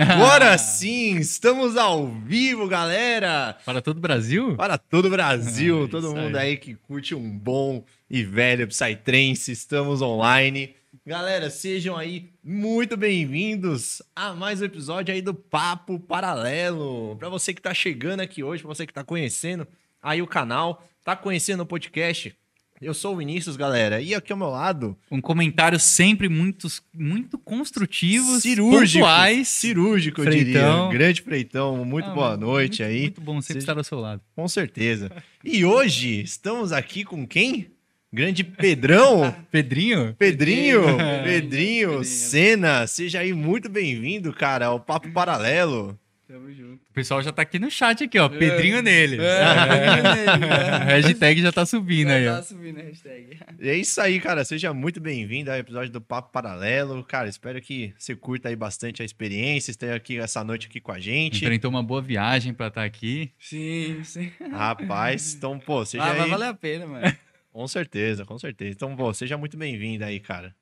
Agora sim, estamos ao vivo, galera! Para todo o Brasil? Para todo o Brasil, Ah, todo isso mundo aí. aí que curte um bom e velho Psytrance, estamos online. Galera, sejam aí muito bem-vindos a mais um episódio aí do Papo Paralelo. Para você que tá chegando aqui hoje, para você que tá conhecendo aí o canal, tá conhecendo o podcast, eu sou o Vinícius, galera, e aqui ao meu lado, Com comentários sempre muito, muito construtivos, cirúrgico, pontuais. cirúrgico, eu Freitão. diria. Grande Freitão, muito Ah, boa noite muito- aí. Muito bom sempre Seja- estar ao seu lado. Com certeza. E hoje estamos aqui com quem? Grande Pedrão, Pedrinho? Pedrinho, Pedrinho. Pedrinho, Pedrinho. Senna, seja aí muito bem-vindo, cara, ao Papo Paralelo. Tamo junto. O pessoal já tá aqui no chat aqui, ó. Pedrinho nele. É, A hashtag já tá subindo aí, ó. Tá subindo a hashtag. E é isso aí, cara, seja muito bem-vindo ao episódio do Papo Paralelo. Cara, espero que você curta aí bastante a experiência, esteja aqui essa noite aqui com a gente. Enfrentou uma boa viagem pra estar aqui. Sim, sim. Rapaz, então, pô, seja Ah, aí... vai valer a pena, mano. Com certeza, com certeza. Então, pô, seja muito bem-vindo aí, cara.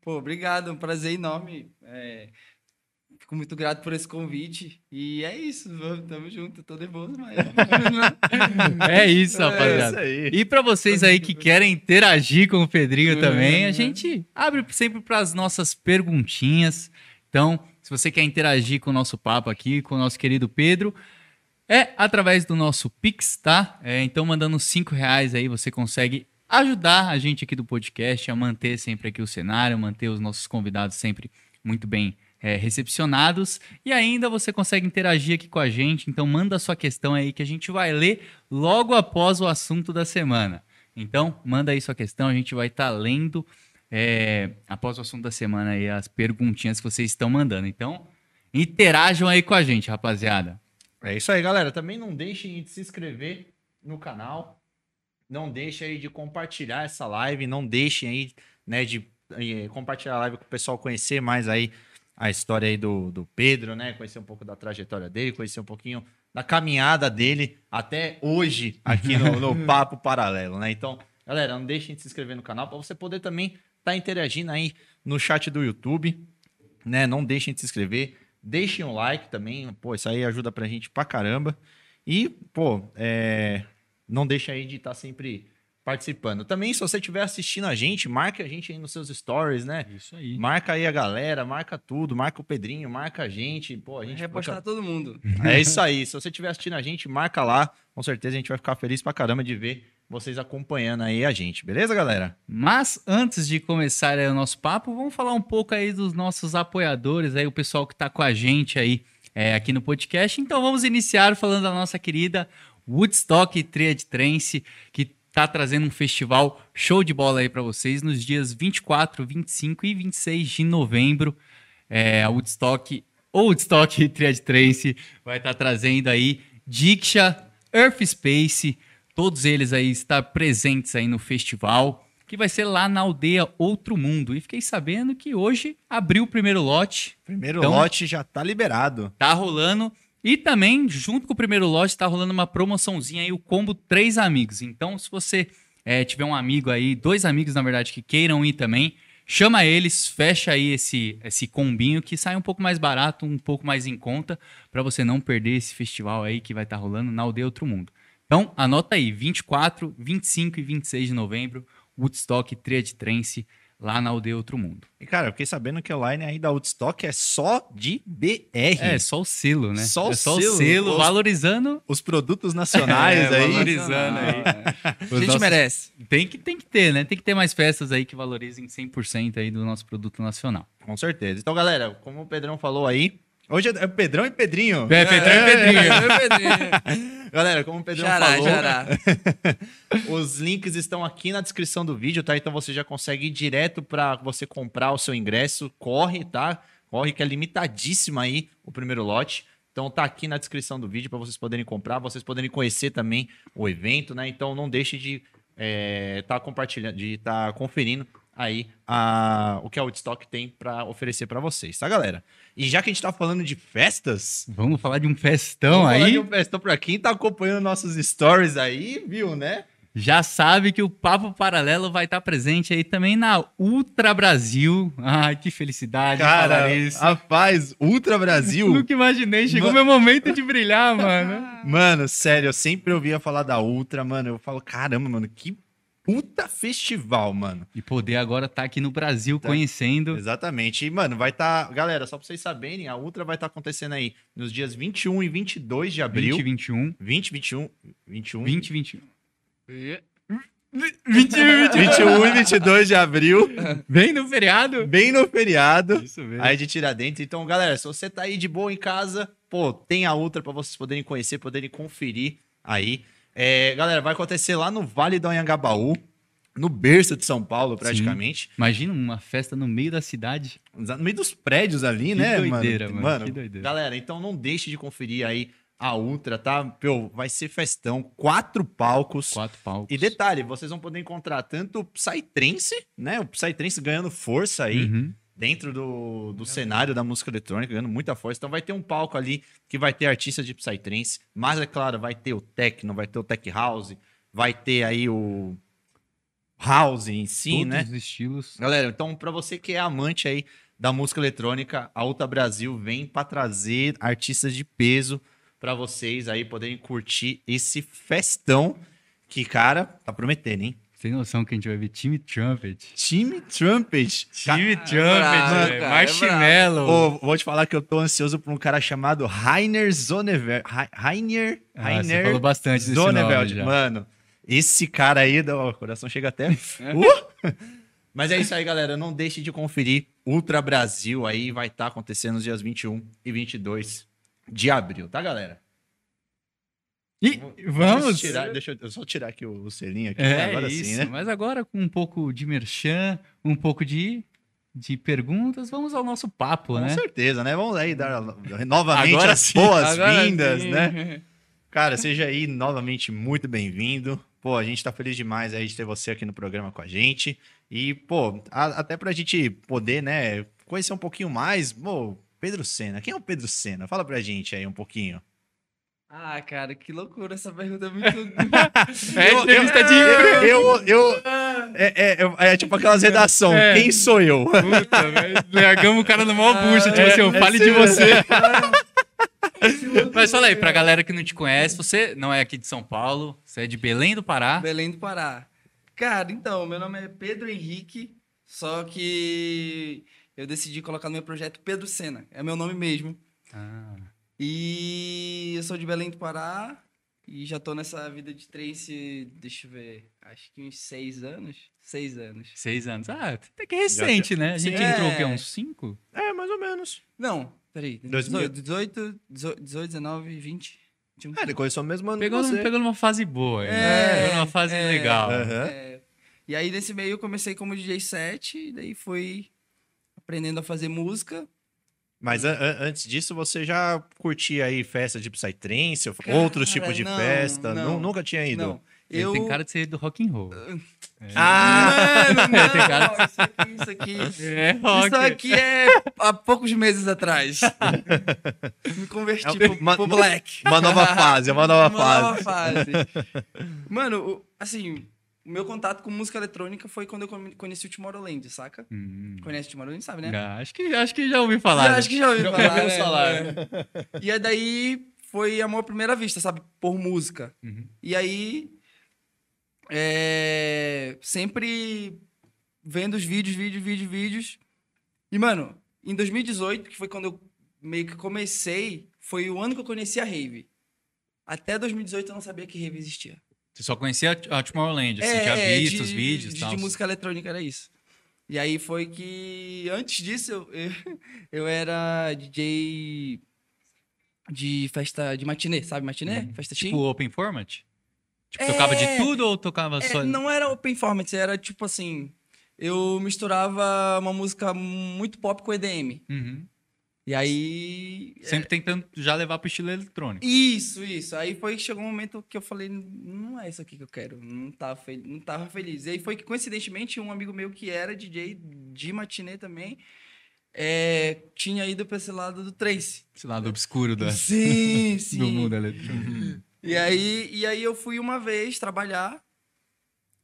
Pô, obrigado, um prazer enorme. É, Fico muito grato por esse convite. E é isso, vamos- tamo junto. Tô nervoso, mas. É isso, É rapaziada. isso aí. E para vocês aí que querem interagir com o Pedrinho Uhum. também, a gente abre sempre para as nossas perguntinhas. Então, se você quer interagir com o nosso papo aqui, com o nosso querido Pedro, é através do nosso Pix, tá? É, então, mandando cinco reais aí, você consegue ajudar a gente aqui do podcast a manter sempre aqui o cenário, manter os nossos convidados sempre muito bem é, recepcionados. E ainda você consegue interagir aqui com a gente. Então, manda sua questão aí que a gente vai ler logo após o assunto da semana. Então, manda aí sua questão, a gente vai estar lendo é, após o assunto da semana aí as perguntinhas que vocês estão mandando. Então, interajam aí com a gente, rapaziada. É isso aí, galera. Também não deixem de se inscrever no canal. Não deixem aí de compartilhar essa live. Não deixem aí, né, de eh, compartilhar a live com o pessoal conhecer mais aí a história aí do, do Pedro, né? Conhecer um pouco da trajetória dele, conhecer um pouquinho da caminhada dele até hoje aqui no, no Papo Paralelo, né? Então, galera, não deixem de se inscrever no canal para você poder também estar interagindo aí no chat do YouTube, né? Não deixem de se inscrever. Deixem um like também, pô, isso aí ajuda pra gente pra caramba. E, pô, é, não deixa aí de estar sempre participando. Também, se você estiver assistindo a gente, marque a gente aí nos seus stories, né? Isso aí. Marca aí a galera, marca tudo, marca o Pedrinho, marca a gente. Pô, a gente Repostar todo mundo. É isso aí. Se você estiver assistindo a gente, marca lá. Com certeza a gente vai ficar feliz pra caramba de ver vocês acompanhando aí a gente. Beleza, galera? Mas antes de começar aí o nosso papo, vamos falar um pouco aí dos nossos apoiadores, aí o pessoal que está com a gente aí é, aqui no podcast. Então vamos iniciar falando da nossa querida Woodstock Triad Trance, que tá trazendo um festival show de bola aí para vocês nos dias 24, 25 e 26 de novembro. É, a Woodstock, ou Woodstock Triad Trance vai estar trazendo aí Diksha, Earth Space, todos eles aí estão presentes aí no festival, que vai ser lá na aldeia Outro Mundo. E fiquei sabendo que hoje abriu o primeiro lote, Primeiro Então- lote já tá liberado. tá rolando. E também, junto com o primeiro lote, tá rolando uma promoçãozinha aí, o combo Três Amigos. Então, se você é, tiver um amigo aí, dois amigos, na verdade, que queiram ir também, chama eles, fecha aí esse, esse combinho que sai um pouco mais barato, um pouco mais em conta, para você não perder esse festival aí que vai estar rolando na Aldeia Outro Mundo. Então, anota aí, 24, 25 e 26 de novembro, Woodstock Triad Trance, lá na Aldeia Outro Mundo. E, cara, eu fiquei sabendo que o line aí da Woodstock é só de BR. É, só o selo, né? Só o é só selo. o selo, Os- valorizando Os produtos nacionais É, aí. valorizando aí. A Os gente nossos- merece. Tem que, tem que ter, né? Tem que ter mais festas aí que valorizem 100% aí do nosso produto nacional. Com certeza. Então, galera, como o Pedrão falou aí. Hoje é Pedrão e Pedrinho. É, Pedrão e Pedrinho. É, Pedrinho. Galera, como o Pedrão Xará, falou, xará. os links estão aqui na descrição do vídeo, tá? Então você já consegue ir direto para você comprar o seu ingresso. Corre, tá? Corre que é limitadíssima aí o primeiro lote. Então tá aqui na descrição do vídeo para vocês poderem comprar, vocês poderem conhecer também o evento, né? Então não deixe de estar compartilhando, de estar conferindo aí a, o que a Woodstock tem para oferecer para vocês, tá, galera? E já que a gente tá falando de festas, Vamos falar de um festão Vamos falar aí. de um festão pra quem tá acompanhando nossos stories aí, viu, né? já sabe que o Papo Paralelo vai estar presente aí também na Ultra Brasil. Ai, que felicidade Cara, falar isso. rapaz, Ultra Brasil. Nunca imaginei, chegou Ma- meu momento de brilhar, mano. Mano, sério, eu sempre ouvia falar da Ultra, mano. Eu falo, caramba, mano, que puta festival, mano. E poder agora estar aqui no Brasil Tá. conhecendo. Exatamente. E, mano, vai estar. Galera, só pra vocês saberem, a Ultra vai estar acontecendo aí nos dias 21 e 22 de abril. 2021. 20, 21, 21. 2021. 21 e 22 de abril, Vem no feriado. bem no feriado. Isso mesmo. Aí de Tiradentes. Então, galera, se você tá aí de boa em casa, pô, tem a Ultra pra vocês poderem conhecer, poderem conferir aí. É, galera, vai acontecer lá no Vale do Anhangabaú, no berço de São Paulo, praticamente. Imagina uma festa no meio da cidade. No meio dos prédios ali, Que né, doideira, mano? mano, que doideira. Galera, então não deixe de conferir aí a Ultra, tá? Pô, vai ser festão, quatro palcos. Quatro palcos. E detalhe, vocês vão poder encontrar tanto o Psytrance, né? O Psytrance ganhando força aí Uhum. Dentro do, do cenário da música eletrônica, ganhando muita força. Então vai ter um palco ali que vai ter artistas de Psytrance, mas é claro, vai ter o techno, vai ter o tech house, vai ter aí o house em si, Todos né? os estilos. Galera, então para você que é amante aí da música eletrônica, a Ultra Brasil vem para trazer artistas de peso para vocês aí poderem curtir esse festão que, cara, tá prometendo, hein? Tem noção que a gente vai ver time Trumpet. Time Trumpet. Time bravo, Trumpet, é Marshmallow. Ô, vou te falar que eu tô ansioso por um cara chamado Rainer Zonever. Ra- Rainer. Ah, você Rainer falou bastante desse nome Zoneveld. já. Mano, esse cara aí, o coração chega até. Uh! Mas é isso aí, galera. Não deixe de conferir Ultra Brasil aí. Vai estar acontecendo nos dias 21 e 22 de abril, tá, galera? E vamos. Tirar, deixa eu, só tirar aqui o, o selinho aqui. É agora isso, sim, né? mas agora com um pouco de merchan, um pouco de, de perguntas, vamos ao nosso papo, Com né? certeza, né? Vamos aí dar novamente Agora as boas-vindas, né? Cara, seja aí novamente muito bem-vindo. Pô, a gente tá feliz demais aí de ter você aqui no programa com a gente. E, pô, a- até pra gente poder, né, conhecer um pouquinho mais, pô, Pedro Senna. Quem é o Pedro Senna? Fala pra gente aí um pouquinho. Ah, cara, que loucura essa pergunta é muito. É entrevista de. Eu, eu, eu- é, é- é tipo aquelas redação. É. Quem sou eu? Puta, velho. Largamos o cara no maior bucha, tipo É, assim, eu é fale de você. Mas fala aí, pra galera que não te conhece, você não é aqui de São Paulo, você é de Belém do Pará. Belém do Pará. Cara, então, meu nome é Pedro Henrique, só que eu decidi colocar no meu projeto Pedro Sena. É meu nome mesmo. Ah, E eu sou de Belém do Pará e já tô nessa vida de trance, deixa eu ver, acho que uns seis anos. Seis anos. seis anos. Ah, até que recente, né? A gente Sim. entrou o quê? É. Uns cinco? É, mais ou menos. Não, peraí. 2000. 18, 18, 18, 19, 20. 21. É, ele começou mesmo ano Pegou, você. pegou numa fase boa, É, né? Pegou numa fase é, legal. É. E aí, nesse meio, eu comecei como DJ set, e daí fui aprendendo a fazer música. Mas an- an- antes disso, você já curtia aí festa de Psytrance, outros tipos de não, festa? não. Nu- Nunca tinha ido? Não, Ele eu... tem cara de ser do rock and roll. Ah! Mano, não, Tem cara não, isso aqui, isso aqui... É Isso aqui é há poucos meses atrás. Me converti É pro, uma- pro Black. Uma nova fase, uma nova Uma fase. nova fase. Mano, assim, o meu contato com música eletrônica foi quando eu conheci o Tomorrowland, saca? Hum. Conhece o Tomorrowland, sabe, né? Ah, Acho, que, acho que já ouvi falar. Já, né? acho que já Já- falar. já né? falar. É. E aí daí foi amor à primeira vista, sabe? Por música. Uhum. E aí, é, sempre vendo os vídeos, vídeos, vídeos, vídeos. E, mano, em 2018, que foi quando eu meio que comecei, foi o ano que eu conheci a Rave. Até 2018 eu não sabia que Rave existia. Você só conhecia a Tomorrowland, assim, já é, visto de- os vídeos e de, tal. de música eletrônica era isso. E aí foi que, antes disso, eu, eu, eu era DJ de festa de matinê, sabe matinê? Festa chique. Tipo open format? Tipo, É. tocava de tudo ou tocava É, só... não era open format, era tipo assim, eu misturava uma música muito pop com EDM. Uhum. E aí... Sempre tentando já levar pro estilo eletrônico. Isso, isso. Aí foi que chegou um momento que eu falei, não é isso aqui que eu quero, não tava, fel não tava feliz. E aí foi que, coincidentemente, um amigo meu que era DJ de matinê também, é, tinha ido pra esse lado do trance. Esse lado obscuro da, Sim, sim. do mundo eletrônico. E aí, e aí eu fui uma vez trabalhar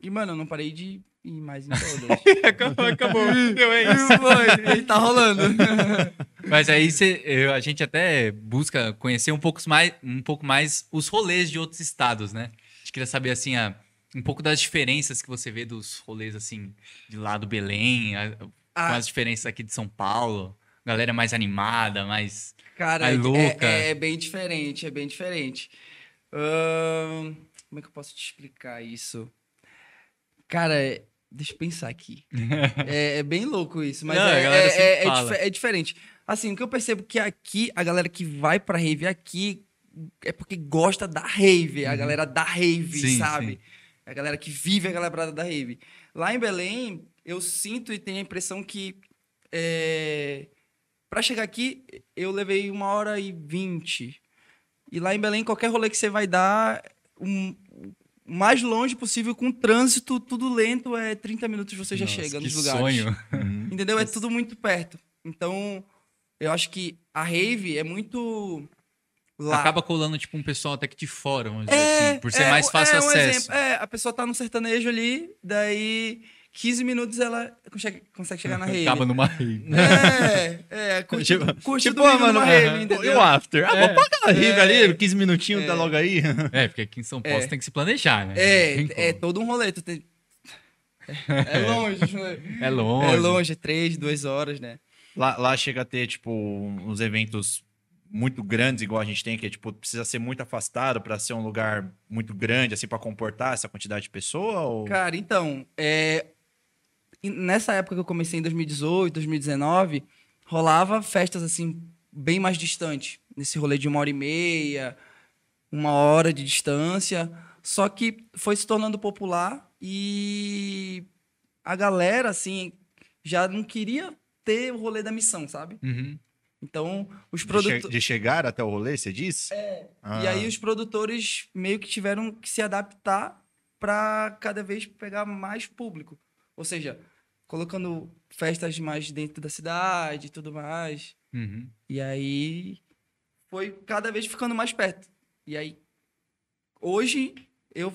E, mano, eu não parei de ir mais em todas. acabou, acabou. Deu, é isso. Foi, tá rolando. Mas aí cê, eu- a gente até busca conhecer um pouco, mais, um pouco mais os rolês de outros estados, né? A gente queria saber, assim, a- um pouco das diferenças que você vê dos rolês, assim, de lá do Belém, a- com Ah. as diferenças aqui de São Paulo. Galera mais animada, mais... Cara, Ai, é- louca. É, é bem diferente, é bem diferente. Ahn, como é que eu posso te explicar isso? Cara, é- deixa eu pensar aqui. é, é bem louco isso, mas Não, é, é- é- é é diferente. Assim, o que eu percebo que aqui, a galera que vai pra rave aqui é porque gosta da rave, a galera da rave, Sim, sabe? sim. A galera que vive aquela parada da rave. Lá em Belém, eu sinto e tenho a impressão que é, para chegar aqui, eu levei uma hora e vinte. E lá em Belém, qualquer rolê que você vai dar, um- o mais longe possível, com trânsito, tudo lento, é 30 minutos você já Nossa, chega nos lugares. sonho. Entendeu? É tudo muito perto. Então, eu acho que a rave é muito lá. Acaba colando, tipo, um pessoal até que de fora, vamos dizer É, assim, por ser é, mais fácil é um acesso. exemplo. É, a pessoa tá no sertanejo ali, daí 15 minutos ela consegue, consegue chegar na rave. Acaba numa rave. É, é, curte, Tipo, curte tipo, ah, mano, numa é, rave, e entendeu? o after? Ah, vou pra aquela rave ali, 15 minutinhos, É. tá logo aí. É, porque aqui em São Paulo É. você tem que se planejar, né? É, é todo um rolê. Tu tem... É longe. É longe. É longe, três, duas horas, né? Lá, lá chega a ter, tipo, uns eventos muito grandes, igual a gente tem, que é, tipo, precisa ser muito afastado pra ser um lugar muito grande, assim, pra comportar essa quantidade de pessoa? Ou... Cara, então, é, nessa época que eu comecei em 2018, 2019, rolava festas assim bem mais distantes, nesse rolê de uma hora e meia, uma hora de distância. Só que foi se tornando popular e a galera assim já não queria ter o rolê da missão, sabe? Uhum. Então os De, che- produtores de chegar até o rolê, você diz? É. E aí os produtores meio que tiveram que se adaptar para cada vez pegar mais público. Ou seja, colocando festas mais dentro da cidade e tudo mais. Uhum. E aí foi cada vez ficando mais perto. E aí hoje eu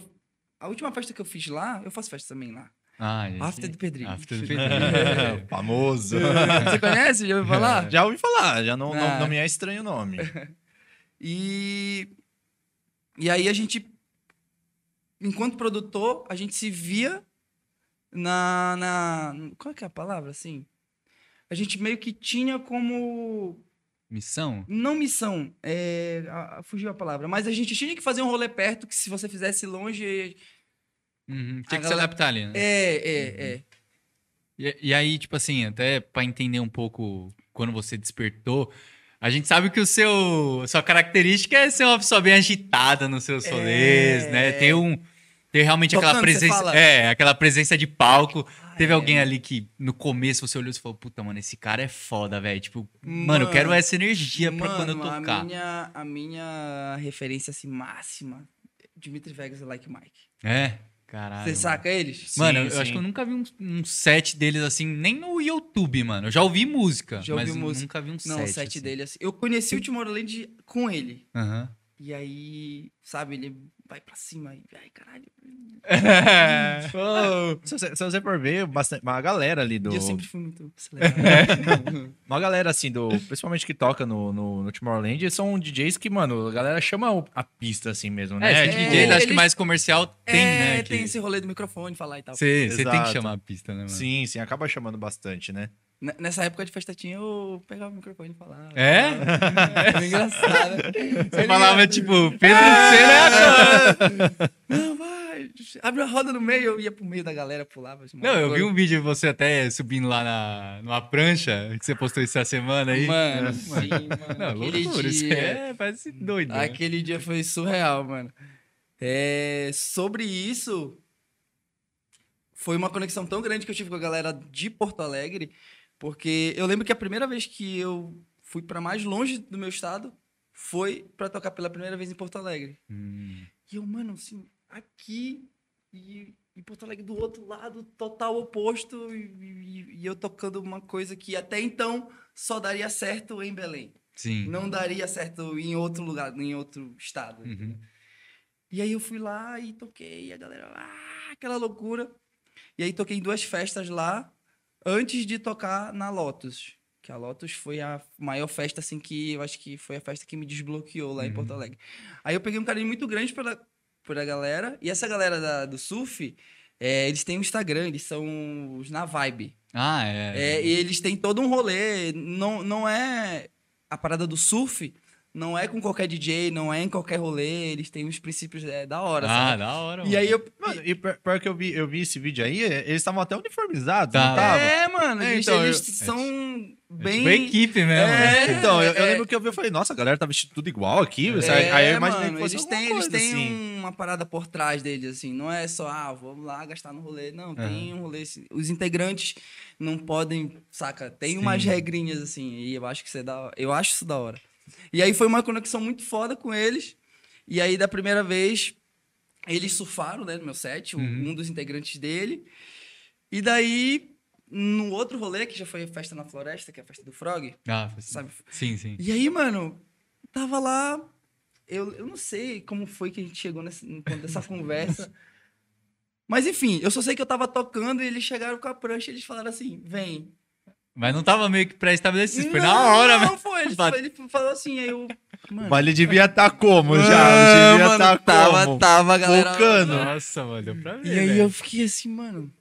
a última festa que eu fiz lá, eu faço festa também lá. Ah. After do Pedrinho. After do Pedrinho. Famoso. Você conhece? Já ouviu falar? já ouvi falar, já não, não, Ah. não me é estranho o nome. E, e aí a gente, enquanto produtor, a gente se via na, na. Qual é que é a palavra, assim? A gente meio que tinha como. Missão? Não missão, é, a- a- fugiu a palavra, mas a gente tinha que fazer um rolê perto que se você fizesse longe. Uhum. A que se galera- adaptar ali, né? É, é, é. E, e aí, tipo assim, até pra entender um pouco quando você despertou, a gente sabe que o seu sua característica é ser uma pessoa bem agitada nos seus É. rolês, né? Ter um ter realmente aquela Tocando, você presença, é, aquela presença de palco. Ah, Teve é. alguém ali que no começo você olhou e falou: "Puta, mano, esse cara é foda, velho". Tipo, mano, eu Mano, quero essa energia pra quando eu tocar. A minha, a minha referência assim, máxima, Dimitri Vegas e Like Mike. É, caralho. Você saca eles? Mano, Sim, eu acho sim. que eu nunca vi um, um set deles assim, nem no YouTube, mano. Eu já ouvi música, Já mas ouvi eu música. nunca vi um Não, set. o set assim. dele, assim. Eu conheci o Tomorrowland com ele. Aham. E aí, sabe, ele vai pra cima e, ai, caralho. se, você, se você for ver, bastante, uma galera ali do. E eu sempre fui muito acelerado. Uma galera assim, do. Principalmente que toca no, no, no Tomorrowland, são DJs que, mano, a galera chama a pista assim mesmo, né? É, É, DJ, tipo, acho que mais comercial tem, é, né? tem que- esse rolê do microfone, falar e tal. Você você tem que chamar a pista, né, mano? Sim, sim, acaba chamando bastante, né? Nessa época de festa tinha, eu pegava o microfone e falava. É? Era engraçado. Você falava, tipo, Pedro é agora. Não, vai, abre a roda no meio, eu ia pro meio da galera, pulava. assim, Não, eu vi loucura. um vídeo de você até subindo lá na, numa prancha, que você postou isso essa semana aí. Mano, sim, mano. Não, aquele loucura, isso dia, é, parece doido. né? aquele dia foi surreal, mano. É, sobre isso, foi uma conexão tão grande que eu tive com a galera de Porto Alegre, porque eu lembro que a primeira vez que eu fui pra mais longe do meu estado foi pra tocar pela primeira vez em Porto Alegre. Hum, E eu, mano, assim, aqui e, e Porto Alegre do outro lado, total oposto, e, e- e eu tocando uma coisa que até então só daria certo em Belém. sim. Não daria certo em outro lugar, em outro estado. Uhum. E aí eu fui lá e toquei, e a galera, ah, aquela loucura. E aí toquei em duas festas lá, antes de tocar na Lotus. Que a Lotus foi a maior festa, assim, que eu acho que foi a festa que me desbloqueou lá em Porto Alegre. Aí eu peguei um carinho muito grande pela, pela galera. E essa galera da- do surf, é, eles têm um Instagram, eles são os Na Vibe. Ah, é. É, e eles têm todo um rolê. Não, não é a parada do surf, não é com qualquer DJ, não é em qualquer rolê. Eles têm uns princípios é, da hora, ah, sabe? da hora. E aí eu. Mano, e pior que eu vi, eu vi esse vídeo aí, eles estavam até uniformizados, Tá. não estavam? É, mano, É, eles, então, eles eu- são É bem. tipo equipe mesmo. É, né? Então, eu, eu é. lembro que eu vi e falei, nossa, a galera tá vestindo tudo igual aqui. É, aí eu imaginei mano, que fosse eles têm, eles têm assim. uma parada por trás deles, assim. Não é só, ah, vamos lá gastar no rolê. Não, tem um rolê. assim, Os integrantes não podem, saca? Tem umas Sim. regrinhas, assim. E eu acho que isso é da hora. Eu acho isso da hora. E aí foi uma conexão muito foda com eles. E aí, da primeira vez, eles surfaram, né, no meu set, um- Uhum. um dos integrantes dele. E daí, no outro rolê, que já foi a festa na floresta, que é a festa do Frog, Ah, sabe? sim, sim. E aí, mano, tava lá. Eu, eu não sei como foi que a gente chegou nessa, nessa conversa. Mas enfim, eu só sei que eu tava tocando e eles chegaram com a prancha e eles falaram assim: vem. Mas não tava meio que pré-estabelecido, foi na hora, Não, velho. foi. Ele, Bate- ele falou assim, aí eu. Mano, Mas ele devia estar como já? Ah, devia mano, estar tava, como? tava, galera. Focando. Nossa, mano, deu pra ver. E aí velho. eu fiquei assim, mano.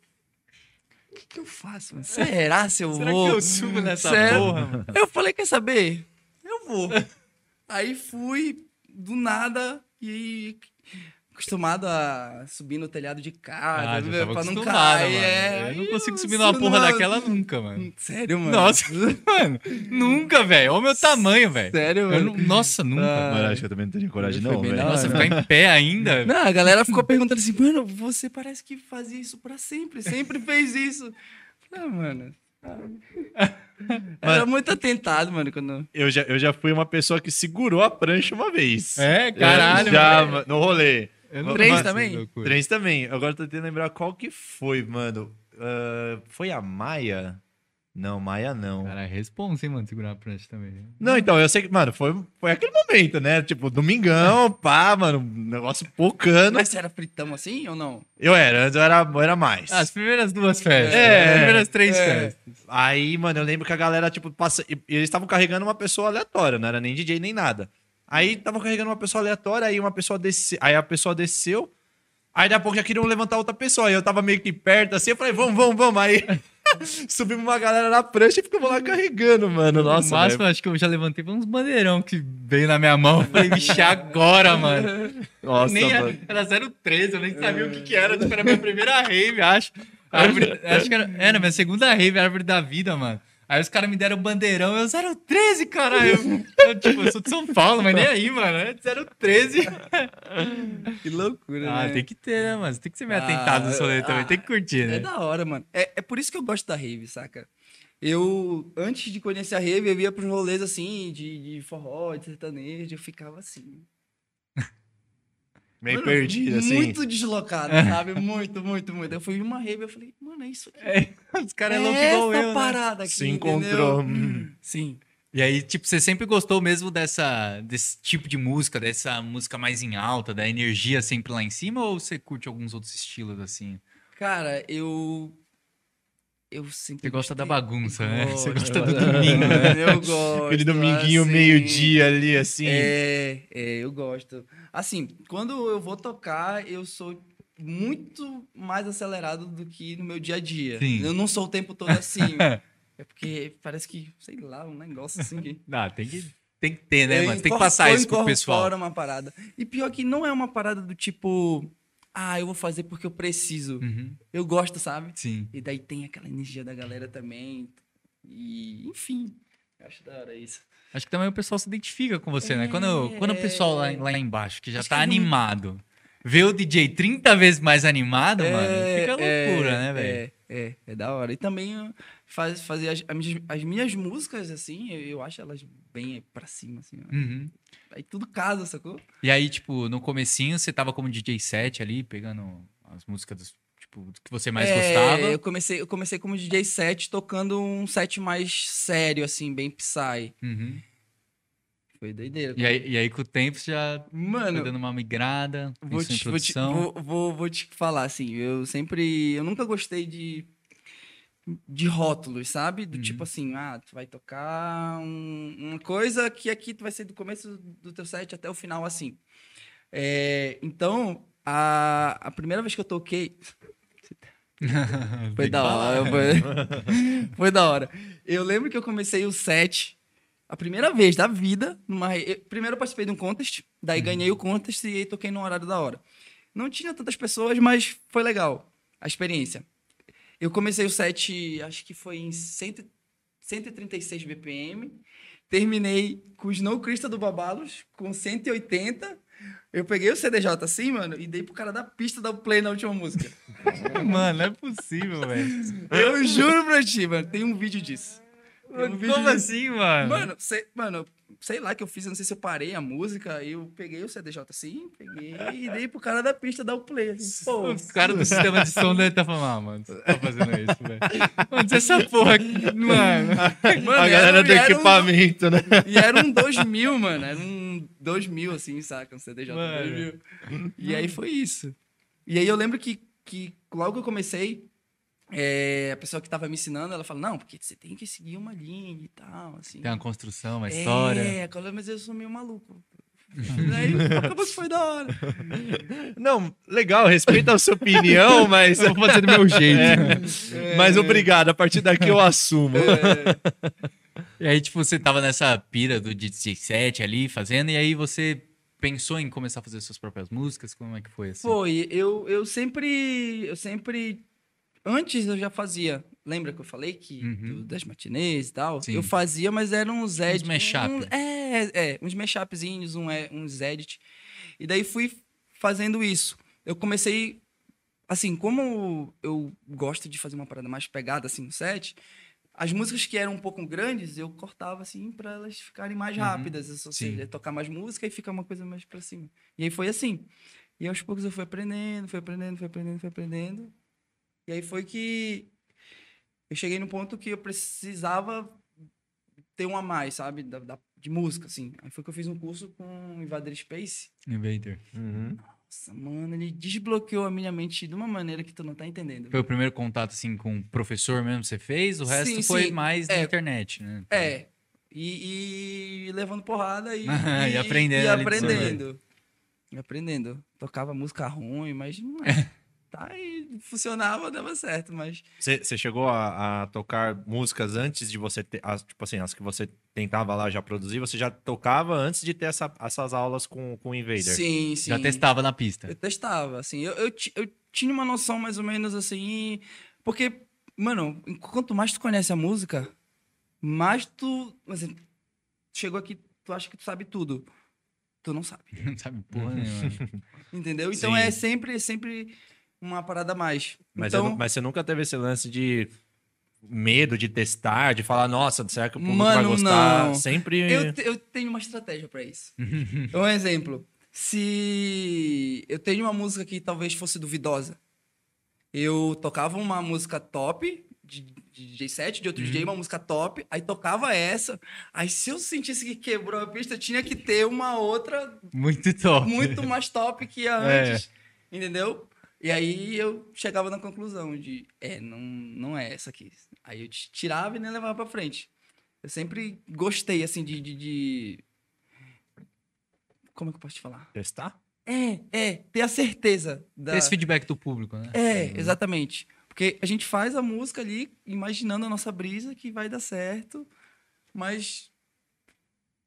O que, que eu faço, mano? Será se eu Será vou? que eu subo nessa Sério? porra, mano? Eu falei, quer saber? Eu vou. aí fui, do nada, e aí, acostumado a subir no telhado de casa, Ah, meu, tava pra não acostumado, cair. mano. é. Eu não consigo subir numa porra não- daquela nunca, mano. Sério, mano? Nossa, mano, nunca, velho. Olha o meu tamanho, velho. Sério, mano? não- Nossa, nunca. Ah. Mano, acho que eu também não teria coragem, não, velho. Nossa, ficar em pé ainda. Não, a galera ficou perguntando assim, mano, você parece que fazia isso pra sempre, sempre fez isso. Ah, mano. Era muito atentado, mano, quando... Eu já, eu já fui uma pessoa que segurou a prancha uma vez. É, caralho, Eu já, mano. no rolê. Três também? loucura. Três também. Agora eu tô tentando lembrar qual que foi, mano. Ah, foi a Maia? Não, Maia não. Cara, é responsa, hein, mano, segurar a prancha também. Não, então, eu sei que, mano, foi, foi aquele momento, né? Tipo, domingão, pá, mano, negócio pocando. Mas você era fritão assim ou não? Eu era, antes eu era, eu era mais. As primeiras duas festas. É, as primeiras três é. festas. Aí, mano, eu lembro que a galera, tipo, passa... e- e eles estavam carregando uma pessoa aleatória, não era nem DJ nem nada. Aí estavam carregando uma pessoa aleatória, aí uma pessoa desceu. Aí a pessoa desceu. Aí daqui a pouco já queriam levantar outra pessoa. Aí eu tava meio que perto assim, eu falei, vamos, vamos, vamos. Aí subimos uma galera na prancha e ficamos lá carregando, mano. Nossa, no máximo, acho que eu já levantei uns bandeirão que veio na minha mão. Eu falei, vixe, agora, mano. Nossa, nem mano. era, era 013, eu nem sabia o que, que era. Tipo, era a minha primeira rave, acho. Árvore- acho que era, era minha segunda rave, árvore da vida, mano. Aí os caras me deram bandeirão, eu 013, caralho. Eu, tipo, eu sou de São Paulo, mas nem aí, mano. É 013. Que loucura, Ah, né? tem que ter, né, mano? Você tem que ser meio Ah, atentado no rolê também. ah, Tem que curtir, É né? da hora, mano. É, é por isso que eu gosto da rave, saca? Eu, antes de conhecer a rave, eu ia pros rolês assim, de, de forró, de sertanejo, eu ficava assim. Meio Mano, perdido, assim. Muito deslocado, sabe? Muito, muito, muito. Eu fui em uma rave, eu falei, mano, é isso aqui. É, os caras é é louco essa igual eu, né? parada aqui, Se encontrou. Hum. Sim. E aí, tipo, você sempre gostou mesmo dessa, desse tipo de música, dessa música mais em alta, da energia sempre lá em cima, ou você curte alguns outros estilos assim? Cara, eu. Eu sempre. Você gosta da bagunça, né? Você Gosto, gosta do domingo, né? Eu gosto. Aquele dominguinho, assim. meio-dia ali, assim. É, é, eu gosto. Assim, quando eu vou tocar, eu sou muito mais acelerado do que no meu dia a dia. Sim. Eu não sou o tempo todo assim. é porque parece que, sei lá, um negócio assim que. Ah, tem que, tem que ter, né, Eu mano? Tem que passar isso pro pessoal. uma parada. E pior que não é uma parada do tipo, ah, eu vou fazer porque eu preciso. Uhum, Eu gosto, sabe? sim. E daí tem aquela energia da galera também. E, enfim, eu acho da hora isso. Acho que também o pessoal se identifica com você, né? Quando, quando o pessoal lá, lá embaixo, que já Acho tá que não- animado, vê o DJ 30 vezes mais animado, mano, fica loucura, é, né, velho? É, é, é da hora. E também uh, faz, fazer as, as minhas- as minhas músicas, assim, eu, eu acho elas bem pra cima, assim. ó. Aí tudo casa, sacou? E aí, tipo, no comecinho você tava como DJ set ali, pegando as músicas dos, tipo, que você mais É, gostava. Eu comecei, eu comecei como DJ set, tocando um set mais sério, assim, bem Psy. Uhum. Foi doideira. E aí, e aí com o tempo você já foi Mano, dando uma migrada, vou te, vou, te, vou, vou, vou te falar, assim, eu sempre. Eu nunca gostei de. De rótulos, sabe? Do Uhum. tipo assim, ah, tu vai tocar um- uma coisa que aqui tu vai ser do começo do teu set até o final, assim. É, então, a, a primeira vez que eu toquei. Foi da hora. Foi, foi da hora. Eu lembro que eu comecei o set a primeira vez da vida. Numa, eu- primeiro eu participei de um contest, daí ganhei o contest e toquei no horário da hora. Não tinha tantas pessoas, mas foi legal a experiência. Eu comecei o set, acho que foi em 100, 136 BPM. Terminei com o Snow Crystal do Babalos, com 180. Eu peguei o CDJ assim, mano, e dei pro cara da pista dar o play na última música. Mano, não é possível, velho. Eu juro pra ti, mano. Tem um vídeo disso. Um vídeo Como disso. assim, mano? Mano, sei, mano, sei lá que eu fiz, eu não sei se eu parei a música, aí eu peguei o CDJ assim, peguei e dei pro cara da pista dar o play. Assim, pô, O cara do sistema de som deve estar falando, ah, mano, você tá fazendo isso, velho. Onde essa porra aqui, mano? Mano, a era galera um- do era um- equipamento, né? E era um 2000, mano. Era um 2000, assim, saca? Um CDJ Mano. 2000. E aí foi isso. E aí eu lembro que, que logo que eu comecei, é, a pessoa que tava me ensinando, ela falou, não, porque você tem que seguir uma linha e tal, assim. Tem uma construção, uma história. É, mas eu sou meio maluco. aí acabou que foi da hora. Não, legal, respeita a sua opinião, mas. Eu vou fazer do meu jeito. É, mas obrigado, a partir daqui eu assumo. E aí, tipo, você tava nessa pira do DJ set ali, fazendo, e aí você pensou em começar a fazer suas próprias músicas? Como é que foi assim? Foi, eu, eu sempre. Eu sempre. Antes eu já fazia. Lembra que eu falei que Uhum. do- das matinês e tal? Sim. Eu fazia, mas eram uns edits. mashup. um- é, é, uns mashupzinhos, um, é, uns edits. E daí fui fazendo isso. Eu comecei. Assim, como eu gosto de fazer uma parada mais pegada assim no set, as músicas que eram um pouco grandes, eu cortava assim para elas ficarem mais Uhum. rápidas, ou seja, tocar mais música e ficar uma coisa mais para cima. E aí foi assim. E aos poucos eu fui aprendendo, fui aprendendo, fui aprendendo, fui aprendendo. E aí foi que eu cheguei no ponto que eu precisava ter um a mais, sabe? Da, da- de música, assim. Aí foi que eu fiz um curso com o Invader Space. Invader. Uhum. Nossa, mano, ele desbloqueou a minha mente de uma maneira que tu não tá entendendo. Foi o primeiro contato, assim, com o professor mesmo que você fez? O resto Sim, foi sim. mais na É. internet, né? É. E, e levando porrada e, E aprendendo E ali de aprendendo. E aprendendo. Tocava música ruim, mas não é. Tá aí, funcionava, dava certo, mas. Você chegou a, a tocar músicas antes de você ter. as- tipo assim, as que você tentava lá já produzir, você já tocava antes de ter essa- essas aulas com, com o Invader? Sim, sim. Já testava na pista. Eu testava, assim. Eu, eu, eu tinha uma noção mais ou menos assim. Porque, mano, quanto mais tu conhece a música, mais tu. Assim, chegou aqui, tu acha que tu sabe tudo. Tu não sabe. Não sabe porra nenhuma. Entendeu? Então Sim. é sempre, sempre uma parada a mais. Mas, então, eu mas você nunca teve esse lance de medo de testar, de falar, nossa, será que o público vai Mano, gostar? não. Sempre. eu, te- eu tenho uma estratégia pra isso. um exemplo. Se eu tenho uma música que talvez fosse duvidosa, eu tocava uma música top de, de DJ set, de outro DJ, uma música top, aí tocava essa. Aí se eu sentisse que quebrou a pista, tinha que ter uma outra Muito top. muito mais top que a É. antes. Entendeu? E aí eu chegava na conclusão de, é, não, não é essa aqui. Aí eu tirava e nem levava pra frente. Eu sempre gostei, assim, de... de, de- Como é que eu posso te falar? Testar? É, é, ter a certeza da... Esse feedback do público, né? É, exatamente. Porque a gente faz a música ali imaginando a nossa brisa que vai dar certo, mas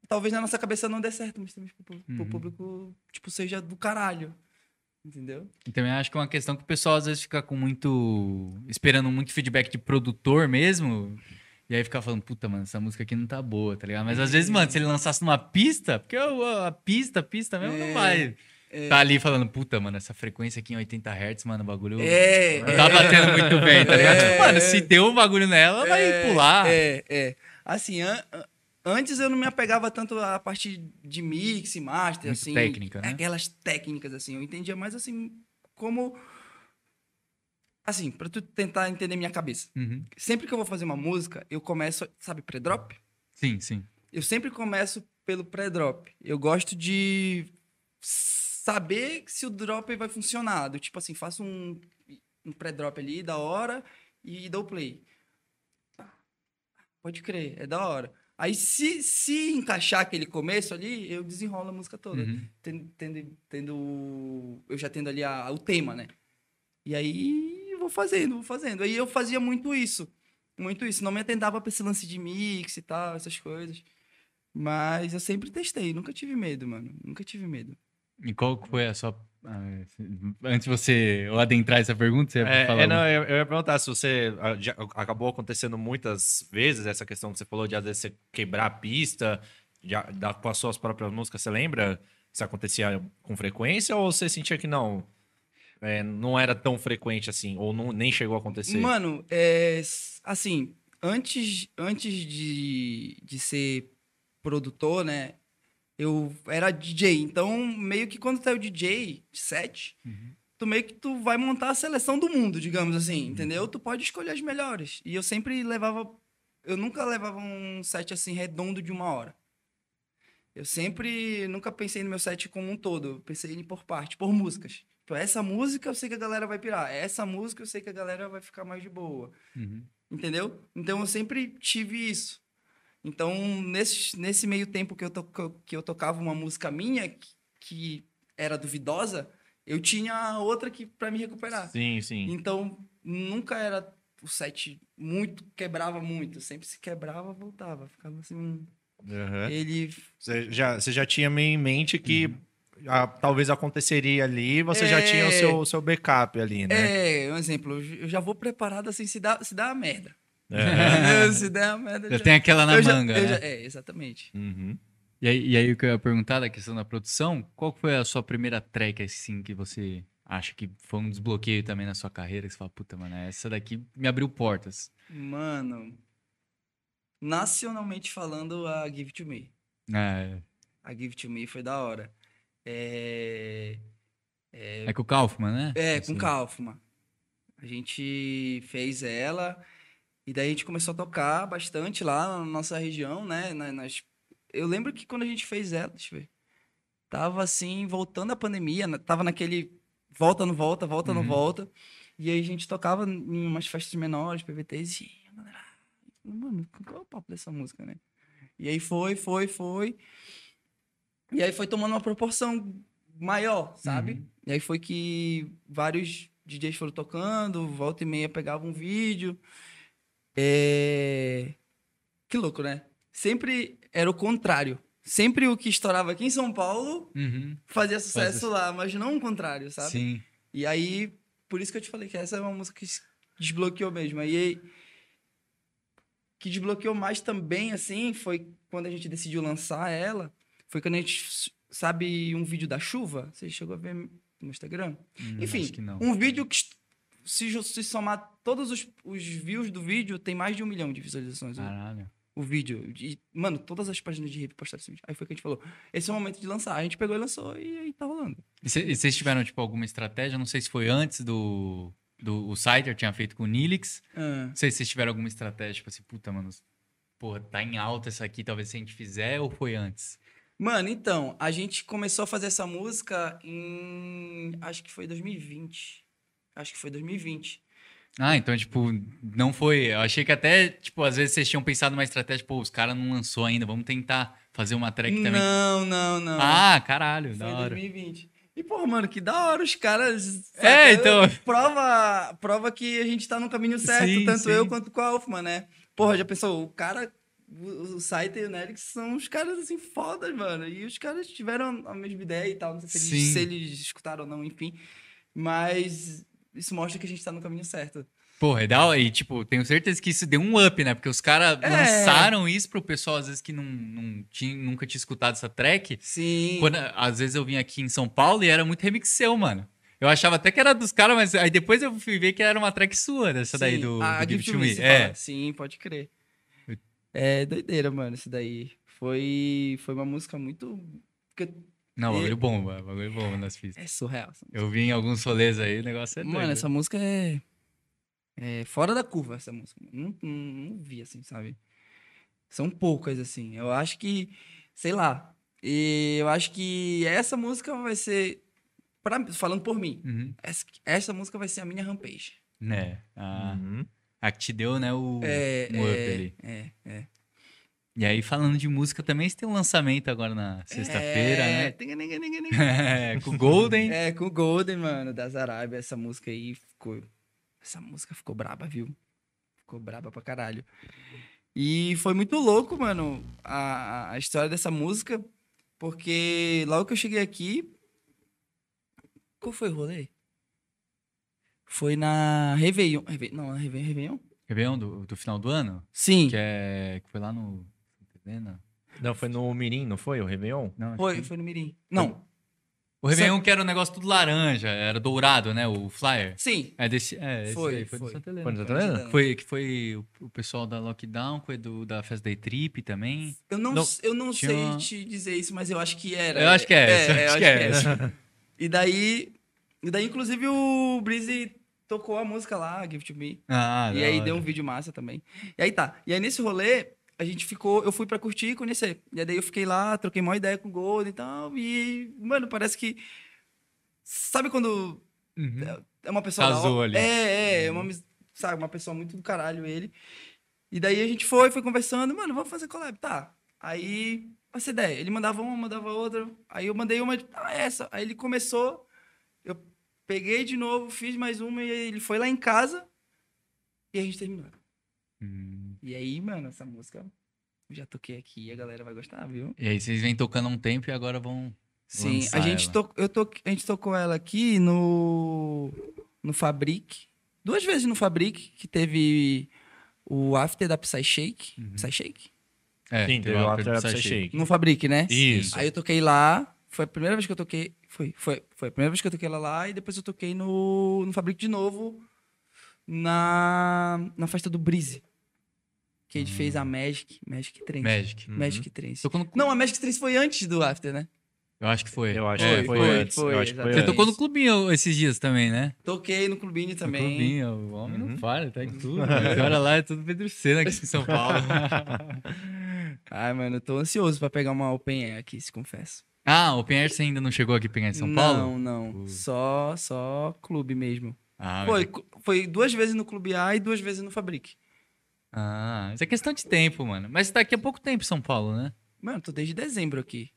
talvez na nossa cabeça não dê certo, mas também pro, pro Uhum. público, tipo, seja do caralho. Entendeu? E também acho que é uma questão que o pessoal às vezes fica com muito. esperando muito feedback de produtor mesmo. E aí fica falando, puta, mano, essa música aqui não tá boa, tá ligado? Mas às vezes, mano, se ele lançasse numa pista, porque a pista, a pista mesmo não É, vai. Tá ali falando, puta, mano, essa frequência aqui em 80 Hz, mano, o bagulho. É, Não tá batendo muito bem, tá ligado? É, mano, é. se deu um bagulho nela, vai É, pular. É, é. Assim, an- antes eu não me apegava tanto à parte de mix e master, Muito assim. técnica, né? Aquelas técnicas, assim. Eu entendia mais, assim, como... Assim, pra tu tentar entender minha cabeça. Uhum. Sempre que eu vou fazer uma música, eu começo, sabe, pré-drop? Sim, sim. Eu sempre começo pelo pré-drop. Eu gosto de saber se o drop vai funcionar. Do tipo assim, faço um, um pré-drop ali da hora e dou play. Pode crer, é da hora. Aí, se, se encaixar aquele começo ali, eu desenrolo a música toda. Uhum. Tendo, tendo, tendo- Eu já tendo ali a- o tema, né? E aí, eu vou fazendo, vou fazendo. Aí eu fazia muito isso. Muito isso. Não me atentava pra esse lance de mix e tal, essas coisas. Mas eu sempre testei, nunca tive medo, mano. Nunca tive medo. E qual foi a sua. Ah, Antes de você adentrar essa pergunta, você ia É, falar. é, não, eu, eu ia perguntar se você ah, já acabou acontecendo muitas vezes essa questão que você falou de às vezes você quebrar a pista já, da, com as suas próprias músicas. Você lembra se acontecia com frequência ou você sentia que não? é, não era tão frequente assim, ou não, nem chegou a acontecer? Mano, é, assim, antes, antes de, de ser produtor, né? Eu era DJ, então meio que quando tu é o DJ de set, Uhum. tu meio que tu vai montar a seleção do mundo, digamos assim, entendeu? Tu pode escolher as melhores. E eu sempre levava, eu nunca levava um set assim redondo de uma hora. Eu sempre, nunca pensei no meu set como um todo, eu pensei em por parte, por músicas. Tipo, essa música eu sei que a galera vai pirar, essa música eu sei que a galera vai ficar mais de boa. Uhum. Entendeu? Então eu sempre tive isso. Então, nesse, nesse meio tempo que eu, to, que eu tocava uma música minha, que, que era duvidosa, eu tinha outra que para me recuperar. Sim, sim. Então, nunca era o set muito, quebrava muito. Sempre se quebrava, voltava. Ficava assim. um- Aham. Ele. Você, já, você já tinha meio em mente que ah, talvez aconteceria ali, você já É. tinha o seu, seu backup ali, né? É, um exemplo, eu já vou preparado assim, se dá, se dá a merda. Aham. se der a merda. Já eu tem aquela na eu já- manga, eu né? já- é, exatamente. Uhum. E aí, e aí o que eu ia perguntar da questão da produção, qual foi a sua primeira track, assim, que você acha que foi um desbloqueio também na sua carreira? Que você fala, puta, mano, essa daqui me abriu portas. Mano, nacionalmente falando, a Give To Me. É, A Give To Me foi da hora. É, é com o Kaufman, né? é Assim. com Kaufman. A gente fez ela e daí a gente começou a tocar bastante lá na nossa região, né? na- nas... Eu lembro que quando a gente fez ela, deixa eu ver, tava assim, voltando a pandemia, né, tava naquele volta, não volta, volta, não Uhum. volta. E aí a gente tocava em umas festas menores, PVTs, e a galera, mano, qual é o papo dessa música, né? E aí foi, foi, foi. E aí foi tomando uma proporção maior, sabe? Uhum. E aí foi que vários DJs foram tocando, volta e meia pegava um vídeo. É... Que louco, né? Sempre era o contrário. Sempre o que estourava aqui em São Paulo Uhum. fazia sucesso Fazia- lá, mas não o contrário, sabe? Sim. E aí, por isso que eu te falei que essa é uma música que desbloqueou mesmo. Aí, que desbloqueou mais também, assim, foi quando a gente decidiu lançar ela. Foi quando a gente, sabe, um vídeo da chuva? Você chegou a ver no Instagram? Hum, Enfim, um vídeo que, se, se somar todos os, os views do vídeo, tem mais de um milhão de visualizações. o- Caralho. O vídeo. E, mano, todas as páginas de rap postaram esse vídeo. Aí foi que a gente falou: esse é o momento de lançar. A gente pegou e lançou e aí tá rolando. E e vocês tiveram, tipo, alguma estratégia? Não sei se foi antes do... do o Cider tinha feito com o Nilix. Ah. Não sei se vocês tiveram alguma estratégia, tipo assim, puta, mano, porra, tá em alta essa aqui, talvez se a gente fizer, ou foi antes? Mano, então, a gente começou a fazer essa música em. Acho que foi 2020. Acho que foi 2020. Ah, então, tipo, não foi. Eu achei que até, tipo, às vezes vocês tinham pensado numa estratégia, pô, os caras não lançou ainda, vamos tentar fazer uma track também. Não, não, não. Ah, caralho, foi da hora. 2020. E, pô, mano, que da hora os caras. É, então. Prova, prova que a gente tá no caminho certo, Sim, tanto sim. eu quanto com a Alfman, né? Porra, já pensou? O cara. O o Saita e o Nelix são os caras assim fodas, mano. E os caras tiveram a mesma ideia e tal. Não sei se eles, se eles escutaram ou não, enfim. Mas isso mostra que a gente tá no caminho certo. Porra, é da hora. E, tipo, tenho certeza que isso deu um up, né? Porque os caras É. lançaram isso pro pessoal, às vezes, que não, não tinha, nunca tinha escutado essa track. Sim. Quando, às vezes eu vim aqui em São Paulo e era muito remix seu, mano. Eu achava até que era dos caras, mas aí depois eu fui ver que era uma track sua, dessa daí Sim. do, Ah, do Give It to Me, É. fala. Sim, pode crer. É doideira, mano, isso daí. Foi, foi uma música muito. porque Não, E- bagulho bom, mano, bagulho bom nas pistas. É surreal. Eu vi em alguns rolês aí, o negócio é Mano, doido. essa música é. É fora da curva, essa música. Não, não, não vi, assim, sabe? São poucas, assim. Eu acho que sei lá. E eu acho que essa música vai ser, pra, falando por mim, Uhum. essa, essa música vai ser a minha rampage. Né? A, Uhum. a que te deu, né, o, É, um up é, ali. é, é. E aí, falando de música também, você tem um lançamento agora na sexta-feira, é, né? tinga-ninga-ninga-ninga. É, com o Golden. É, com o Golden, mano, das Arábias. Essa música aí ficou. Essa música ficou braba, viu? Ficou braba pra caralho. E foi muito louco, mano, a, a história dessa música, porque logo que eu cheguei aqui. Qual foi o rolê? Foi na Réveillon. Réve- Não, na Réveillon. Réveillon? Réveillon do, do final do ano? Sim. Que, é, que foi lá no... Helena? Não, foi no Mirim, não foi? O Réveillon? Não, Foi, que- foi no Mirim. Não, O Réveillon que era um negócio tudo laranja, era dourado, né? O flyer. sim. É desse. É, esse Foi, daí, foi, foi. do Santa Helena. Foi no Santa Helena? Foi, que foi o, o pessoal da Lockdown, foi do, da Festa Day Trip também. Eu não, Não, eu não tinha sei uma- te dizer isso, mas eu acho que era. Eu acho que é eu acho que é essa. E daí, e daí, inclusive, o Breezy tocou a música lá, Give to Me. Ah, e aí hora. deu um vídeo massa também. E aí tá. E aí nesse rolê, a gente ficou. Eu fui pra curtir e conhecer. E aí daí eu fiquei lá, troquei uma ideia com o Gold e tal. E, mano, parece que. Sabe quando Uhum. é uma pessoa. Casou ali. É, é, é uma, mis- sabe, uma pessoa muito do caralho ele. E daí a gente foi, foi conversando, mano, vamos fazer collab, tá. Aí, essa ideia, ele mandava uma, mandava outra, aí eu mandei uma, ah, essa. Aí ele começou, eu peguei de novo, fiz mais uma, e ele foi lá em casa, e a gente terminou. Hum. E aí, mano, essa música, eu já toquei aqui, e a galera vai gostar, viu? E aí vocês vêm tocando há um tempo e agora vão. Sim, a gente, ela. to, eu to, a gente tocou ela aqui no, no Fabric. Duas vezes no Fabric, que teve o after da Psy Shake. Uhum. Psy Shake? É, Sim, teve o After Upside cheia. Shake. No Fabric, né? Isso. Aí eu toquei lá. Foi a primeira vez que eu toquei. Foi, foi, foi a primeira vez que eu toquei ela lá. E depois eu toquei no, no Fabric de novo. Na, na festa do Breeze. Que a gente fez a Magic. Magic Trance. Magic. Uhum. Magic Trance. Tocou no... Não, a Magic Trance foi antes do after, né? Eu acho que foi. Eu acho É, que foi, foi, antes. foi, eu acho que foi exatamente. Você antes. tocou no clubinho esses dias também, né? Toquei no Clubinho No também. clubinho, o homem Uhum. não para, tá em tudo. Agora lá é tudo Pedro Sena aqui em São Paulo. Ai, mano, eu tô ansioso pra pegar uma Open Air aqui, se confesso. ah, Open Air você ainda não chegou aqui pegar em São Paulo? Não, não. Uh. Só, só clube mesmo. Ah, Foi, mas- cu- foi duas vezes no Clube A e duas vezes no Fabric. Ah, isso é questão de tempo, mano. Mas você tá aqui há pouco tempo em São Paulo, né? Mano, tô desde dezembro aqui.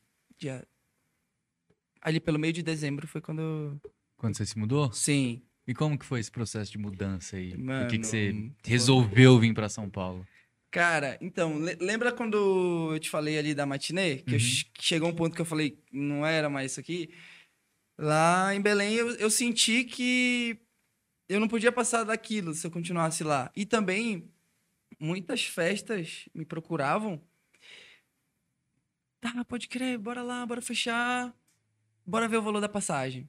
Ali pelo meio de dezembro foi quando. Quando você se mudou? Sim. E como que foi esse processo de mudança aí? Por que, Mano, que você foi- resolveu vir pra São Paulo? Cara, então, le- lembra quando eu te falei ali da matinê? Que Uhum. chegou um ponto que eu falei, não era mais isso aqui. Lá em Belém eu, eu senti que eu não podia passar daquilo se eu continuasse lá. E também muitas festas me procuravam. Tá, pode crer, bora lá, bora fechar. Bora ver o valor da passagem.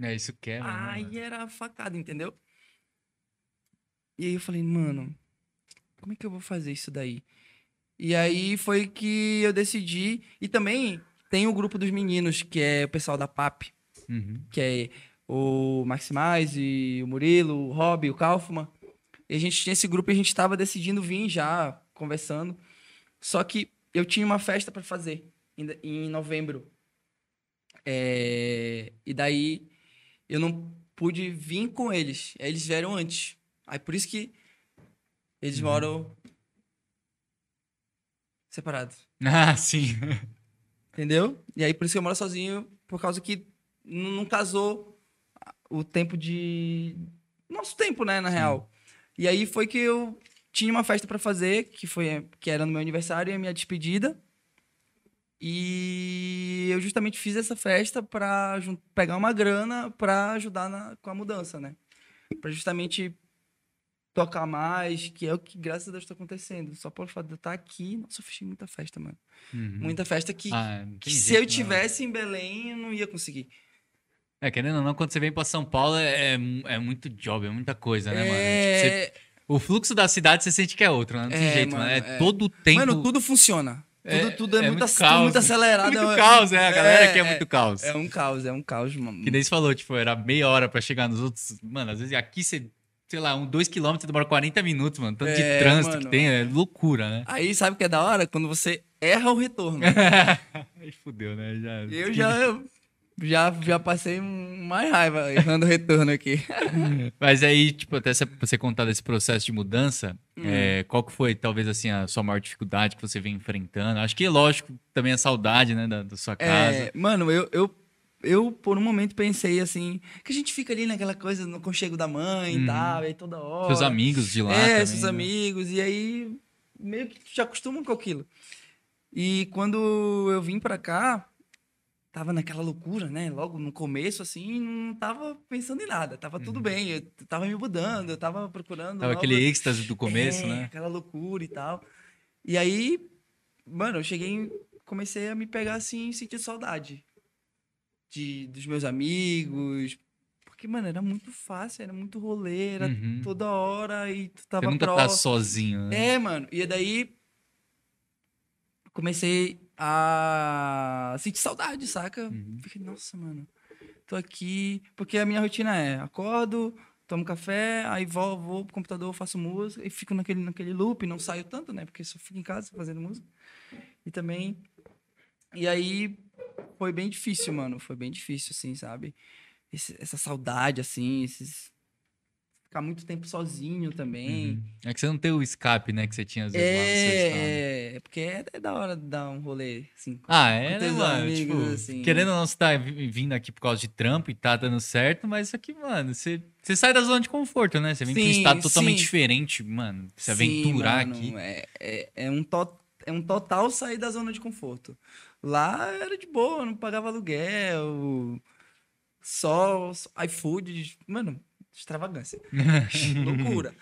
É isso que é, mano. Aí era facada, entendeu? E aí eu falei, mano, como é que eu vou fazer isso daí? E aí foi que eu decidi. E também tem o grupo dos meninos, que é o pessoal da PAP, Uhum. que é o Maximais e o Murilo, o Rob, o Kaufman. E a gente tinha esse grupo e a gente tava decidindo vir já, conversando. Só que eu tinha uma festa para fazer em, em novembro. É, e daí eu não pude vir com eles. Eles vieram antes. Aí por isso que eles Uhum. moram separados. Ah, sim. Entendeu? E aí por isso que eu moro sozinho, por causa que não casou o tempo de. Nosso tempo, né, na real. E aí foi que eu tinha uma festa pra fazer, que foi que era no meu aniversário e a minha despedida. E eu justamente fiz essa festa jun- pegar uma grana pra ajudar na- com a mudança, né? Pra justamente tocar mais, que é o que, graças a Deus, tá acontecendo. Só pelo fato de eu estar aqui, nossa, eu fiz muita festa, mano. Uhum. Muita festa que, Ah, não que tem se jeito, eu não. tivesse em Belém, eu não ia conseguir. É, querendo ou não, quando você vem pra São Paulo é, é, é muito job, é muita coisa, né, mano? Você- É... o fluxo da cidade você sente que é outro, né? Não tem É, jeito, mano. mano, É, é. todo o tempo. Mano, tudo funciona. Tudo É- é, tudo é, é muito, muito muito acelerado. muito é- caos, é. A galera é, quer é. muito caos. É um caos, é um caos, mano. Que nem você falou, tipo, era meia hora pra chegar nos outros. Mano, às vezes aqui você, sei lá, um 2 km demora 40 minutos, mano. Tanto É, de trânsito que mano. tem, é loucura, né? Aí sabe o que é da hora? Quando você erra o retorno. Aí fudeu, né? Já... Eu já, já, já passei mais raiva errando o retorno aqui. Mas aí, tipo, até você- contar desse processo de mudança, Hum. é, qual que foi, talvez, assim, a sua maior dificuldade que você vem enfrentando? Acho que, lógico, também a saudade, né, da, da sua casa. É, mano, eu, eu, eu por um momento pensei assim, que a gente fica ali naquela coisa no conchego da mãe Uhum. e tal, aí toda hora. Seus amigos de lá É, também, seus né? amigos, e aí meio que já acostumam com aquilo. E quando eu vim pra cá, tava naquela loucura, né? Logo no começo, assim, não tava pensando em nada, tava tudo bem, eu tava me mudando, eu tava procurando. Uhum. Tava aquele êxtase do começo, é, né? Aquela loucura e tal. E aí, mano, eu cheguei, comecei a me pegar assim, sentir saudade de, dos meus amigos. Porque, mano, era muito fácil, era muito rolê, era Uhum. toda hora e tu tava Você nunca tá próximo. sozinho, né? É, mano. E daí comecei a sentir saudade, saca? Uhum. Fiquei, nossa, mano, tô aqui. Porque a minha rotina é: acordo, tomo café, aí vou, vou pro computador, faço música e fico naquele, naquele loop, não saio tanto, né? Porque só fico em casa fazendo música. E também. E aí foi bem difícil, mano. Foi bem difícil, assim, sabe? Esse- essa saudade, assim, esses. Ficar muito tempo sozinho também. Uhum. É que você não tem o escape, né, que você tinha às vezes lá no seu estado. É, é, porque é, é da hora dar um rolê, assim. Ah, é, né, mano? amigos, Tipo, assim. querendo ou não, você tá vi- vindo aqui por causa de trampo e tá dando certo, mas isso aqui, mano, você, você sai da zona de conforto, né? Você vem pra um Sim, estado totalmente sim. diferente, mano. Se Sim, aventurar mano, aqui. É, é, é, um to, é um total sair da zona de conforto. Lá era de boa, não pagava aluguel, só só iFood, mano, extravagância. Loucura.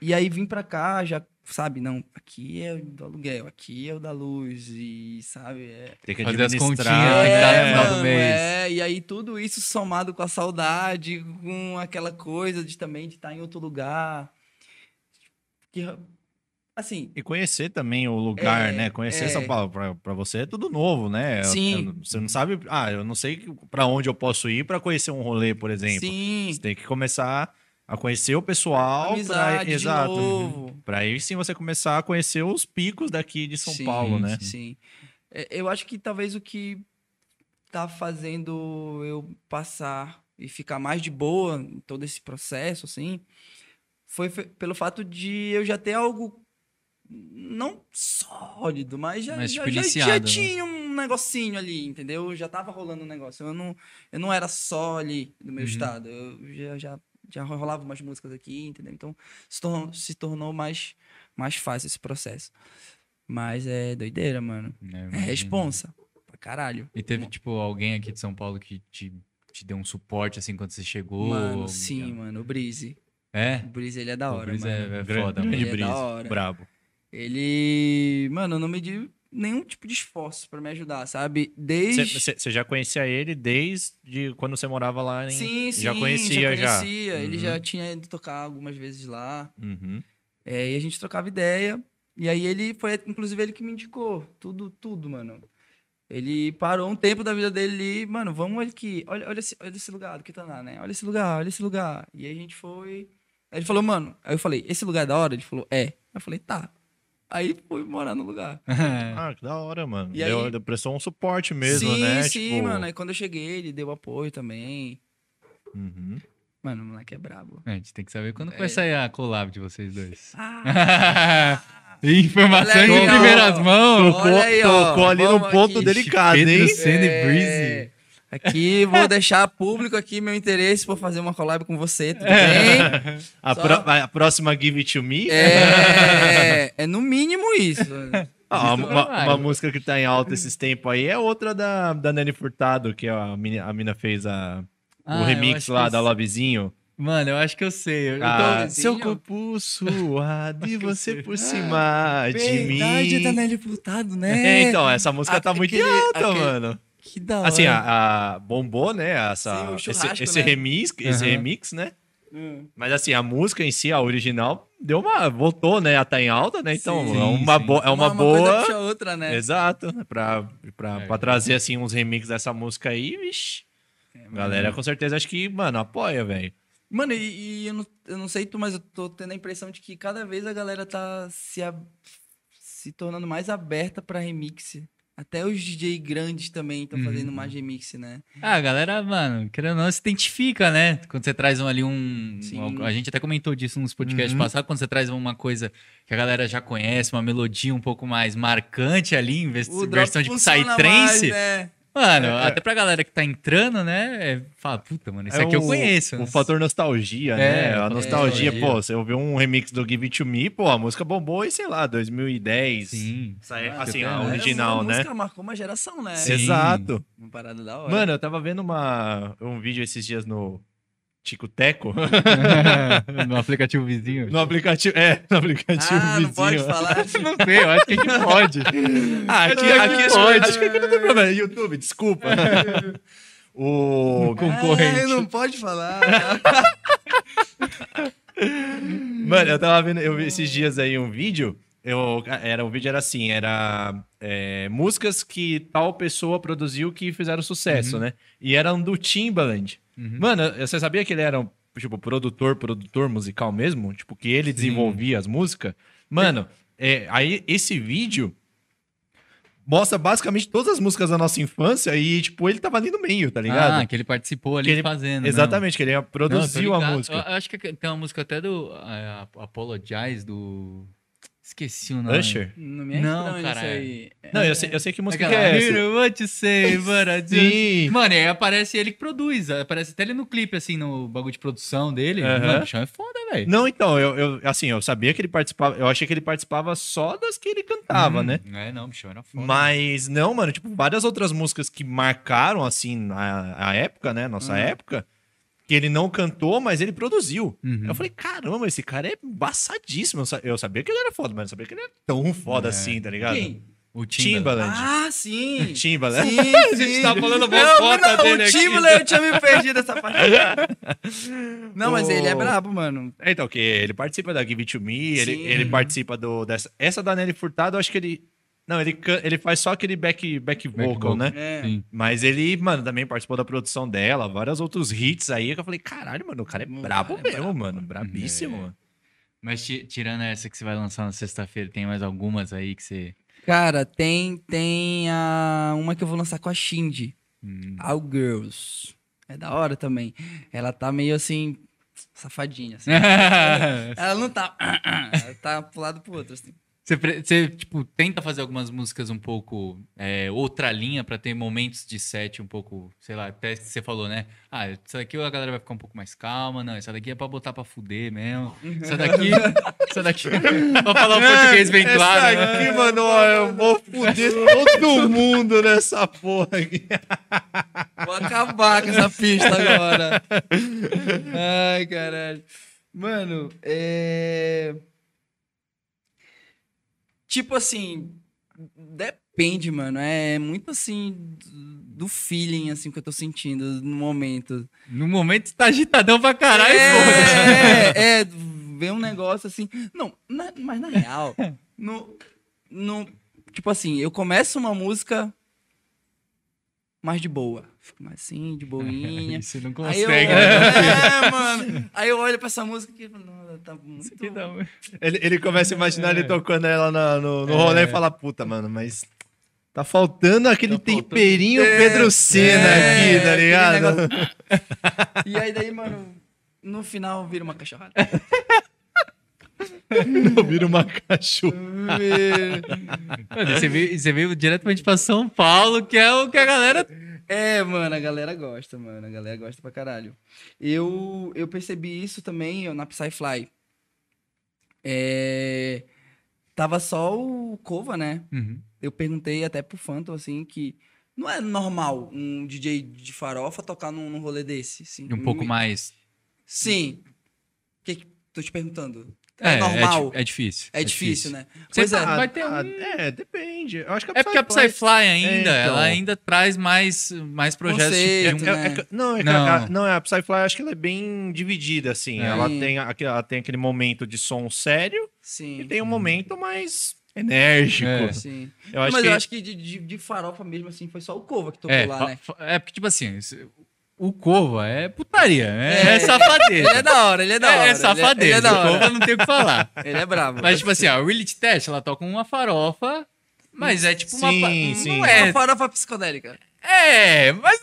E aí vim pra cá, já, sabe, não, aqui é o do aluguel, aqui é o da luz, e sabe, é, Tem que Fazer as continhas, no final do mês. É, e aí tudo isso somado com a saudade, com aquela coisa de também de estar em outro lugar. Que, assim, E conhecer também o lugar, É, né? Conhecer é. São Paulo, pra você é tudo novo, né? Sim. você não sabe. Ah, eu não sei pra onde eu posso ir pra conhecer um rolê, por exemplo. sim, Você tem que começar a conhecer o pessoal. amizade pra, exato. novo. Pra aí sim você começar a conhecer os picos daqui de São Sim, Paulo, né? Sim. É, Eu acho que talvez o que tá fazendo eu passar e ficar mais de boa em todo esse processo, assim, foi pelo fato de eu já ter algo não sólido, mas já, Mas, já, já- já né? tinha um negocinho ali, entendeu? Já tava rolando um negócio. Eu não, eu não era só ali do meu Uhum. estado. Eu já, já, já rolava umas músicas aqui, entendeu? Então se tornou, se tornou mais, mais fácil esse processo. Mas é doideira, mano. É imagino. responsa. Pra caralho. E teve, tipo, alguém aqui de São Paulo que te, te deu um suporte, assim, quando você chegou? Mano, sim, mano. O Breeze. É? O Breeze, ele é da O hora, Breeze mano. é, é foda, mano. Ele é da hora. Brabo. Ele, mano, não mediu nenhum tipo de esforço pra me ajudar, sabe? Desde... Você já conhecia ele desde quando você morava lá em. Sim, sim, já conhecia já. conhecia. Ele Uhum. já tinha ido tocar algumas vezes lá. Uhum. É, e a gente trocava ideia. E aí ele foi, inclusive, ele que me indicou. Tudo, tudo, mano. Ele parou um tempo da vida dele ali, mano, vamos aqui. Olha, olha, esse, olha esse lugar do Quitaná, né? Olha esse lugar, olha esse lugar. E aí a gente foi. Aí ele falou, mano. Aí eu falei, esse lugar é da hora? Ele falou, é. Aí eu falei, tá. Aí fui morar no lugar. Ah, que da hora, mano. E Deu, aí- deu- prestou um suporte mesmo, sim, né? sim, Tipo, mano. Aí quando eu cheguei, ele deu apoio também. uhum. Mano, o moleque é brabo. A gente tem que saber quando É. vai sair a collab de vocês dois. Ah, Informação Olha aí, de ó. primeiras mãos. Olha aí, ó. tocou ali no Vamos ponto aqui. delicado, hein? E É. Breezy. Aqui vou deixar público aqui meu interesse por fazer uma collab com você, tudo É. bem? A, Só- pro- a próxima Give It To Me É, é no mínimo isso. Ah, uma, uma música que tá em alta esses tempos aí é outra da, da Nelly Furtado, que a mina, a mina fez a, Ah, o remix lá da Lovezinho. Mano, eu acho que eu sei. Eu Ah, seu corpo suado e você por cima de Verdade, mim. tá Nelly Furtado, né? É, então, essa música tá muito Aquele- alta, aquele- mano. Que da hora. Assim, a, a- bombou, né? Essa, Sim, esse, esse né? remix, esse Aham. remix, né? Hum. Mas assim, a música em si, a original, deu uma. voltou, né? A tá em alta, né? Então, Sim, é uma, sim. bo- é uma, coisa boa. puxa a outra, né? Exato. Pra, pra, É. pra trazer, assim, uns remixes dessa música aí, vixi. É, Galera, com certeza, acho que, mano, apoia, velho. Mano, e, e eu, não, eu não sei tu, mas eu tô tendo a impressão de que cada vez a galera tá se, a- se tornando mais aberta pra remix. Até os DJ grandes também estão Uhum. fazendo mais remix, né? Ah, a galera, mano, querendo ou não, se identifica, né? Quando você traz um, ali um. Uma- a gente até comentou disso nos podcasts Uhum. passados, quando você traz uma coisa que a galera já conhece, uma melodia um pouco mais marcante ali, em vez- versão de Psytrance. mais, né? Mano, É, é. até pra galera que tá entrando, né? É, fala, puta, mano, isso É aqui eu o- conheço. O fator nostalgia, É, né? A nostalgia, nostalgia. pô, você ouviu um remix do Give It To Me, pô, a música bombou em, sei lá, 2010. Sim. Ah, assim, a é, original, A né? música marcou uma geração, né? Sim. Exato. Uma parada da hora. Mano, eu tava vendo uma, um vídeo esses dias no Tico Teco, no aplicativo vizinho. no aplicativo, é, no aplicativo ah, vizinho. não pode falar. Não sei, eu acho que aqui pode. Ah, aqui, aqui, acho, pode. acho que aqui não tem problema. YouTube, desculpa. o... concorrente. Ah, não pode falar. Mano, eu tava vendo, eu vi esses dias aí um vídeo. Eu, era, o vídeo era assim, era é, músicas que tal pessoa produziu que fizeram sucesso, né? E eram do Timbaland. Uhum. Mano, você sabia que ele era, tipo, produtor, produtor musical mesmo? Tipo, que ele Sim. desenvolvia as músicas? Mano, é, aí esse vídeo mostra basicamente todas as músicas da nossa infância e, tipo, ele tava ali no meio, tá ligado? Ah, que ele participou ali ele- fazendo. Exatamente, que ele Não, produziu tô a música. Eu acho que tem uma música até do é, Apologize, do. Esqueci o nome. Usher? Não me é Não, cara. Não, eu sei, eu sei que música que é essa. "You know what you say, but I just-" Sim. Mano, aí aparece ele que produz. Aparece até ele no clipe, assim, no bagulho de produção dele. Aham. Mano, o bichão é foda, velho. Não, então, eu, eu- assim, eu sabia que ele participava, eu achei que ele participava só das que ele cantava, Hum, né? É, não, o bichão era foda. Mas não, mano, tipo, várias outras músicas que marcaram, assim, a, a época, né? Nossa Uhum. época, que ele não cantou, mas ele produziu. Uhum. Eu falei, caramba, esse cara é embaçadíssimo. Eu sa- Eu sabia que ele era foda, mas não sabia que ele era tão foda É. assim, tá ligado? Quem? O Timbaland. Ah, sim. Timbaland. Sim, A sim. gente tá falando Não, uma foto não, dele o aqui. Timbaland, eu tinha me perdido essa parte. Não, mas O- ele é brabo, mano. É, então, que ele participa da Give It To Me, ele, ele participa do, dessa... Essa da Nelly Furtado, eu acho que ele... Não, ele, ele faz só aquele back, back vocal, vocal. né? É. Mas ele, mano, também participou da produção dela, vários outros hits aí, que eu falei, caralho, mano, o cara é O brabo cara é mesmo, mano, brabíssimo. É. Mas ti- tirando essa que você vai lançar na sexta-feira, tem mais algumas aí que você. Cara, tem, tem a, uma que eu vou lançar com a Shindy. Hum. All Girls. É da hora também. Ela tá meio assim, safadinha. assim. Ela não tá. Ela tá pro lado pro outro, assim. Você, você, tipo, tenta fazer algumas músicas um pouco é, outra linha pra ter momentos de set um pouco, sei lá, até você falou, né? Ah, essa daqui a galera vai ficar um pouco mais calma, não, essa daqui é pra botar pra fuder mesmo. Essa daqui, essa daqui, pra falar o português bem claro. Essa né? aqui, mano, ó, eu vou fuder todo mundo nessa porra aqui. Vou acabar com essa pista agora. Ai, caralho. Mano, é. Tipo assim. Depende, mano. É muito assim. Do feeling, assim, que eu tô sentindo no momento. No momento tá agitadão pra caralho, foda-se. é, é, ver um negócio assim. Não, na- mas na real, no, no, tipo assim, eu começo uma música mais de boa. Fico mais assim, de boinha. Você não Aí eu, consegue, né? é, mano. Aí eu olho pra essa música e falo, não, tá muito. Aqui dá- Ele, ele começa a imaginar ele tocando ela na- no, no É. rolê e fala, puta, mano, mas tá faltando aquele Tá faltando- temperinho É, Pedro Senna é, aqui, tá ligado? negócio- E aí daí, mano, no final vira uma cachorrada. Vira uma cachorra. Mano, Você veio, você veio diretamente pra São Paulo, que é o que a galera. É, mano, a galera gosta, mano. A galera gosta pra caralho. Eu, eu percebi isso também ó, na Psyfly. É, tava só o Cova, né? Eu perguntei até pro Phantom, assim, que não é normal um DJ de farofa tocar num, num rolê desse. Assim. Um pouco Me- mais. Sim. Que que- tô te perguntando. É, É, normal. É, é difícil. É, difícil, né? Você Pois é. tá- vai ter Ah, um- É, depende. Eu acho que É porque a Psyfly ainda, É, então. ela ainda traz mais, mais projetos Conceito, de É- né? é que- não, é que Não. A, não, é a Psyfly, acho que ela é bem dividida, assim. É. Ela, tem, ela tem aquele momento de som sério Sim. e tem um momento mais enérgico. É. Sim. Eu acho Mas que... eu acho que de, de, de farofa mesmo, assim, foi só o Cova que tocou É, lá, né? é porque, tipo assim, o Cova é putaria, é, É. é safadeza. Ele é da hora, ele é da hora. É, é ele Ele é safadeza. da o hora. Cova não tem o que falar. Ele é brabo. Mas, tipo assim, o Reality Test, ela toca uma farofa, mas é tipo uma. Sim, sim. Não é. Uma farofa psicodélica. É, mas,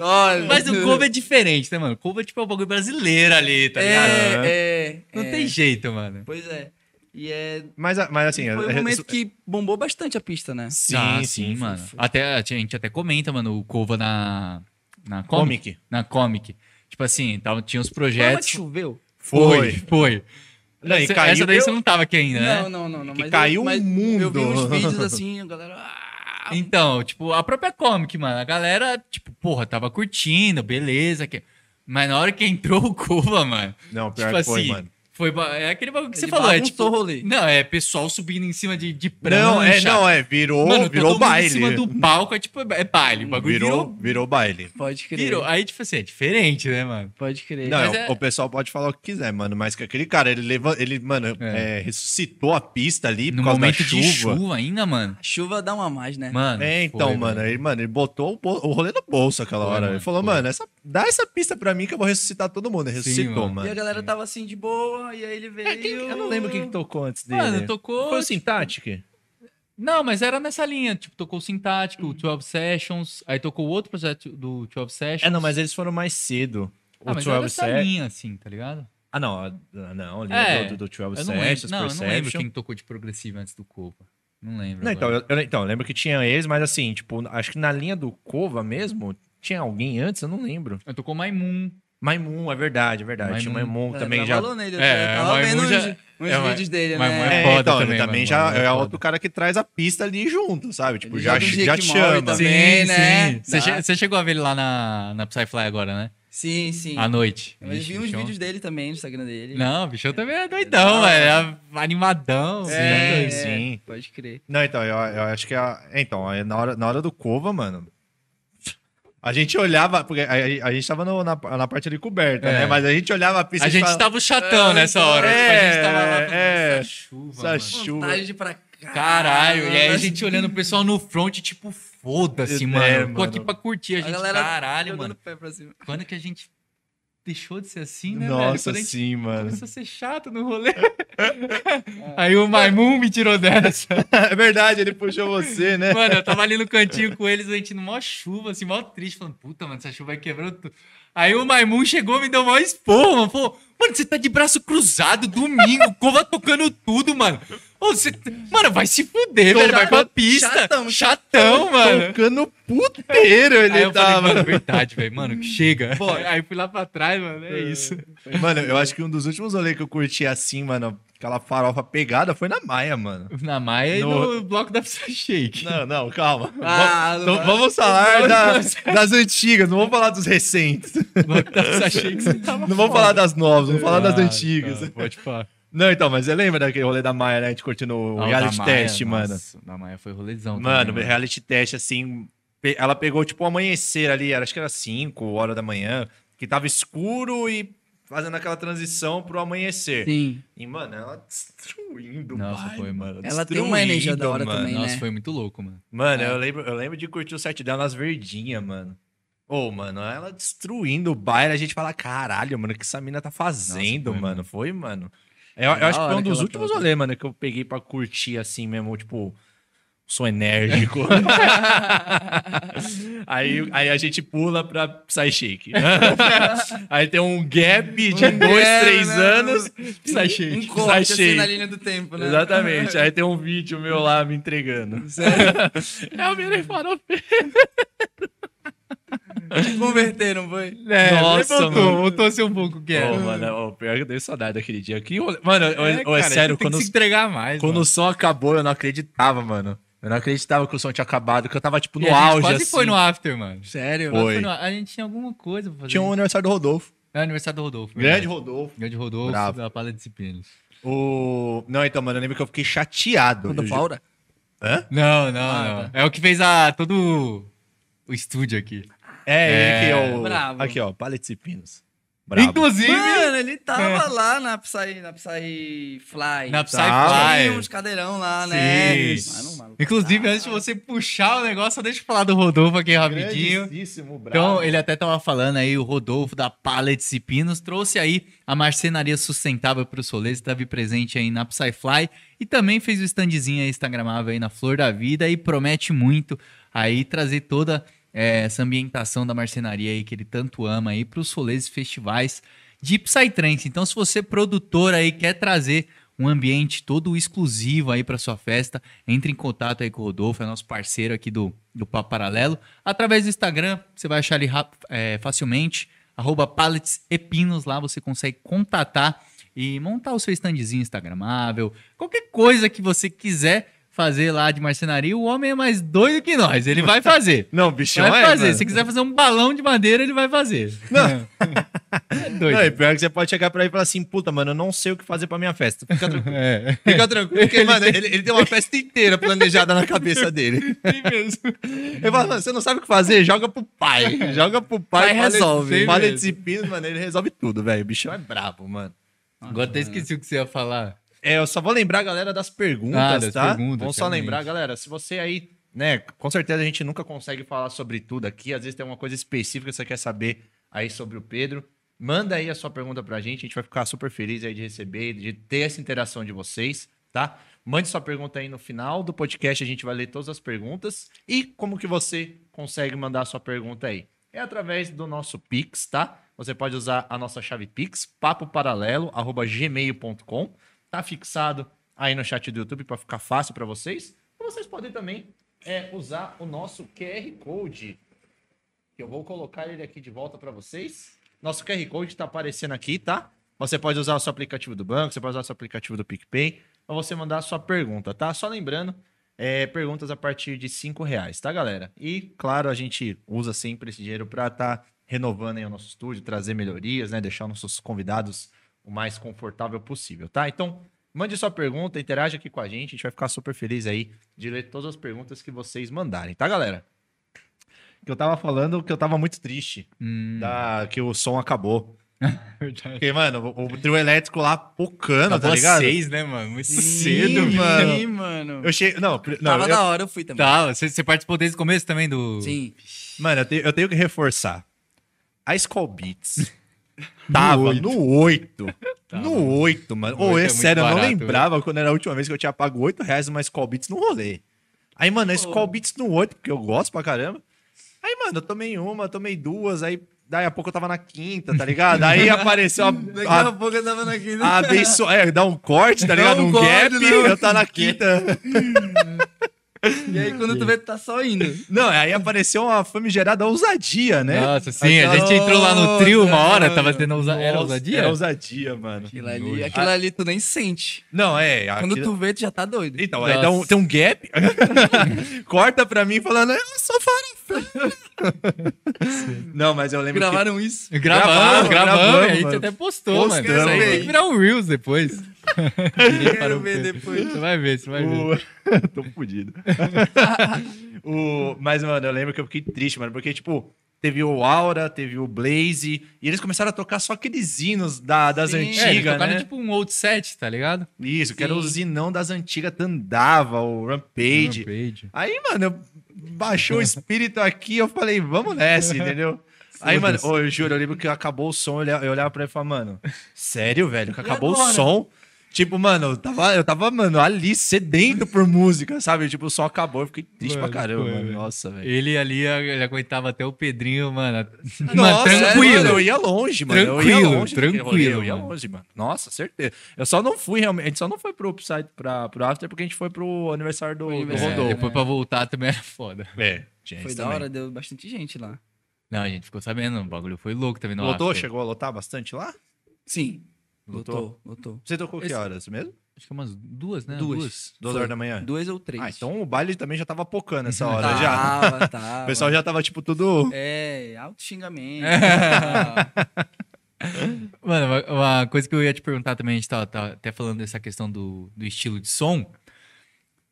Olha. mas o Cova é diferente, né, mano? O Cova é tipo um bagulho brasileiro ali, tá ligado? É, é. Não é. tem jeito, mano. Pois é. E é. Mas, mas assim... Foi um é- momento que bombou bastante a pista, né? Sim, Ah, sim, mano. foi. Até, a gente até comenta, mano, o Cova na. Na comic. Comic. Na comic. Tipo assim, tava, tinha os Mas projetos. choveu? Foi, foi. Não, e essa, caiu- essa daí eu- você não tava aqui ainda, né? Não, não, não. não Que mas caiu mas um mundo. Eu vi uns vídeos assim, a galera. ah, Então, tipo, a própria comic, mano, a galera, tipo, porra, tava curtindo, beleza. Que... Mas na hora que entrou o Cuba, mano, Não, pior tipo que foi, assim, mano. Foi é aquele bagulho que você falou, é tipo, o rolê. não, é pessoal subindo em cima de, de prancha. Não, é, não, é, virou, Mano, virou todo mundo baile. em cima do palco, é tipo, é baile, o bagulho virou, virou, virou baile. Pode crer. virou. Aí, tipo assim, é diferente, né, mano? Pode crer. Não, é- o pessoal pode falar o que quiser, mano, mas que aquele cara, ele leva, ele, mano, É. é, ressuscitou a pista ali No por causa da momento de chuva. chuva ainda, mano. A chuva dá uma mais, né? Mano. É, então, foi, mano, ele, mano, ele botou o, bol- o rolê no bolso aquela Foi, hora. mano, ele falou, foi. mano, essa, dá essa pista pra mim que eu vou ressuscitar todo mundo. Ele Sim, ressuscitou, mano. mano. E a galera tava assim de boa, e aí ele veio. É, quem- eu não lembro quem que tocou antes dele. Mano, tocou. Foi o Syntactic? Não, mas era nessa linha. Tipo, tocou o Sintático, o 12 Sessions, aí tocou o outro projeto do 12 Sessions. É, não, mas eles foram mais cedo. O ah, mas era 12 nessa Se- linha, assim, tá ligado? Ah, não, a- não, ali É, do, do 12 Eu não lembro, Sessions, não, eu não lembro quem tocou de progressivo antes do Copa. Não lembro. Não, então, eu, eu- então, eu lembro que tinha eles, mas assim, tipo, acho que na linha do Cova mesmo, tinha alguém antes, eu não lembro. Eu tocou Maimun. Maimun, é verdade, é verdade. Tinha Maimun. Maimun É, também já. valor nele, eu É, tava mas vendo já- uns, uns é, vídeos dele, mas né? é É, foda então, também, ele também já Maimun é é outro cara que traz a pista ali junto, sabe? Tipo, Ele já, já Jake chama. Também. né? Você, Dá. che- você chegou a ver ele lá na, na Psyfly agora, né? Sim, sim. À noite. Eu Vixe, vi uns bichão. vídeos dele também no Instagram dele. Não, o bichão também é doidão, velho. É animadão. é, sim, sim. Pode crer. Não, então, eu, eu acho que a, então, na hora, na hora do Cova, mano. A gente olhava, porque a, a- gente tava no- na, na parte ali coberta, É. né? Mas a gente olhava a pista A gente falava, tava chatão É, nessa hora. é, tipo, a gente tava lá é, essa chuva, essa mano. chuva. Vontade pra. Caralho, e aí a gente olhando o pessoal no front, tipo, foda-se, É, mano. Tô mano. aqui pra curtir. A A gente, galera caralho, mano. o pé pra cima. Quando que a gente deixou de ser assim, né, velho? Nossa, gente sim, mano. começou a ser chato no rolê. aí o Maimun me tirou dessa. É verdade, ele puxou você, né? Mano, eu tava ali no cantinho com eles, a gente numa chuva, assim, mó triste, falando, puta, mano, essa chuva vai quebrando tudo. Aí o Maimun chegou e me deu mó esporro, mano. Falou, mano, você tá de braço cruzado, domingo, cova tocando tudo, mano. Ô, você... Mano, vai se fuder, velho, vai pra pista. Chatão, Chatão, mano. Tocando puteiro ele Aí eu falei, tava. mano, verdade, velho, mano, chega. Aí fui lá pra trás, mano, é isso. Mano, eu acho que um dos últimos rolês que eu curti assim, mano, aquela farofa pegada foi na Maia, mano. Na Maia e No- no bloco da Psy Shake. Não, não, calma. Ah, Vamos- não vamos falar da- das antigas, não vamos falar dos recentes. No bloco da Psy Shake você tava Não vamos falar das novas, vamos falar das Ah, antigas. tá, pode falar. Não, então, mas você lembra daquele rolê da Maia, né? A gente curtindo o reality Maia, test, mano. nossa, Da Maia foi rolezão. Mano, também, reality test, assim. Ela pegou, tipo, o amanhecer ali, acho que era 5 horas da manhã, que tava escuro e fazendo aquela transição pro amanhecer. Sim. E, mano, ela destruindo Nossa, o baile, foi, mano. Ela tem uma energia da hora mano. também, Nossa, né? foi muito louco, mano. Mano, É. eu, lembro, eu lembro de curtir o set dela nas verdinhas, mano. Ô, mano, ela destruindo o baile, a gente fala, caralho, mano, o que essa mina tá fazendo, Nossa, foi, mano? mano. Foi, mano. Eu, eu Da acho que foi um dos últimos rolês, mano, que eu peguei pra curtir assim mesmo, tipo, sou enérgico. aí, aí a gente pula pra Psy Shake. aí tem um gap de dois, É, três né? anos, Psy Shake. Um corte assim na linha do tempo, né? Exatamente. Aí tem um vídeo meu lá me entregando. é o Mirei Farofeiro. Te converter, não foi? É, Nossa, voltou, mano. voltou a ser um pouco o que era. Ô, mano, ô, pior que eu dei saudade daquele dia. Que rolê- Mano, É, é, cara, sério, tem quando, que se entregar mais, quando mano. o som acabou, eu não acreditava, mano. Eu não acreditava que o som tinha acabado, que eu tava, tipo, no E a gente auge, quase assim. foi no after, mano. Sério? Foi. Foi no- A gente tinha alguma coisa pra fazer. Tinha um aniversário do Rodolfo. É aniversário do Rodolfo. Grande. Rodolfo. Grande Rodolfo Bravo. da Palha Disciplinas. O... Não, então, mano, eu lembro que eu fiquei chateado. Quando Eu Paura? Hã? Não, não, Ah, não. É o que fez a, todo o estúdio aqui. É, ele que é É. o... Bravo. Aqui, ó, Palette e Pinos. Brabo. Inclusive, Mano, ele tava lá na Psy, na Psy Fly. na Tá. Tinha Psyfly. uns cadeirão lá, né? Sim. Mano, maluco. Inclusive, antes de você puxar o negócio, deixa eu falar do Rodolfo aqui rapidinho. Brabo. Então, ele até tava falando aí, o Rodolfo da Pallets e Pinos trouxe aí a marcenaria sustentável para os rolês, esteve presente aí na Psyfly e também fez o standzinho aí instagramável aí na Flor da Vida e promete muito aí trazer toda eh, essa ambientação da marcenaria aí que ele tanto ama aí para os rolês e festivais de Psytrance. Então, se você produtor aí quer trazer um ambiente todo exclusivo aí para sua festa, entre em contato aí com o Rodolfo, é nosso parceiro aqui do, do Papo Paralelo. Através do Instagram, você vai achar ele é, facilmente, arroba lá você consegue contatar e montar o seu standzinho instagramável, qualquer coisa que você quiser fazer lá de marcenaria, o homem é mais doido que nós, ele vai fazer. Não, bichão Vai é, fazer. mano. Se quiser fazer um balão de madeira, ele vai fazer. Não. É doido. Não, e pior que você pode chegar pra ele e falar assim, puta, mano, eu não sei o que fazer pra minha festa. Fica tranquilo. É. Fica tranquilo, porque, mano, ele, ele tem uma festa inteira planejada na cabeça dele. Sim mesmo. Ele fala, mano, você não sabe o que fazer? Joga pro pai. Joga pro pai. Pai fala- resolve. Fala pinos, mano, ele resolve tudo, velho. O bichão é brabo, mano. Agora até esqueci o que você ia falar. É, eu só vou lembrar galera das perguntas, Ah, das tá? perguntas, Vamos só realmente. lembrar, galera, se você aí, né, com certeza a gente nunca consegue falar sobre tudo aqui, às vezes tem uma coisa específica que você quer saber aí sobre o Pedro, manda aí a sua pergunta pra gente, a gente vai ficar super feliz aí de receber, de ter essa interação de vocês, tá? Mande sua pergunta aí no final do podcast, a gente vai ler todas as perguntas. E como que você consegue mandar a sua pergunta aí? É através do nosso Pix, tá? Você pode usar a nossa chave Pix, papoparalelo@gmail.com. Tá fixado aí no chat do YouTube para ficar fácil para vocês. Vocês podem também é, usar o nosso QR Code, eu vou colocar ele aqui de volta para vocês. Nosso QR Code está aparecendo aqui, tá? Você pode usar o seu aplicativo do banco, você pode usar o seu aplicativo do PicPay, para você mandar a sua pergunta, tá? Só lembrando, é, perguntas a partir de cinco reais, tá, galera? E, claro, a gente usa sempre esse dinheiro para estar renovando aí o nosso estúdio, trazer melhorias, né? Deixar nossos convidados o mais confortável possível, tá? Então, mande sua pergunta, interaja aqui com a gente, a gente vai ficar super feliz aí de ler todas as perguntas que vocês mandarem, tá, galera? Que eu tava falando que eu tava muito triste Hum, da, que o som acabou. verdade. Porque, mano, o, o trio elétrico lá pocando, tá ligado? seis, né, mano? Muito Sim, cedo, mano. Sim, mano. Eu cheguei. Não, não Tava eu- da hora, eu fui também. Tá, você, você participou desde o começo também do. Sim. Mano, eu tenho, eu tenho que reforçar. A Skull Beats tava oito. no 8. Tava. No 8, mano. No Ô, oito é é sério, eu não lembrava quando era a última vez que eu tinha pago 8 reais numa Skull Beats no rolê. Aí, mano, a Skull Beats no 8, porque eu gosto pra caramba. Aí, mano, eu tomei uma, tomei duas, aí daí a pouco eu tava na quinta, tá ligado? Aí apareceu a, Daqui a a, pouco eu tava naquele. a abenço... É, dá um corte, tá Dá ligado? um Um, corte, gap, não. eu tá na quinta. E aí quando tu vê, tu tá só indo. Não, aí apareceu uma famigerada ousadia, né? Nossa, sim, a Aquela- gente entrou lá no trio uma hora, tava tendo ousa... Era Nossa, ousadia? Era ousadia, mano. Aquilo ali, aquilo ali tu nem sente. Não, é. Quando aquilo- tu vê, tu já tá doido. Então, aí dá um- tem um gap, corta pra mim falando, eu sou farofa. Não, mas eu lembro Gravaram isso? Gravamos, Gravamos, gravamos, gravamos, a gente mano. até postou, mano. Postamos, Isso aí tem que virar um Reels depois. Quero ver depois. Você vai ver, você vai ver. O... Tô fudido. o... Mas, mano, eu lembro que eu fiquei triste, mano, porque, tipo, teve o Aura, teve o Blaze, e eles começaram a tocar só aqueles hinos da, das Sim. É, antigas, tocaram né? tipo um old set, tá ligado? Isso, que era o Sim. zinão das antigas, Tandava, o Rampage. Rampage. Aí, mano, eu- baixou o espírito aqui, eu falei, vamos nessa, entendeu? Aí, mano, eu juro, eu lembro que acabou o som, eu olhava, pra ele e falava, mano, sério, velho, que acabou o som. Tipo, mano, eu tava, eu tava, mano, ali sedento por música, sabe? Tipo, o som acabou, eu fiquei triste Mano, pra caramba, foi, mano. Nossa, velho. Ele ali, ele aguentava até o Pedrinho, mano. Nossa, mano, tranquilo. mano, eu ia longe, mano. eu ia Tranquilo, longe tranquilo, Eu ia longe, mano. Nossa, certeza. Eu só não fui realmente. A gente só não foi pro Upside, pra, pro After, porque a gente foi pro aniversário do, do aniversário, É, Rodolfo. depois pra voltar também era foda. É, tinha Foi isso da também. hora, deu bastante gente lá. Não, a gente ficou sabendo, o bagulho foi louco também no Lotou? after. Chegou a lotar bastante lá? Sim. Lotou? Lotou. Você tocou que Esse- horas mesmo? Acho que umas duas, né? Duas. Duas Foi. horas da manhã? Duas ou três. Ah, então o baile também já tava pocando essa hora tava, já. Tava, O pessoal já tava, tipo, tudo... É, alto xingamento. Mano, uma, coisa que eu ia te perguntar também, a gente tava, até falando dessa questão do, do estilo de som.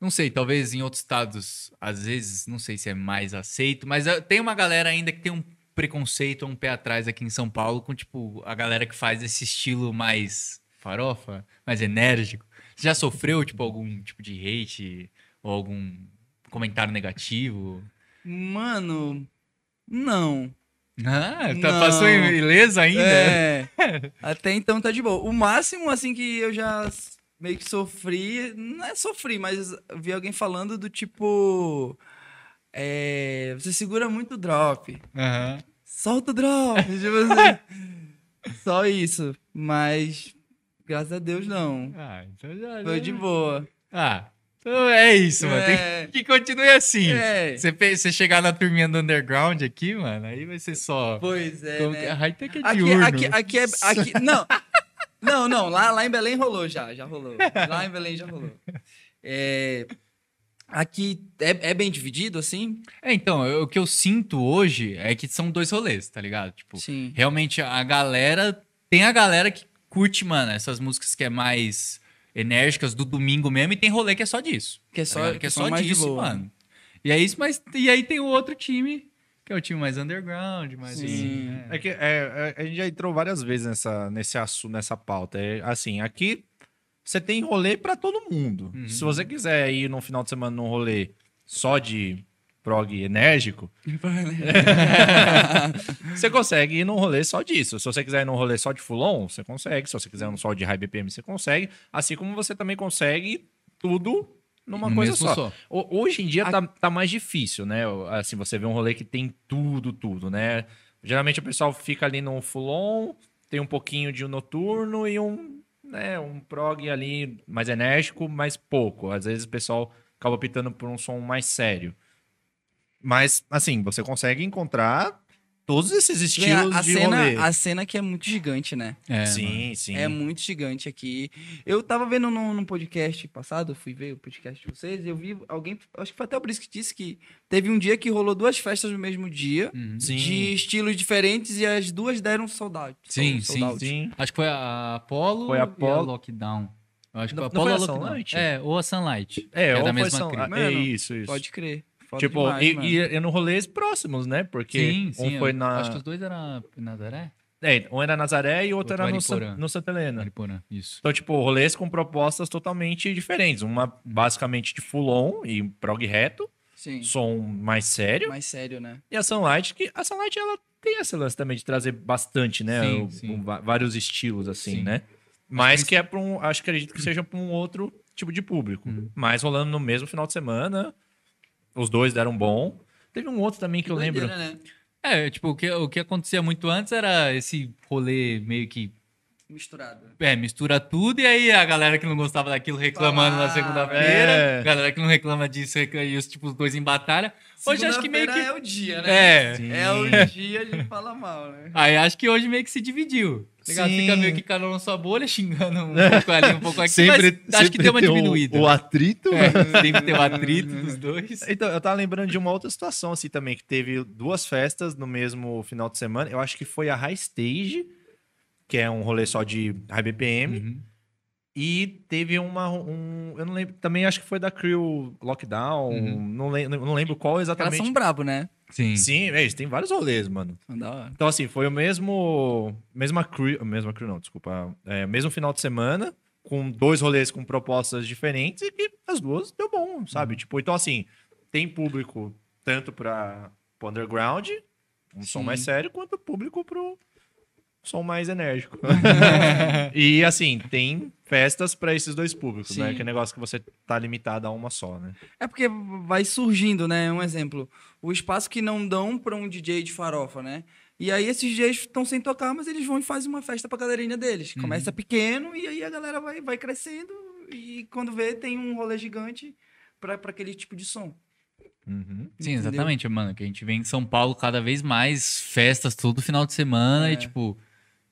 Não sei, talvez em outros estados, às vezes, não sei se é mais aceito, mas eh, tem uma galera ainda que tem um preconceito, um pé atrás aqui em São Paulo com, tipo, a galera que faz esse estilo mais farofa, mais enérgico. Você já sofreu, tipo, algum tipo de hate ou algum comentário negativo? Mano, não. Ah, tá, Não. passou ilesa ainda? É. Até então tá de boa. O máximo, assim, que eu já meio que sofri, não é sofri, mas vi alguém falando do tipo. É, você segura muito o drop. Aham. Solta o drop. tipo assim. Só isso. Mas, graças a Deus, não. Ah, então já. Foi de boa. Ah, então é isso, mano. Tem É. que continue assim. É. Você, você chegar na turminha do underground aqui, mano, aí vai ser só. Pois é, como né? que é? High-tech é Aqui, diurno. aqui, aqui é. Aqui, não. Não, não. Lá, lá em Belém rolou já. Já rolou. Lá em Belém já rolou. É, aqui é, é bem dividido, assim? É, então, eu- o que eu sinto hoje é que são dois rolês, tá ligado? Tipo, Sim. realmente a galera. Tem a galera que curte, mano, essas músicas que é mais enérgicas do domingo mesmo, e tem rolê que é só disso. Que é tá só, ligado? que é são só mais de disso, boa. mano. E é isso, mas. E aí tem o outro time, que é o time mais underground, mais Sim. assim. né? É que é, é, a gente já entrou várias vezes nessa, nesse assunto, nessa pauta. É, assim, aqui você tem rolê pra todo mundo. Uhum. Se você quiser ir no final de semana num rolê só de prog enérgico, você consegue ir num rolê só disso. Se você quiser ir num rolê só de fulon, você consegue. Se você quiser ir num só de high BPM, você consegue. Assim como você também consegue tudo numa No coisa só. só. Ho- Hoje em dia tá, tá mais difícil, né? Assim, você vê um rolê que tem tudo, tudo, né? Geralmente o pessoal fica ali no full-on, tem um pouquinho de um noturno e um, né, um prog ali mais enérgico, mas pouco. Às vezes o pessoal acaba optando por um som mais sério. Mas, assim, você consegue encontrar todos esses estilos a, de cena, rolê. a cena que é muito gigante, né? É, sim, sim. É muito gigante aqui. Eu tava vendo num, num podcast passado, eu fui ver o podcast de vocês, e eu vi alguém, acho que foi até o Brice que disse que teve um dia que rolou duas festas no mesmo dia, Uhum. Sim. de estilos diferentes, e as duas deram soldado. Sim, sim, Sim. Acho que foi a Apollo Foi a e a Apollo. Lockdown. Eu acho que Não- foi a não Apollo foi a a Lockdown. Sunlight? É, ou a Sunlight. É, ou da foi mesma cria. é Mano, isso, isso. Pode crer. Foda tipo, demais, e, mano. e, e no rolês próximos, né? Porque Sim, sim. um foi eu na. Acho que os dois eram Nazaré? É, um era Nazaré e o outro Outro era no, Mariporã. no Santa Helena. Mariporã, isso. Então, tipo, rolês com propostas totalmente diferentes. Uma basicamente de full-on e prog reto, Sim. som mais sério. Mais sério, né? E a Sunlight, que a Sunlight, ela tem esse lance também de trazer bastante, né? Sim, o- sim. o vários estilos, assim, Sim. né? Mas que é para um. Acho que acredito que seja para um outro tipo de público. Uhum. Mas rolando no mesmo final de semana. Os dois deram bom. Teve um outro também que, eu lembro. Né? É, tipo, o que, o que acontecia muito antes era esse rolê meio que Misturado. É, mistura tudo e aí a galera que não gostava daquilo reclamando na Ah, segunda-feira, é. a galera que não reclama disso e os tipo os dois em batalha. Hoje acho que meio que é o dia, né? é. Sim. É o dia de falar mal, né? Aí acho que hoje meio que se dividiu. Ligado? Sim. Fica meio que cada um na sua bolha, xingando um pouco ali, um pouco aqui, Sempre, mas acho que deu uma tem o- diminuída. O, atrito. É, sempre tem o atrito dos dois. Então, eu tava lembrando de uma outra situação assim também, que teve duas festas no mesmo final de semana. Eu acho que foi a High Stage, que é um rolê só de High BPM. Uhum. E teve uma. Um, eu não lembro. Também acho que foi da Crew Lockdown. Uhum. Não, lembro, não lembro qual exatamente. são brabo, né? Sim. Sim, é, eles têm vários rolês, mano. Então, assim, foi o mesmo. Mesma crew. Mesma crew, não, desculpa. É, mesmo final de semana, com dois rolês com propostas diferentes e que as duas deu bom, sabe? Tipo, então, assim, tem público tanto para pro underground, um som Sim. mais sério, quanto público pro som mais enérgico. e, assim, tem festas para esses dois públicos, né? Sim. Que é negócio que você tá limitado a uma só, né? É porque vai surgindo, né? Um exemplo. O espaço que não dão pra um DJ de farofa, né? E aí esses DJs estão sem tocar, mas eles vão e fazem uma festa pra galerinha deles. Uhum. Começa pequeno e aí a galera vai, vai crescendo e quando vê tem um rolê gigante pra, pra aquele tipo de som. Uhum. Sim, exatamente, mano. Que a gente vê em São Paulo cada vez mais festas todo final de semana É. e, tipo,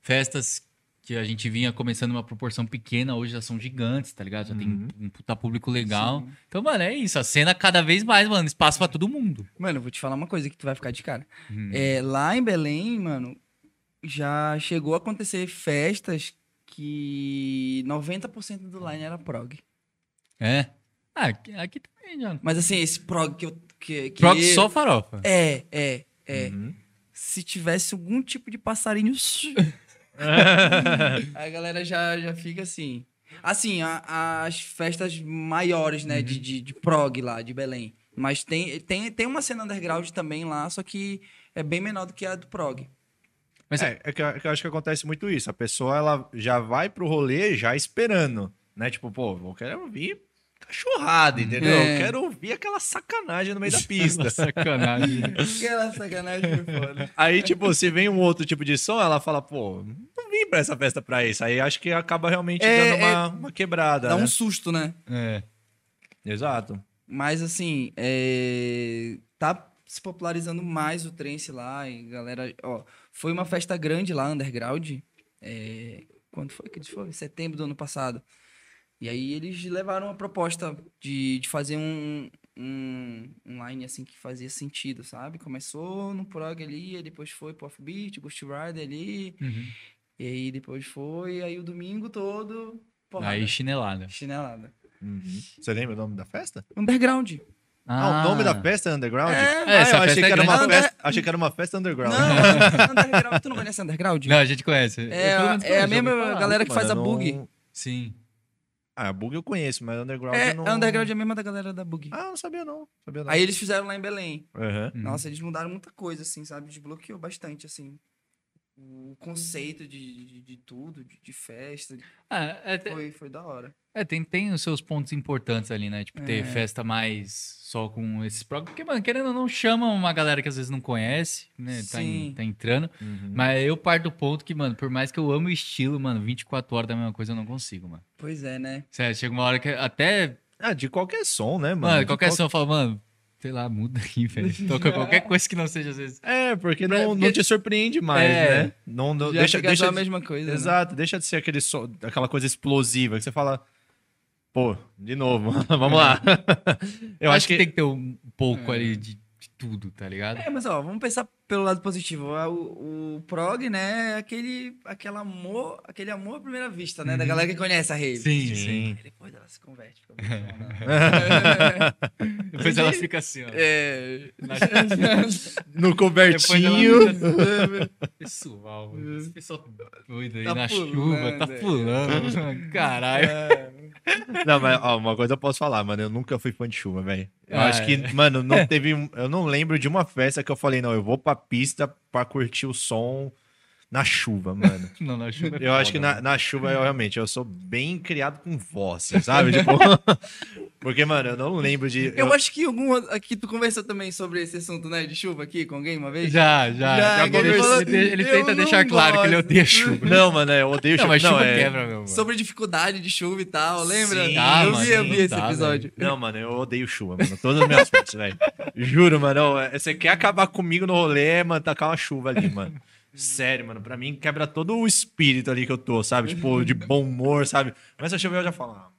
festas que a gente vinha começando uma proporção pequena, hoje já são gigantes, tá ligado? Já Uhum. tem um puta público legal. Sim. Então, mano, é isso. A cena cada vez mais, mano, espaço pra todo mundo. Mano, eu vou te falar uma coisa que tu vai ficar de cara. Hum. É, lá em Belém, mano, já chegou a acontecer festas que 90% do line era prog. É. Ah, aqui, aqui também, já. Mas assim, esse prog que eu. Que, que Prog eu- só farofa. É, é, é. Uhum. se tivesse algum tipo de passarinho. a galera já, já fica assim. Assim, a- as festas maiores, né, de, de, de prog lá, de Belém. Mas tem, tem, tem uma cena underground também lá, só que é bem menor do que a do prog. Mas é, é que, eu- é que eu acho que acontece muito isso. A pessoa ela já vai pro rolê já esperando, né? Tipo, pô, eu quero ouvir cachorrada, entendeu? É. Eu quero ouvir aquela sacanagem no meio da pista. Sacanagem. Aquela sacanagem foi foda. Aí, tipo, se vem um outro tipo de som, ela fala, pô, não vim pra essa festa pra isso. Aí acho que acaba realmente É, dando uma, uma quebrada. Dá né? um susto, né? É. Exato. Mas assim, é, tá se popularizando mais o trance lá e galera, ó, foi uma festa grande lá, underground. é, quando foi que eles foram? Em setembro do ano passado. E aí eles levaram a proposta de, de fazer um, um, um line assim que fazia sentido, sabe? Começou no prog ali, depois foi pro offbeat, Ghost Rider ali, Uhum. e aí depois foi, aí o domingo todo, porrada, Aí chinelada. chinelada. Uhum. Você lembra o nome da festa? Underground. Ah, o nome da festa é Underground? É, ah, essa eu achei festa que, é era uma festa, achei que era uma festa underground. Não, underground. Tu não conhece underground? Não, a gente conhece. É, é a mesma galera que faz a bug. não- Sim. Ah, a bug eu conheço, mas underground É, eu não... a underground é a mesma da galera da bug. Ah, não sabia não. Sabia não. Aí eles fizeram lá em Belém. Uhum. Nossa, eles mudaram muita coisa, assim, sabe? Desbloqueou bastante, assim. O conceito de, de, de tudo, de, de festa. Ah, é, Foi, foi da hora. É, tem, tem os seus pontos importantes ali, né? Tipo, ter É. festa mais só com esses programas. Porque, mano, querendo ou não, chama uma galera que às vezes não conhece, né? Tá, em- tá entrando. Uhum. Mas eu parto do ponto que, mano, por mais que eu amo o estilo, mano, 24 horas da mesma coisa eu não consigo, mano. Pois é, né? Sério, chega uma hora que até. Ah, de qualquer som, né, mano? Mano, De qualquer qual- som eu falo, mano, sei lá, muda aqui, velho. Toca qualquer coisa que não seja às vezes. É, porque não, porque- não te surpreende mais, É. né? Não, não- deixa, deixa só a mesma coisa. né? Exato, deixa de ser aquele som, aquela coisa explosiva que você fala, pô, de novo, vamos lá. Eu acho, que, tem que ter um pouco ali de, de tudo, tá ligado? É, mas ó, vamos pensar pelo lado positivo. O, o prog, né, é aquele, aquele amor, aquele amor à primeira vista, né? Da galera que conhece a rave. Sim, Sim. Aí depois ela se converte. Fica muito bom, né? Depois ela fica assim, ó. é... no ela cobertinho. fica assim, Pessoal, mano. Esse pessoal doido aí Tá na pulando, chuva, tá é. pulando. Caralho. Não, mas ó, uma coisa eu posso falar, mano, eu nunca fui fã de chuva, velho. Eu Ah, acho que, é. mano, não teve, eu não lembro de uma festa que eu falei, não, eu vou pra pista pra curtir o som na chuva, mano. Não, na chuva é Eu acho que foda, na, na chuva, eu realmente, eu sou bem criado com voz, sabe? Tipo, porque, mano, eu não lembro de... Eu acho que algum aqui tu conversou também sobre esse assunto, né, de chuva aqui com alguém uma vez? Já, já. Já, já conversou. falou, ele, ele "Eu tenta não deixar claro que ele gosto." odeia chuva. Não, mano, é, eu odeio Não, chuva. mas chuva é- quebra, meu mano. Sobre dificuldade de chuva e tal, lembra? Sim, Ah, eu mano, vi, eu não vi esse dá, episódio. Não, mano, eu odeio chuva, mano. Todas as minhas fotos, velho. Juro, mano. é- Você quer acabar comigo no rolê, mano, tacar uma chuva ali, mano. Sério, mano. Pra mim quebra todo o espírito ali que eu tô, sabe? Tipo, de bom humor, sabe? Mas a chuva eu já falo, ah, mano.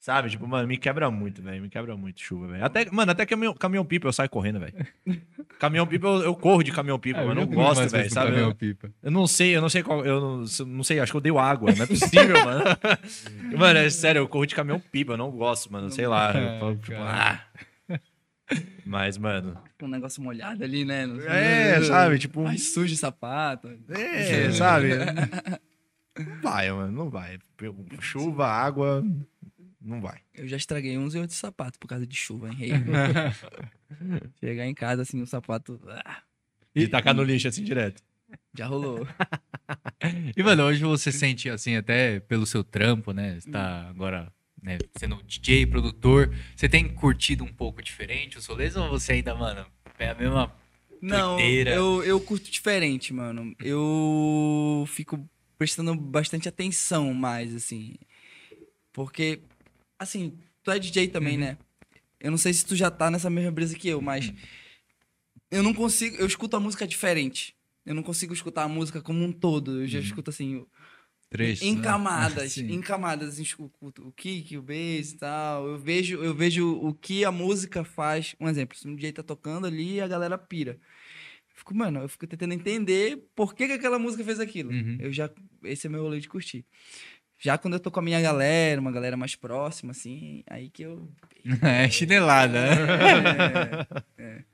Sabe? Tipo, mano, me quebra muito, velho. Me quebra muito chuva, velho. Até, mano, até caminhão, caminhão pipa eu saio correndo, velho. Caminhão pipa eu, eu corro de caminhão pipa, mas eu não gosto, velho, sabe? caminhão Eu, pipa. eu não sei, eu não sei qual. Eu não, não sei, acho que eu dei água. Não é possível, mano. Mano, é sério, eu corro de caminhão pipa, eu não gosto, mano. Sei lá. Eu falo, tipo, ah. Mas, mano. Um negócio molhado ali, né? No- É, sabe? Tipo. Ai, sujo o sapato. É, sabe? Não vai, mano, não vai. Chuva, água, não vai. Eu já estraguei uns e outros sapatos por causa de chuva, hein? Rei? Chegar em casa assim, o sapato. ah, E tacar no lixo assim direto. já rolou. E, mano, hoje você sente, assim, até pelo seu trampo, né? Você tá agora né, sendo DJ, produtor. Você tem curtido um pouco diferente os rolês ou você ainda, mano, é a mesma. Não, Doideira. eu, eu curto diferente, mano. Eu fico prestando bastante atenção mais, assim. Porque, assim, tu é DJ também, né? Eu não sei se tu já tá nessa mesma brisa que eu, mas eu não consigo. Eu escuto a música diferente. Eu não consigo escutar a música como um todo. Eu já escuto assim, Em né? camadas, Sim. em camadas, escuto o kick, o bass e tal. Eu vejo, eu vejo o que a música faz. Um exemplo, se um DJ tá tocando ali, a galera pira. Eu Fico, mano, eu fico tentando entender por que, que aquela música fez aquilo. Uhum. Eu já, esse é meu rolê de curtir. Já quando eu tô com a minha galera, uma galera mais próxima, assim, aí que eu. É, chinelada, né? É, é.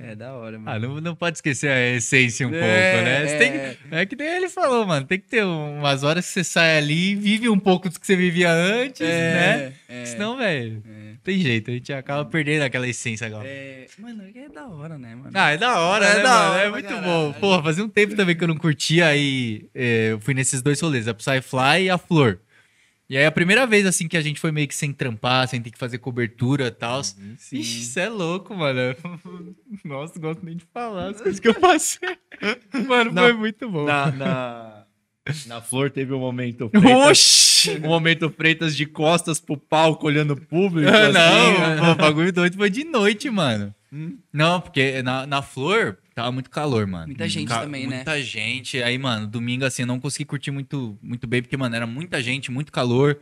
É da hora, mano. Ah, não, não pode esquecer a essência um É, pouco, né? Você é. tem que- é que nem ele falou, mano. Tem que ter umas horas que você sai ali e vive um pouco do que você vivia antes, né? é. Senão, velho, É. tem jeito. A gente acaba perdendo aquela essência agora. É, mano, é da hora, né, mano? Ah, é da hora, É né, da hora É muito caralho. bom. Pô, fazia um tempo também que eu não curtia aí. é, eu fui nesses dois rolês, a Psyfly e a Flor. E aí a primeira vez, assim, que a gente foi meio que sem trampar, sem ter que fazer cobertura e tal. Ixi, isso é louco, mano. Nossa, não gosto nem de falar as coisas que eu passei. Mano, Não. foi muito bom. Na, na, na Flor teve um momento Freitas, Oxi! um momento Freitas de costas pro palco, olhando o público. Ah, assim, não, o bagulho doido foi de noite, mano. Hum. Não, porque na, na Flor tava muito calor, mano. Muita gente também, né? Muita gente. Aí, mano, domingo assim, eu não consegui curtir muito, muito bem, porque, mano, era muita gente, muito calor.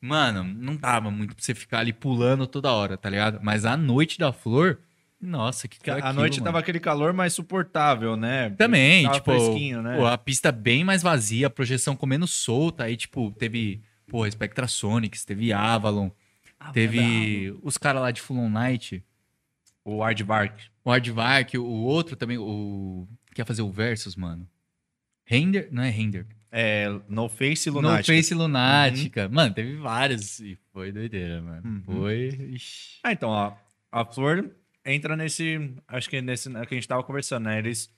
Mano, não dava muito pra você ficar ali pulando toda hora, tá ligado? Mas a noite da Flor, nossa, que que A aquilo, noite mano? tava aquele calor mais suportável, né? Também, Tava tipo, fresquinho, né? pô, a pista bem mais vazia, a projeção comendo solta, aí, tipo, teve, pô, Spectrasonics, teve Avalon, Ah, teve os caras lá de Full On Night, O Aardvark. O Aardvark, o outro também, o... que ia fazer o Versus, mano. Render? Não é Render. É, No Face No Lunática. Face Lunática. Mano, teve vários e foi doideira, mano. Uhum. Foi... Ixi. Ah, então, ó, a Flor entra nesse. Acho que nesse que a gente tava conversando, né? Eles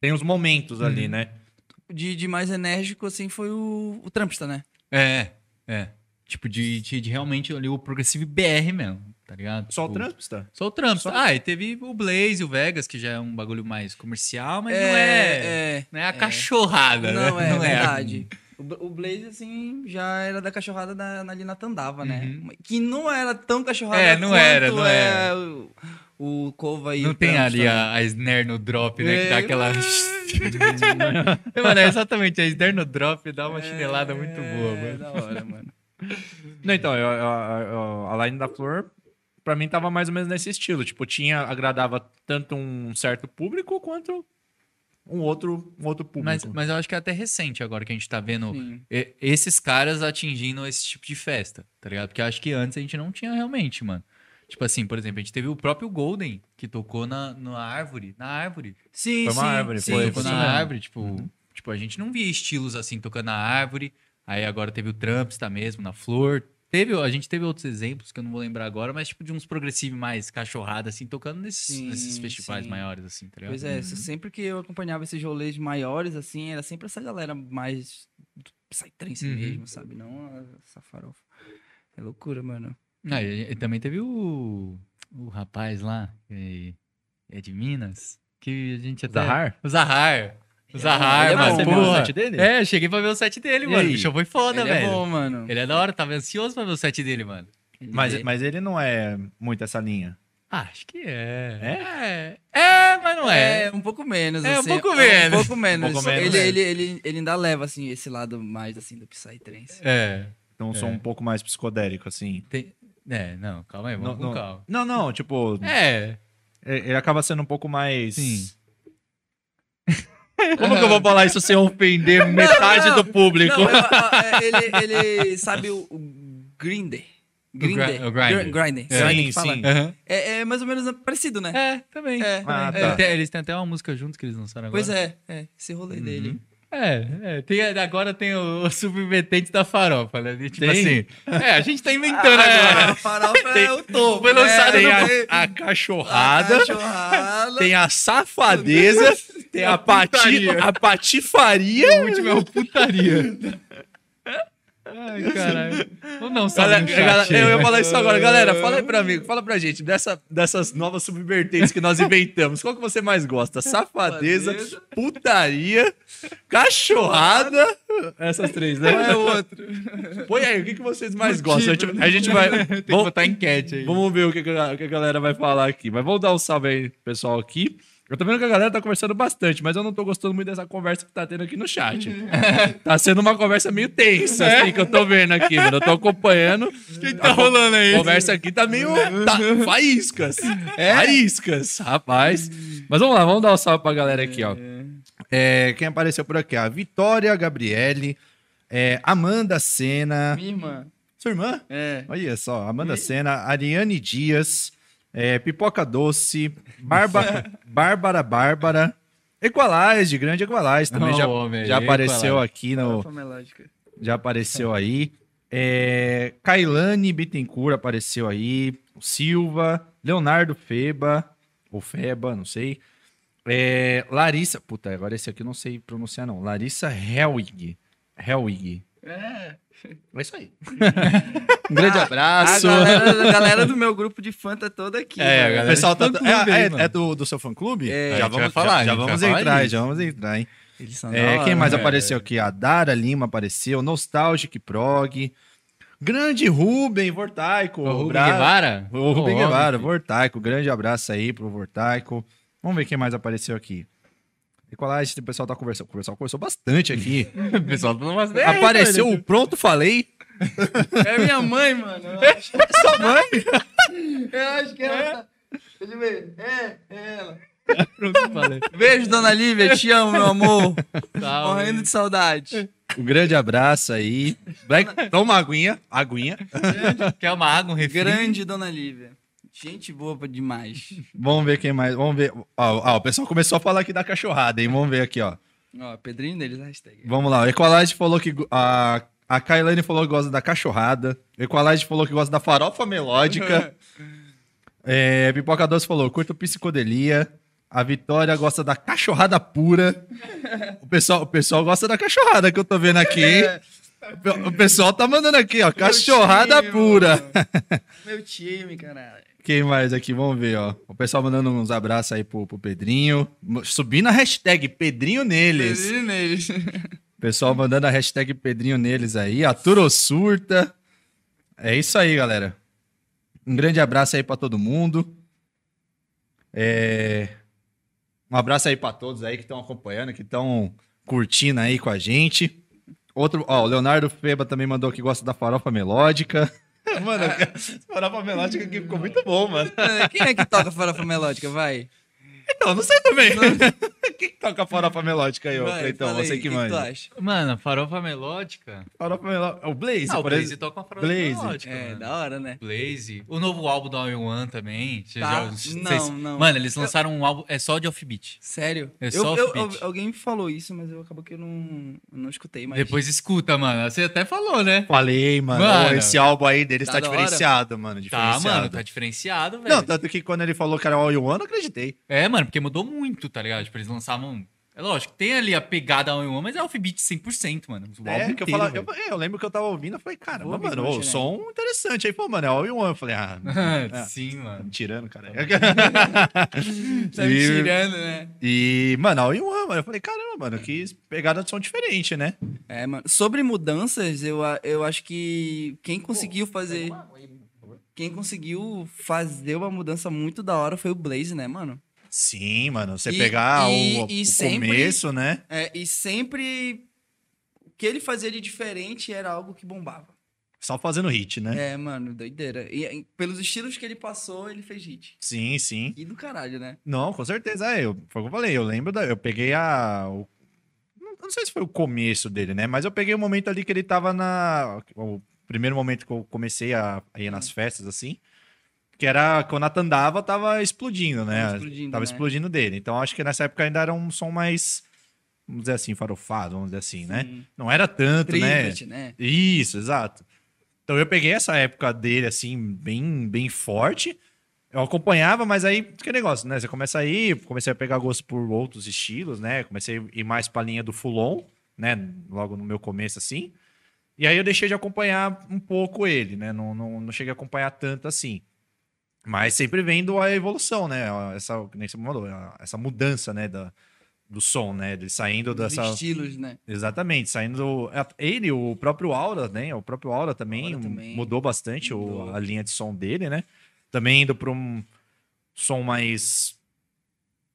têm os momentos ali, Uhum. né? De, de mais enérgico, assim, foi o, o Trumpista, né? É, é. Tipo, de, de, de realmente ali o Progressive BR mesmo, tá ligado? Só o Tipo, Trampista. Só o Trump. Só- Ah, e teve o Blaze, o Vegas, que já é um bagulho mais comercial, mas não é. é, Não é a cachorrada, né? Não, é, a- verdade. O Bla- O Blaze, assim, já era da cachorrada da, ali na Tandava, né? Que não era tão cachorrada Uhum. É, não quanto era, não é era. o, o Cova e Não o tem Trumpista, ali né? a, a snare no drop, né? Que dá É. aquela. mano, é exatamente. A snare no drop dá uma chinelada muito boa, É, mano. da hora, mano. Não, então, eu- eu- eu- a line da Flor, pra mim, tava mais ou menos nesse estilo. Tipo, tinha, agradava tanto um certo público quanto um outro, um outro público. Mas, mas eu acho que é até recente agora que a gente tá vendo Sim. esses caras atingindo esse tipo de festa, tá ligado? Porque eu acho que antes a gente não tinha realmente, mano. Tipo assim, por exemplo, a gente teve o próprio Golden, que tocou na, na árvore. Na árvore. Sim, Foi uma sim, árvore, sim, foi, Tocou foi na árvore, tipo, tipo, a gente não via estilos assim tocando na árvore. Aí agora teve o Trumpsta mesmo, na flor. Teve, a gente teve outros exemplos que eu não vou lembrar agora, mas tipo de uns progressivos mais cachorrada, assim, tocando nesses, Sim, nesses festivais sim. maiores, assim, tá ligado? Pois é, sempre que eu acompanhava esses rolês maiores, assim, era sempre essa galera mais Psytrance Uhum. mesmo, sabe? Não essa farofa. É loucura, mano. Ah, e, e também teve o, o rapaz lá, que é de Minas, que a gente até... Zahar? O Zahar. O Ele é Zahar, bom, mano. você viu o set dele? É, eu cheguei pra ver o set dele, E mano. O show foi foda, Ele velho. é bom, mano. Ele é da hora, tava ansioso pra ver o set dele, mano. Ele Mas, é- mas ele não é muito essa linha. Ah, acho que é. É? É, mas não é. É, um pouco menos. É, um assim, pouco menos. Um pouco menos. Um pouco menos. Ele, ele, ele, ele ainda leva, assim, esse lado mais, assim, do Psytrance. É. Então, sou É. um pouco mais psicodélico, assim. Tem- É, não, calma aí, vamos Não, com não, calma. não, não, tipo, É, ele acaba sendo um pouco mais. Sim. Como que eu vou falar isso sem ofender metade não. do público? Não, eu- eu- ele, ele sabe o, o Grinder. Grinder. Gri- o Grindr. Gr- Grindr. É. Sim, que fala. sim. Aham. É, é mais ou menos parecido, né? É, também. É. Ah, também. tá. Eles têm até uma música juntos que eles lançaram agora. Pois é, é, esse rolê Uhum. dele. É, é, tem, agora tem o, o subvertente da farofa, né? Tipo Tem? assim. É, a gente tá inventando agora. a farofa é o topo. Foi lançado né? Tem a, Tem a cachorrada, cachorrada. tem a safadeza, tem a, pati, putaria. a patifaria. O último é o putaria. Ai, caralho. Vamos dar um salve Galera, chat. eu ia falar isso agora. Galera, fala aí pra mim, fala pra gente, dessa, dessas novas subvertentes que nós inventamos, qual que você mais gosta? Safadeza, putaria, cachorrada, essas três, né? Qual é o outro? Põe aí, o que, que vocês mais gostam? A gente, a gente vai... Tem que botar enquete aí. vamos ver o que a, o que a galera vai falar aqui. Mas vamos dar um salve aí, pessoal, aqui. Eu tô vendo que a galera tá conversando bastante, mas eu não tô gostando muito dessa conversa que tá tendo aqui no chat. tá sendo uma conversa meio tensa, assim, que eu tô vendo aqui, mano. Eu tô acompanhando. O que, que tá rolando aí? A conversa aqui tá meio. Tá, faíscas. Faíscas, rapaz. Mas vamos lá, vamos dar um salve pra galera aqui, ó. É, quem apareceu por aqui? A Vitória Gabriele, é, Amanda Sena. Minha irmã. Sua irmã? É. Olha só, Amanda Sena, Ariane Dias, É, Pipoca Doce, Barba, Bárbara Bárbara, Equalize, grande Equalize, também Oh, já, homem, já apareceu Equalize. aqui no, já apareceu aí. É, Kailane Bittencourt apareceu aí. Silva, Leonardo Feba, ou Feba, não sei. É, Larissa, puta, agora esse aqui eu não sei pronunciar não. Larissa Helwig. Helwig. É. É isso aí. um grande A abraço. galera, a galera do meu grupo de fã tá toda aqui. É, a mano. galera O pessoal tá, é, aí, é- é do, do seu fã-clube? É, a já vamos, falar, a já, vamos entrar, já vamos entrar, hein? Eles são da É, hora, quem mais né? apareceu aqui? A Dara Lima apareceu, Nostalgic Prog, Grande Ruben Vortaico. O Rubem Bra- Guevara? O Rubem Guevara, Vortaico. Grande abraço aí pro Vortaico. Vamos ver quem mais apareceu aqui. Equalize, o pessoal tá conversando. O pessoal conversou bastante aqui. O pessoal tá apareceu o Pronto Falei. É minha mãe, mano. Acho, Sua mãe? eu acho que ela tá... Deixa eu ver. É, é ela. Pronto, falei. Beijo, dona Lívia. Te amo, meu amor. Tá, Morrendo de saudade. Um grande abraço aí. Black, toma uma aguinha. Aguinha. Quer uma água, um refri? Grande dona Lívia. Gente boa demais. Vamos ver quem mais. Vamos ver. Ó, ó, o pessoal começou a falar aqui da cachorrada, hein? Vamos ver aqui, ó. Ó, Pedrinho deles, hashtag. Vamos lá. O Equalize falou que. A, a Kailane falou que gosta da cachorrada. O Equalize falou que gosta da farofa melódica. É, Pipoca Doce falou, curto psicodelia. A Vitória gosta da cachorrada pura. O pessoal, o pessoal gosta da cachorrada que eu tô vendo aqui. hein? O pessoal tá mandando aqui, ó. Cachorrada time, pura. Meu time, caralho. Quem mais aqui? Vamos ver, ó. O pessoal mandando uns abraços aí pro, pro Pedrinho. Subindo a hashtag Pedrinho neles. Pedrinho neles. O pessoal mandando a hashtag Pedrinho neles aí. A Surta. É isso aí, galera. Um grande abraço aí pra todo mundo. É... Um abraço aí pra todos aí que estão acompanhando, que estão curtindo aí com a gente. Outro, ó, o Leonardo Feba também mandou que gosta da farofa melódica. Mano, farofa melódica aqui ficou muito bom, mano. Quem é que toca farofa melódica? Vai. Então, não sei também. Quem que toca farofa melódica aí? Vai, Então, fala você que que manja. acha? Mano, farofa melódica. Farofa melódica. O Blaze, Ah, o por Blaze exemplo. toca uma farofa Blaze. melódica. É, mano. da hora, né? Blaze. O novo álbum da All in One também. Você Tá. já- vocês- Não, não. Mano, eles lançaram um álbum. É só de offbeat. Sério? É Eu- só eu- offbeat. eu- alguém me falou isso, mas eu acabou que eu não, eu não escutei. Mas... Depois escuta, mano. Você até falou, né? Falei, mano. Mano. Ó, esse álbum aí deles Tá tá, da hora. diferenciado, mano. Tá, Diferenciado. mano, tá diferenciado, velho. Não, tanto que quando ele falou que era All You One, eu acreditei. É, mano, porque mudou muito, tá ligado? Tipo, eles lançavam. É lógico, tem ali a pegada in One, mas é offbeat 100%, mano. O É, álbum que eu, inteiro, falava, eu, é, eu lembro que eu tava ouvindo, eu falei, Vou ouvir mano, chegar. som interessante. Aí, pô, mano, é All You One. Eu falei, ah, é. Sim, mano. me tirando, cara. Tá me e, tirando, né? e, mano, All You One, mano. Eu falei, caramba, mano, que pegada de som diferente, né? É, mano. Sobre mudanças, eu, eu acho que quem conseguiu fazer. Quem conseguiu fazer uma mudança muito da hora foi o Blaze, né, mano? Sim, mano, você E- pegar e- o, e o sempre- começo, né? É, e sempre o que ele fazia de diferente era algo que bombava. Só fazendo hit, né? É, mano, doideira. E, e pelos estilos que ele passou, ele fez hit. Sim, sim. E do caralho, né? Não, com certeza. É, eu, foi o que eu falei. Eu lembro da. Eu peguei a. o- não, sei se foi o começo dele, né? Mas eu peguei o momento ali que ele tava na. O primeiro momento que eu comecei a, a ir nas festas, assim. Que era quando a Tandava tava explodindo, né? Tava explodindo, Tava né? explodindo dele. Então acho que nessa época ainda era um som mais. Vamos dizer assim, farofado, vamos dizer assim, né? Sim. Não era tanto, né? Tribute, né? Isso, exato. Então eu peguei essa época dele, assim, bem, bem forte. Eu acompanhava, mas aí, que negócio, né? Você começa a ir, comecei a pegar gosto por outros estilos, né? Comecei a ir mais pra linha do Fulon, né? Logo no meu começo, assim. E aí eu deixei de acompanhar um pouco ele, né? Não, não, não cheguei a acompanhar tanto assim. Mas sempre vendo a evolução, né? Essa, nem você mandou, essa mudança, né? Da, do som, né? Ele saindo Os dessa. estilos, né? Exatamente, saindo. do- Ele, o próprio Aura, né? O próprio Aura também, Aura também. mudou bastante o- Mudou. a linha de som dele, né? Também indo para um som mais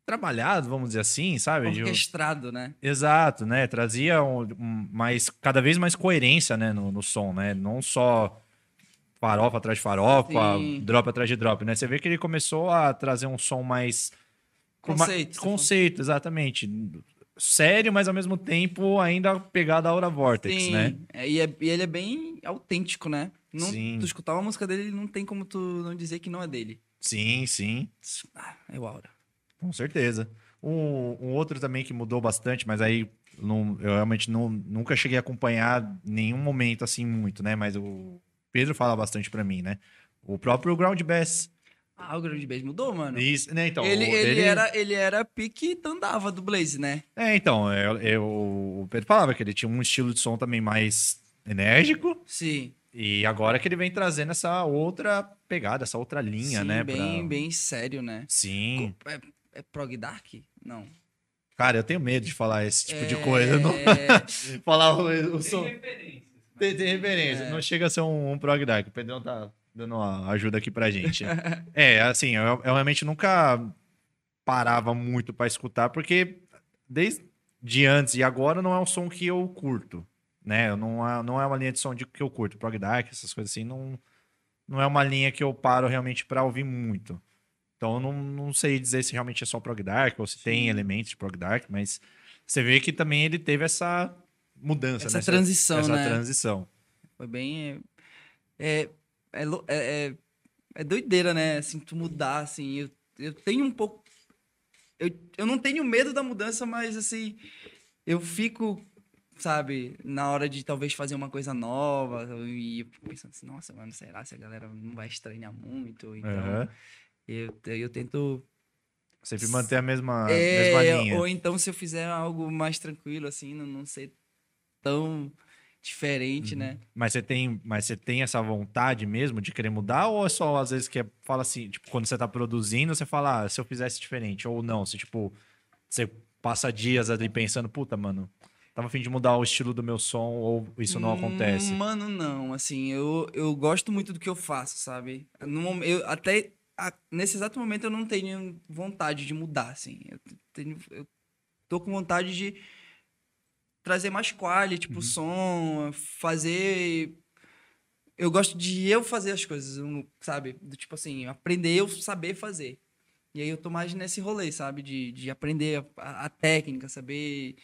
trabalhado, vamos dizer assim, sabe? De- Orquestrado, né? Exato, né? Trazia um, um mais, cada vez mais coerência, né? No, no som, né? Não só farofa atrás de farofa, Sim. drop atrás de drop, né? Você vê que ele começou a trazer um som mais Conceito. você Conceito, exatamente. Sério, mas ao mesmo tempo ainda pegada a Aura Vortex, Sim, né? é, e, é- e ele é bem autêntico, né? Não, Sim. Tu escutar uma música dele, não tem como tu não dizer que não é dele. Sim, sim. Ah, é o Aura. Com certeza. Um, um outro também que mudou bastante, mas aí não, eu realmente não, nunca cheguei a acompanhar nenhum momento assim muito, né? Mas o Pedro fala bastante pra mim, né? O próprio Ground Bass. Ah, o Grande Beijo mudou, mano. Isso, né? Então, ele, o- ele, era, ele era pique Tandava do Blaze, né? É, então, eu, eu- o Pedro falava que ele tinha um estilo de som também mais enérgico. Sim. E agora que ele vem trazendo essa outra pegada, essa outra linha, Sim, né? Bem, pra- bem sério, né? Sim. É, é prog dark? Não. Cara, eu tenho medo de falar esse tipo de É, coisa. Não... falar o, o som. Tem, tem referência. É. Não chega a ser um, um prog dark. O Pedrão tá dando uma ajuda aqui pra gente. é, assim, eu, eu realmente nunca parava muito pra escutar, porque desde de antes e agora não é um som que eu curto, né? Não é, não é uma linha de som de, que eu curto. Prog dark, essas coisas assim, não, não é uma linha que eu paro realmente pra ouvir muito. Então eu não, não sei dizer se realmente é só prog dark ou se tem elementos de prog dark, mas você vê que também ele teve essa mudança, Essa né? transição, essa né? transição. Foi bem. É, é, lou- é, é, é doideira, né? Assim, tu mudar, assim. Eu, eu tenho um pouco. Eu, eu não tenho medo da mudança, mas, assim. Eu fico, sabe, na hora de talvez fazer uma coisa nova. E pensando assim, nossa, mano, será se a galera não vai estranhar muito? Então, Aham. eu, eu tento. Sempre manter a mesma, É, mesma linha. ou então se eu fizer algo mais tranquilo, assim, não, não ser tão diferente, né? Mas você tem, mas você tem essa vontade mesmo de querer mudar ou é só às vezes que é- fala assim, tipo, quando você tá produzindo, você fala, ah, se eu fizesse diferente ou não, se tipo, você passa dias ali pensando, puta, mano, tava a fim de mudar o estilo do meu som ou isso não acontece. Hum, Mano, não. Assim, eu, eu gosto muito do que eu faço, sabe? No, eu, até a- nesse exato momento eu não tenho vontade de mudar, assim. Eu, tenho, eu tô com vontade de trazer mais quality pro som, fazer... Eu gosto de eu fazer as coisas, sabe? Do tipo assim, aprender eu saber fazer. E aí eu tô mais nesse rolê, sabe? De, de aprender a, a técnica, saber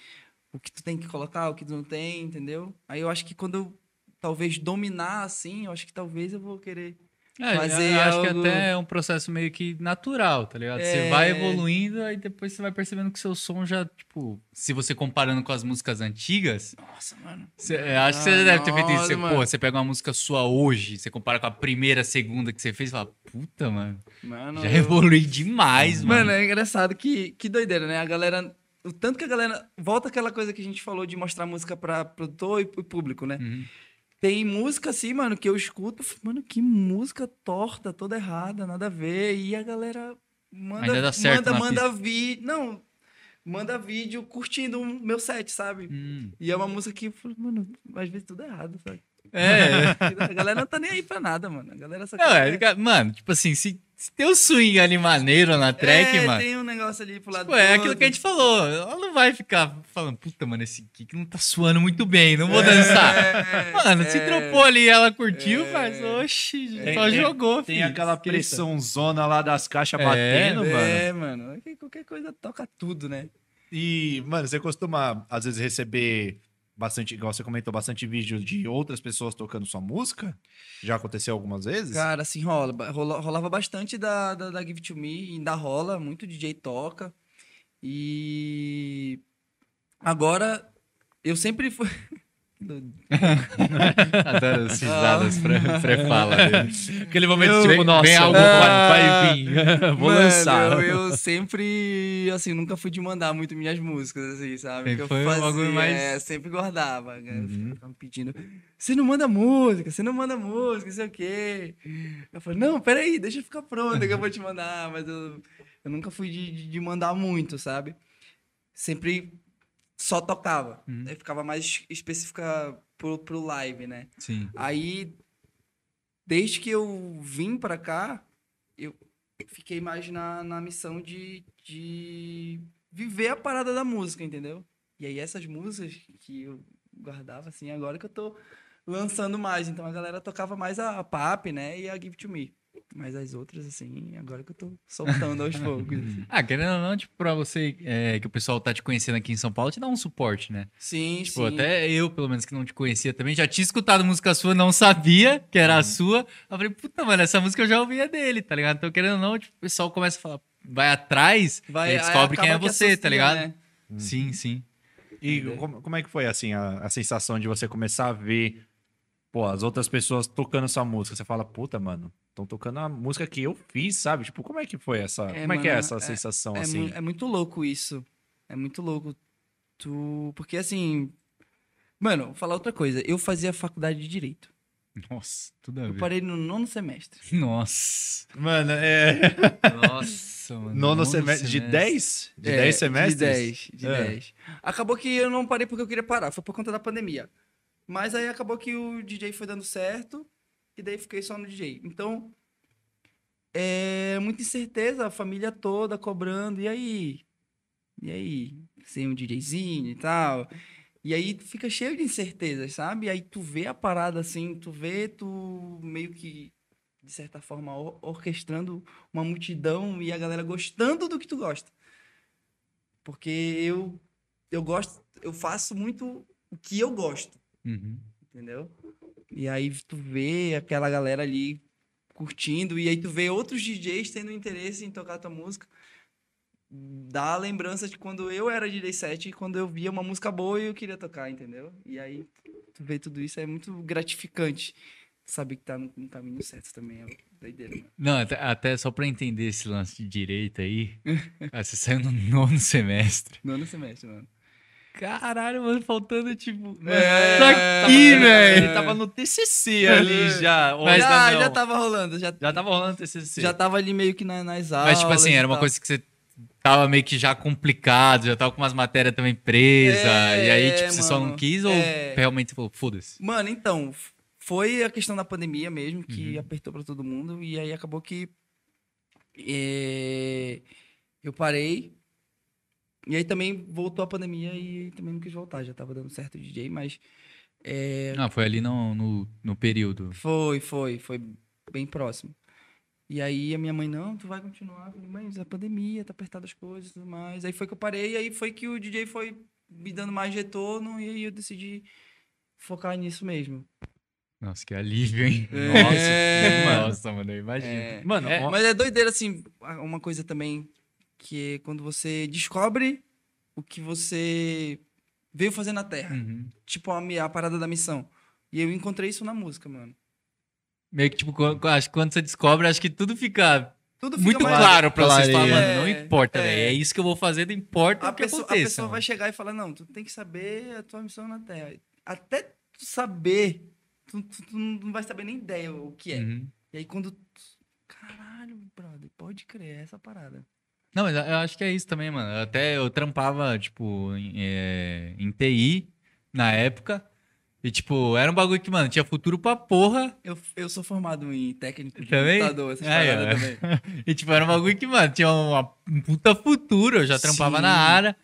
o que tu tem que colocar, o que tu não tem, entendeu? Aí eu acho que quando eu talvez dominar assim, eu acho que talvez eu vou querer. É, Fazer eu acho que algo- até é um processo meio que natural, tá ligado? Você É. vai evoluindo, aí depois você vai percebendo que seu som já, tipo, se você comparando com as músicas antigas, Nossa, mano. você, eu acho que você Ah, deve ter feito isso. Você, pô, você pega uma música sua hoje, você compara com a primeira, segunda que você fez, e fala, puta, mano, Mano, já eu- evolui demais, mano. Mano, é engraçado que, que doideira, né? A galera. O tanto que a galera. Volta aquela coisa que a gente falou de mostrar música pra produtor e público, né? Uhum. Tem música assim, mano, que eu escuto, mano, que música torta, toda errada, nada a ver. E a galera manda, Ainda dá certo manda, manda vídeo. Não, manda vídeo curtindo o meu set, sabe? Hum. E é uma música que, mano, às vezes tudo errado, sabe? É, A galera não tá nem aí pra nada, mano. A galera só não, quer- é, mano, tipo assim, se tem o swing ali maneiro na track, é, mano. tem um negócio ali pro lado Pô, é aquilo que a gente falou. Ela não vai ficar falando, puta, mano, esse kick não tá suando muito bem, não vou dançar. É, Mano, se é. dropou ali e ela curtiu, É. faz, oxi, Tem- só tem- jogou, Tem filho, aquela esqueça. pressãozona lá das caixas É, batendo, mano. É, mano. é que Qualquer coisa toca tudo, né? E, mano, você costuma, às vezes, receber bastante, igual você comentou, bastante vídeo de outras pessoas tocando sua música? Já aconteceu algumas vezes? Cara, assim, rola, rola- rolava bastante da, da, da Give to Me, ainda rola, muito DJ toca. E agora eu sempre fui. Adoro as risadas pré- pré-fala dele. Aquele momento, Eu- tipo, Vem- nossa, vem algo vai, vai vir, vou Mano, lançar. Eu, eu sempre, assim, nunca fui de mandar muito minhas músicas, assim, sabe? Sempre Que eu foi fazia, mais- é, sempre guardava. né? Uhum. Ficava me pedindo, você não manda música, você não manda música, não sei o quê. Eu falei, não, peraí, deixa eu ficar pronta que eu vou te mandar. Mas eu, eu nunca fui de- de mandar muito, sabe? Sempre só tocava. Uhum. Ficava mais específica pro, pro live, né? Sim. Aí, desde que eu vim pra cá, eu fiquei mais na, na missão de, de viver a parada da música, entendeu? E aí essas músicas que eu guardava, assim, agora que eu tô lançando mais. Então a galera tocava mais a, a PAP, né? E a Give to Me. Mas as outras, assim, agora que eu tô soltando aos poucos. assim. Ah, querendo ou não, tipo, pra você é, que o pessoal tá te conhecendo aqui em São Paulo, te dá um suporte, né? Sim, Tipo, sim. até eu, pelo menos, que não te conhecia também, já tinha escutado música sua, não sabia que era a sua. Eu falei, puta, mano, essa música eu já ouvia dele, tá ligado? Então, querendo ou não, tipo, o pessoal começa a falar, vai atrás, Vai, e descobre quem é que você, tá ligado? né? Sim, sim. E como, como é que foi, assim, a, a sensação de você começar a ver, pô, as outras pessoas tocando essa música? Você fala, puta, mano, estão tocando a música que eu fiz, sabe? Tipo, como é que foi essa... É, como é que é mano, essa é- sensação, É, assim? é muito louco isso. É muito louco. Tu... Porque assim. Mano, vou falar outra coisa. Eu fazia faculdade de Direito. Nossa, tudo a Eu ver. parei no nono semestre. Nossa. Mano, é... Nossa, mano. Nono semestre de 10? De É, 10 semestres? De 10, de É. 10. Acabou que eu não parei porque eu queria parar, foi por conta da pandemia. Mas aí acabou que o DJ foi dando certo e daí fiquei só no DJ. Então, é muita incerteza, a família toda cobrando, e aí? E aí? Sem um DJzinho e tal. E aí fica cheio de incertezas, sabe? Aí tu vê a parada assim, tu vê, tu meio que, de certa forma, or- orquestrando uma multidão e a galera gostando do que tu gosta. Porque eu, eu gosto, eu faço muito o que eu gosto, Uhum. entendeu? E aí tu vê aquela galera ali curtindo, e aí tu vê outros DJs tendo interesse em tocar tua música. Dá a lembrança de quando eu era DJ set e quando eu via uma música boa e eu queria tocar, entendeu? E aí tu vê tudo isso, é muito gratificante. Saber que tá no, no caminho certo também, é doideira, mano. Não, até, até só pra entender esse lance de direito aí. ah, você saiu no nono semestre. Nono semestre, mano. Caralho, mano, faltando tipo. É, tá aqui, velho. Ele tava no TCC ali já. ou Mas já, não? já tava rolando, já, Já tava rolando TCC. já tava ali meio que na- nas aulas. Mas, tipo assim, era uma tal. coisa que você tava meio que já complicado, já tava com umas matérias também presa. É, e aí, tipo, você só não mano, quis ou é. realmente você falou, foda-se? Mano, então, foi a questão da pandemia mesmo que Uhum. apertou pra todo mundo e aí acabou que eh, eu parei. E aí também voltou a pandemia e também não quis voltar, já tava dando certo o DJ, mas eh, Ah, foi ali no, no, no período. foi, foi, foi bem próximo. E aí a minha mãe, não, tu vai continuar. Eu falei, mãe, mas é pandemia, tá apertado as coisas e tudo mais. Aí foi que eu parei, e aí foi que o DJ foi me dando mais retorno, e aí eu decidi focar nisso mesmo. Nossa, que alívio, hein? É. Nossa, nossa, mano, eu imagino. É, Mano, É, ó, Mas é doideira, assim, a- uma coisa também, que é quando você descobre o que você veio fazer na Terra. Uhum. Tipo, a, a parada da missão. E eu encontrei isso na música, mano. Meio que, tipo, quando, acho que quando você descobre, acho que tudo fica Tudo fica muito mais- claro pra você clareia. falar, mano, É, não importa, é. velho. É isso que eu vou fazer, não importa A o que pessoa, a aconteça. pessoa vai mano. chegar e falar, não, tu tem que saber a tua missão na Terra. Até tu saber, tu, tu- tu não vai saber nem ideia o que é. Uhum. E aí quando... tu- Caralho, brother, pode crer, é essa parada. Não, mas eu acho que é isso também, mano. Até eu trampava, tipo, em, é, em TI na época. E, tipo, era um bagulho que, mano, tinha futuro pra porra. Eu, eu sou formado em técnico de Também? computador, essas Aí, paradas ó. também. E, tipo, era um bagulho que, mano, tinha uma, um puta futuro. Eu já trampava Sim. na área.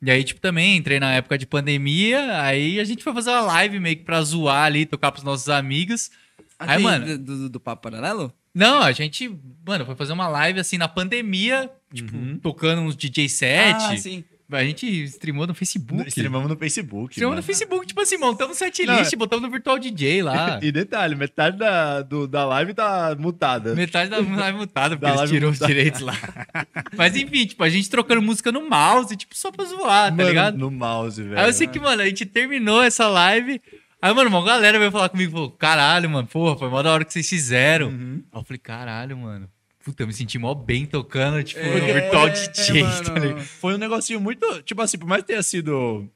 E aí, tipo, também entrei na época de pandemia. Aí a gente foi fazer uma live meio que pra zoar ali, tocar pros nossos amigos. Aí, Aqui, mano- Do, do, do Papo Paralelo? Não, a gente, mano, foi fazer uma live assim na pandemia, tipo, Uhum. tocando uns DJ set. Ah, sim. A gente streamou no Facebook. Streamamos no Facebook. Streamamos no mano. Facebook, tipo assim, montamos um setlist, botamos no Virtual DJ lá. E detalhe, metade da, do- da live tá mutada. Metade da live mutada, porque Da eles tirou os mutada. direitos lá. Mas enfim, tipo, a gente trocando música no mouse, tipo, só pra zoar, tá Mano, ligado? No mouse, velho. Aí eu sei que, mano, a gente terminou essa live. Aí, mano, uma galera veio falar comigo, falou, caralho, mano, porra, foi mó da hora que vocês fizeram. Uhum. Aí eu falei, caralho, mano. Puta, eu me senti mó bem tocando, tipo, no É, Virtual é, DJ, mano. tá ligado? Foi um negocinho muito. Tipo assim, por mais que tenha sido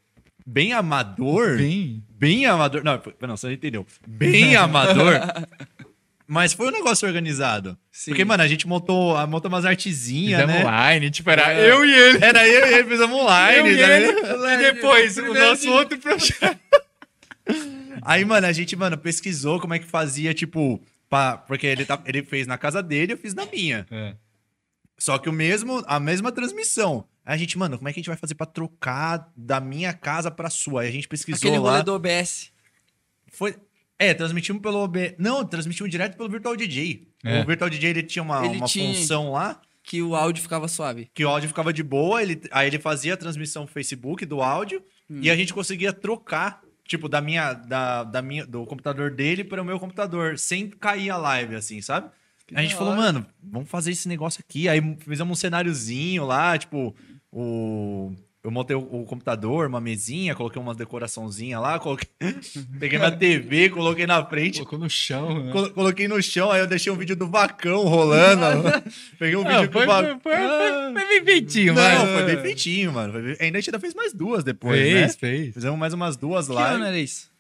bem amador. Bem, Bem. amador. Não, não, você não entendeu. Bem amador. Mas foi um negócio organizado. Sim. Porque, mano, a gente montou, montou umas artezinhas, Fizemos né? online, tipo, era É. eu e ele. Era eu e ele, fizemos online, Eu e né? ele. E depois, o nosso outro projeto. Aí, mano, a gente, mano, pesquisou como é que fazia, tipo, pá, porque ele, tá, ele fez na casa dele, eu fiz na minha. É. Só que o mesmo, a mesma transmissão. Aí a gente, mano, como é que a gente vai fazer pra trocar da minha casa pra sua? Aí a gente pesquisou Aquele lá. rolê do OBS. Foi. É, transmitimos pelo OB. Não, transmitimos direto pelo Virtual DJ. É. O Virtual DJ ele tinha uma, Ele uma tinha. função lá Que o áudio ficava suave. que o áudio ficava de boa, ele, aí ele fazia a transmissão pro Facebook do áudio Hum. e a gente conseguia trocar, tipo, da minha, da, da minha, do computador dele para o meu computador, sem cair a live, assim, sabe? Que a gente falou, mano, vamos fazer esse negócio aqui. Aí fizemos um cenáriozinho lá, tipo, o. Eu montei o, o computador, uma mesinha, coloquei uma decoraçãozinha lá, coloquei... peguei minha TV, coloquei na frente, Colocou no chão. Né? colo- coloquei no chão, aí eu deixei um vídeo do vacão rolando. peguei um vídeo Ah, do vacão. foi, foi, foi, foi bem feitinho, Não, mas... foi bem feitinho, mano. Foi bem- Ainda a gente ainda fez mais duas depois, Fez, né? fez. Fizemos mais umas duas Que lá. ano era isso?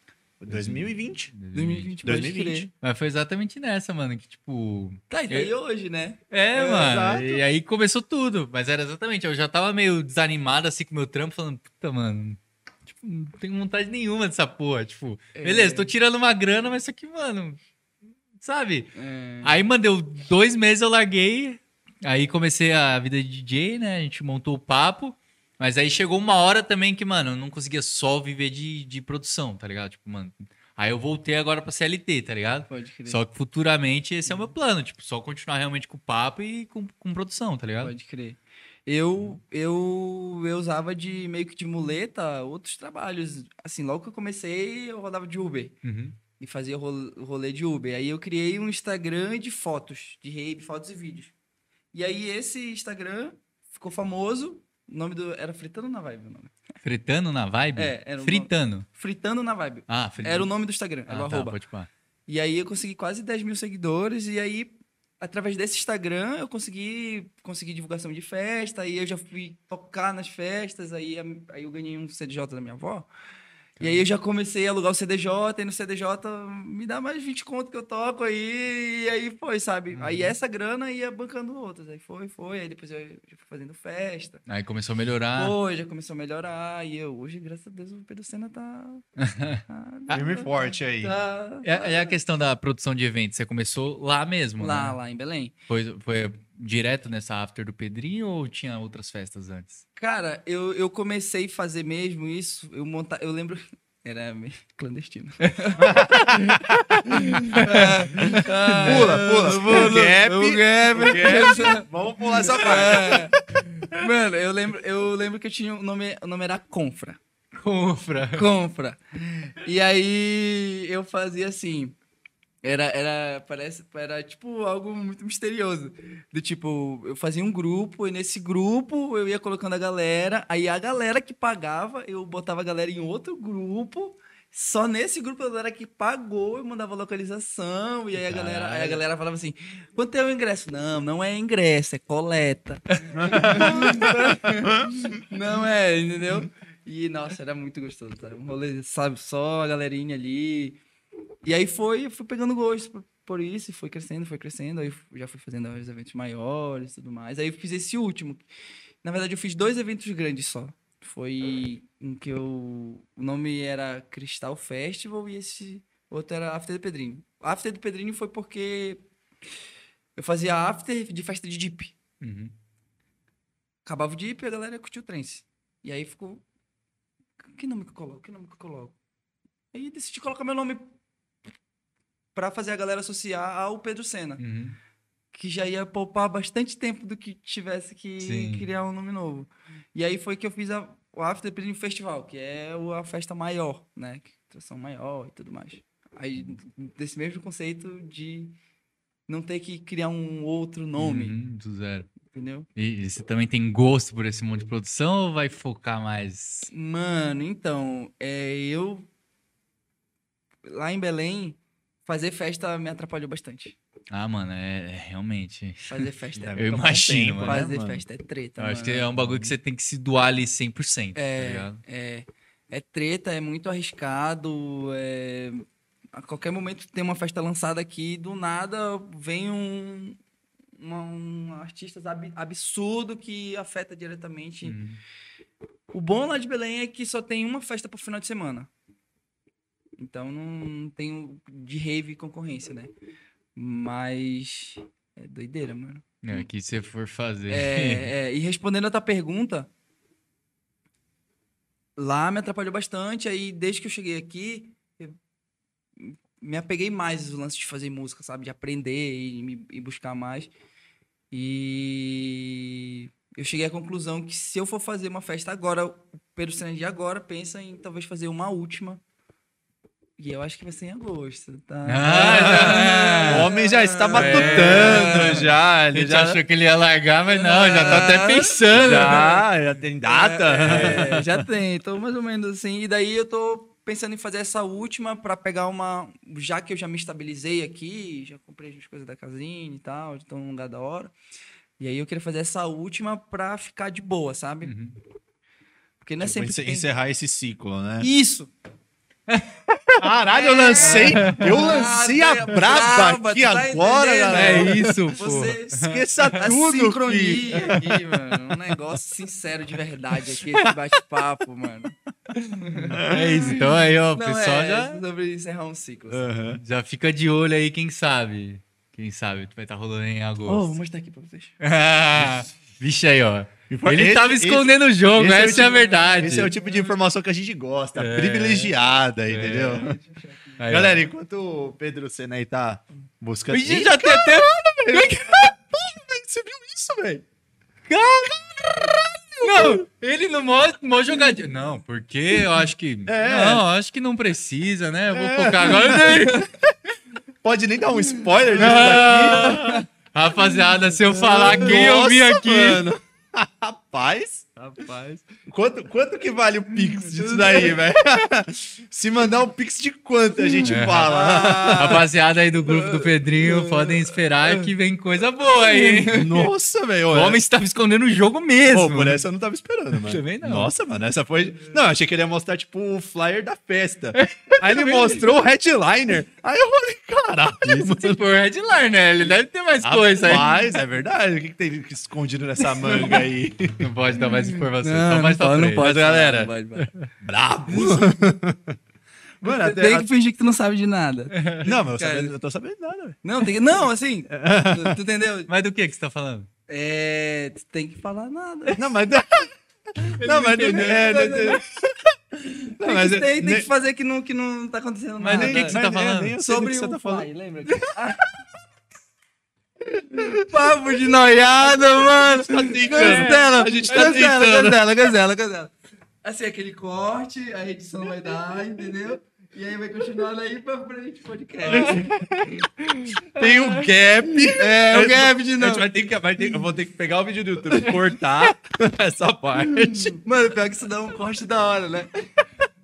2020. 2020, pode 2020. crer. Mas foi exatamente nessa, mano, que tipo... Tá, e daí hoje, né? É, É, mano. exato. E aí começou tudo. Mas era exatamente, eu já tava meio desanimado assim com o meu trampo, falando, puta, mano. Tipo, não tenho vontade nenhuma dessa porra. Tipo, É. beleza, tô tirando uma grana, mas isso aqui, mano. Sabe? É. Aí, mano, deu dois meses eu larguei. Aí comecei a vida de DJ, né? A gente montou o papo. Mas aí chegou uma hora também que, mano, eu não conseguia só viver de, de produção, tá ligado? Tipo, mano. Aí eu voltei agora pra CLT, tá ligado? Pode crer. Só que futuramente esse é o meu plano, tipo, só continuar realmente com o papo e com, com produção, tá ligado? Pode crer. Eu, eu, eu usava de meio que de muleta outros trabalhos. Assim, logo que eu comecei, eu rodava de Uber. Uhum. E fazia rol- rolê de Uber. Aí eu criei um Instagram de fotos, de rave, fotos e vídeos. E aí esse Instagram ficou famoso. O nome do. Era Fritando na Vibe o nome. Fritando na vibe? É, era Fritando. Fritando na Vibe. Ah, fritando. Era o nome do Instagram, era ah, o tá, arroba. pode. E aí eu consegui quase 10 mil seguidores. E aí, através desse Instagram, eu consegui, consegui divulgação de festa. Aí eu já fui tocar nas festas. Aí, aí eu ganhei um CDJ da minha avó. E aí eu já comecei a alugar o CDJ. E no CDJ me dá mais 20 conto que eu toco aí. E aí foi, sabe? Uhum. Aí essa grana ia bancando outras. Aí foi, foi. Aí depois eu já fui fazendo festa. Aí começou a melhorar. Foi, já começou a melhorar. E eu, hoje, graças a Deus, o Pedro Senna tá. tá Firme e forte aí. Tá, É, é a questão da produção de eventos. Você começou lá mesmo, lá, né? lá em Belém. Foi, foi direto nessa after do Pedrinho ou tinha outras festas antes? Cara, eu, eu comecei a fazer mesmo isso. Eu montar, eu lembro. Era meio clandestino. Pula, pula. O gap. O gap. Vamos pular essa parte. É. Mano, eu lembro, eu lembro que eu tinha o nome, o nome era Confra. Confra. Confra. E aí eu fazia assim. Era, era, parece, era tipo algo muito misterioso. Do tipo, eu fazia um grupo, e nesse grupo eu ia colocando a galera, aí a galera que pagava, eu botava a galera em outro grupo. Só nesse grupo a galera que pagou, eu mandava localização, e aí a galera, aí a galera falava assim: quanto é o ingresso? Não, não é ingresso, é coleta. não é, entendeu? E, nossa, era muito gostoso, tá? Um rolê, sabe, só a galerinha ali. E aí foi, fui pegando gosto por, por isso, e foi crescendo, foi crescendo. Aí já fui fazendo os eventos maiores e tudo mais. Aí eu fiz esse último. Na verdade, eu fiz dois eventos grandes só. Foi em que eu. O nome era Cristal Festival e esse outro era After do Pedrinho. After do Pedrinho foi porque eu fazia after de festa de Jeep. Uhum. Acabava o Jeep e a galera curtiu o trance. E aí ficou. Que nome que eu coloco? Que nome que eu coloco? Aí decidi colocar meu nome pra fazer a galera associar ao Pedro Senna. Uhum. Que já ia poupar bastante tempo do que tivesse que Sim. criar um nome novo. E aí foi que eu fiz a, o After Pedrinho Festival, que é a festa maior, né? Que- Atração maior e tudo mais. Aí, desse mesmo conceito de não ter que criar um outro nome, Uhum, do zero. entendeu? E, e você também tem gosto por esse monte de produção ou vai focar mais? Mano, então, é, eu lá em Belém fazer festa me atrapalhou bastante. Ah, mano, é, é realmente. Fazer festa, é, Eu imagino, tempo, mano. né, fazer mano? festa é treta. Eu acho que mano. é um bagulho que você tem que se doar ali 100%, tá É, ligado? é, é treta, é muito arriscado. é- a qualquer momento tem uma festa lançada aqui, do nada vem um, uma- um artista ab- absurdo que afeta diretamente. Uhum. O bom lá de Belém é que só tem uma festa por final de semana. Então não tem o- de rave concorrência, né? Mas é doideira, mano. É, que você for fazer. É, é, e respondendo a tua pergunta, lá me atrapalhou bastante. Aí, desde que eu cheguei aqui, eu me apeguei mais no lance de fazer música, sabe? De aprender e, e buscar mais. E eu cheguei à conclusão que se eu for fazer uma festa agora, o Pedro de agora pensa em talvez fazer uma última. E eu acho que vai ser em agosto, tá? Ah, O homem já está É. matutando, já. A Ele gente já, achou que ele ia largar, mas não, já tá até pensando. já, já tem data. É, já tem, tô mais ou menos assim. E daí eu tô pensando em fazer essa última pra pegar uma. Já que eu já me estabilizei aqui, já comprei as coisas da casinha e tal, já tô num lugar da hora. E aí eu queria fazer essa última pra ficar de boa, sabe? Uhum. Porque não é Tipo, sempre. encer- que tem- encerrar esse ciclo, né? Isso! Caralho, eu lancei, eu lancei a Ah, braba braba, aqui tá agora, galera. É isso, pô. Você. Esqueça A tudo, filho. sincronia aqui, mano. Um negócio sincero de verdade aqui, esse bate-papo, mano. É isso. Então aí, ó, o pessoal é, já, sobre encerrar um ciclo. assim. Já fica de olho aí, quem sabe. Quem sabe vai estar rolando em Ó, vou agosto. mostrar aqui pra vocês. Vixe aí, ó. Ele Esse- tava esse- escondendo o jogo, é essa é a tipo- verdade. Esse é o tipo de informação que a gente gosta, É. privilegiada, entendeu? Aí, ó. Galera, enquanto o Pedro Senna aí tá buscando. Ixi, Ih, já tem até... Você viu isso, velho? Não, ele no mó, jogadinha. Não, porque eu acho que. É. Não, acho que não precisa, né? Eu vou focar agora. Pode nem dar um spoiler disso daqui. Rapaziada, se eu falar quem eu vi aqui. mano. Rapaz, Rapaz. Quanto, quanto que vale o Pix disso daí, velho? Se mandar um Pix de quanto a gente É. fala? Rapaziada aí do grupo do Pedrinho, podem esperar que vem coisa boa aí, hein? Nossa, velho. O homem estava escondendo o jogo mesmo. Pô, por essa eu não tava esperando, mano. Também não. Nossa, mano, essa foi. Não, eu achei que ele ia mostrar, tipo, o flyer da festa. Aí ele mostrou o headliner. Aí eu falei, caralho, mano. Se for headline, né? Ele deve ter mais coisa aí. Rapaz, é verdade. O que, que tem escondido nessa manga aí? Não pode dar mais informação, só mais pra pode, frente. Mas, galera, não pode, pode. Brabo! Mano, até. Tem que fingir que tu não sabe de nada. Não, mas eu, sabendo- eu tô sabendo nada, velho. Não, tem que... Não, assim, tu, tu entendeu? Mas do que que você tá falando? É, tu tem que falar nada. Não, mas. Não, mas. entendeu. É, não, não, Tem, não, mas que, tem, tem nem- que fazer que não, que não tá acontecendo Mas nada. do que que você mas tá nem- falando? nem do Sobre que você o tá falando. Lembra? Papo de noiada, mano. Cancela, A gente tá cancela, tentando. cancela, cancela, cancela. Assim, aquele corte, a edição vai dar, entendeu? E aí vai continuar daí pra frente o podcast. Tem um gap. É, o gap de A gente vai ter que, vai ter, eu vou ter que pegar o vídeo do YouTube, cortar essa parte. Mano, pior que isso dá um corte da hora, né?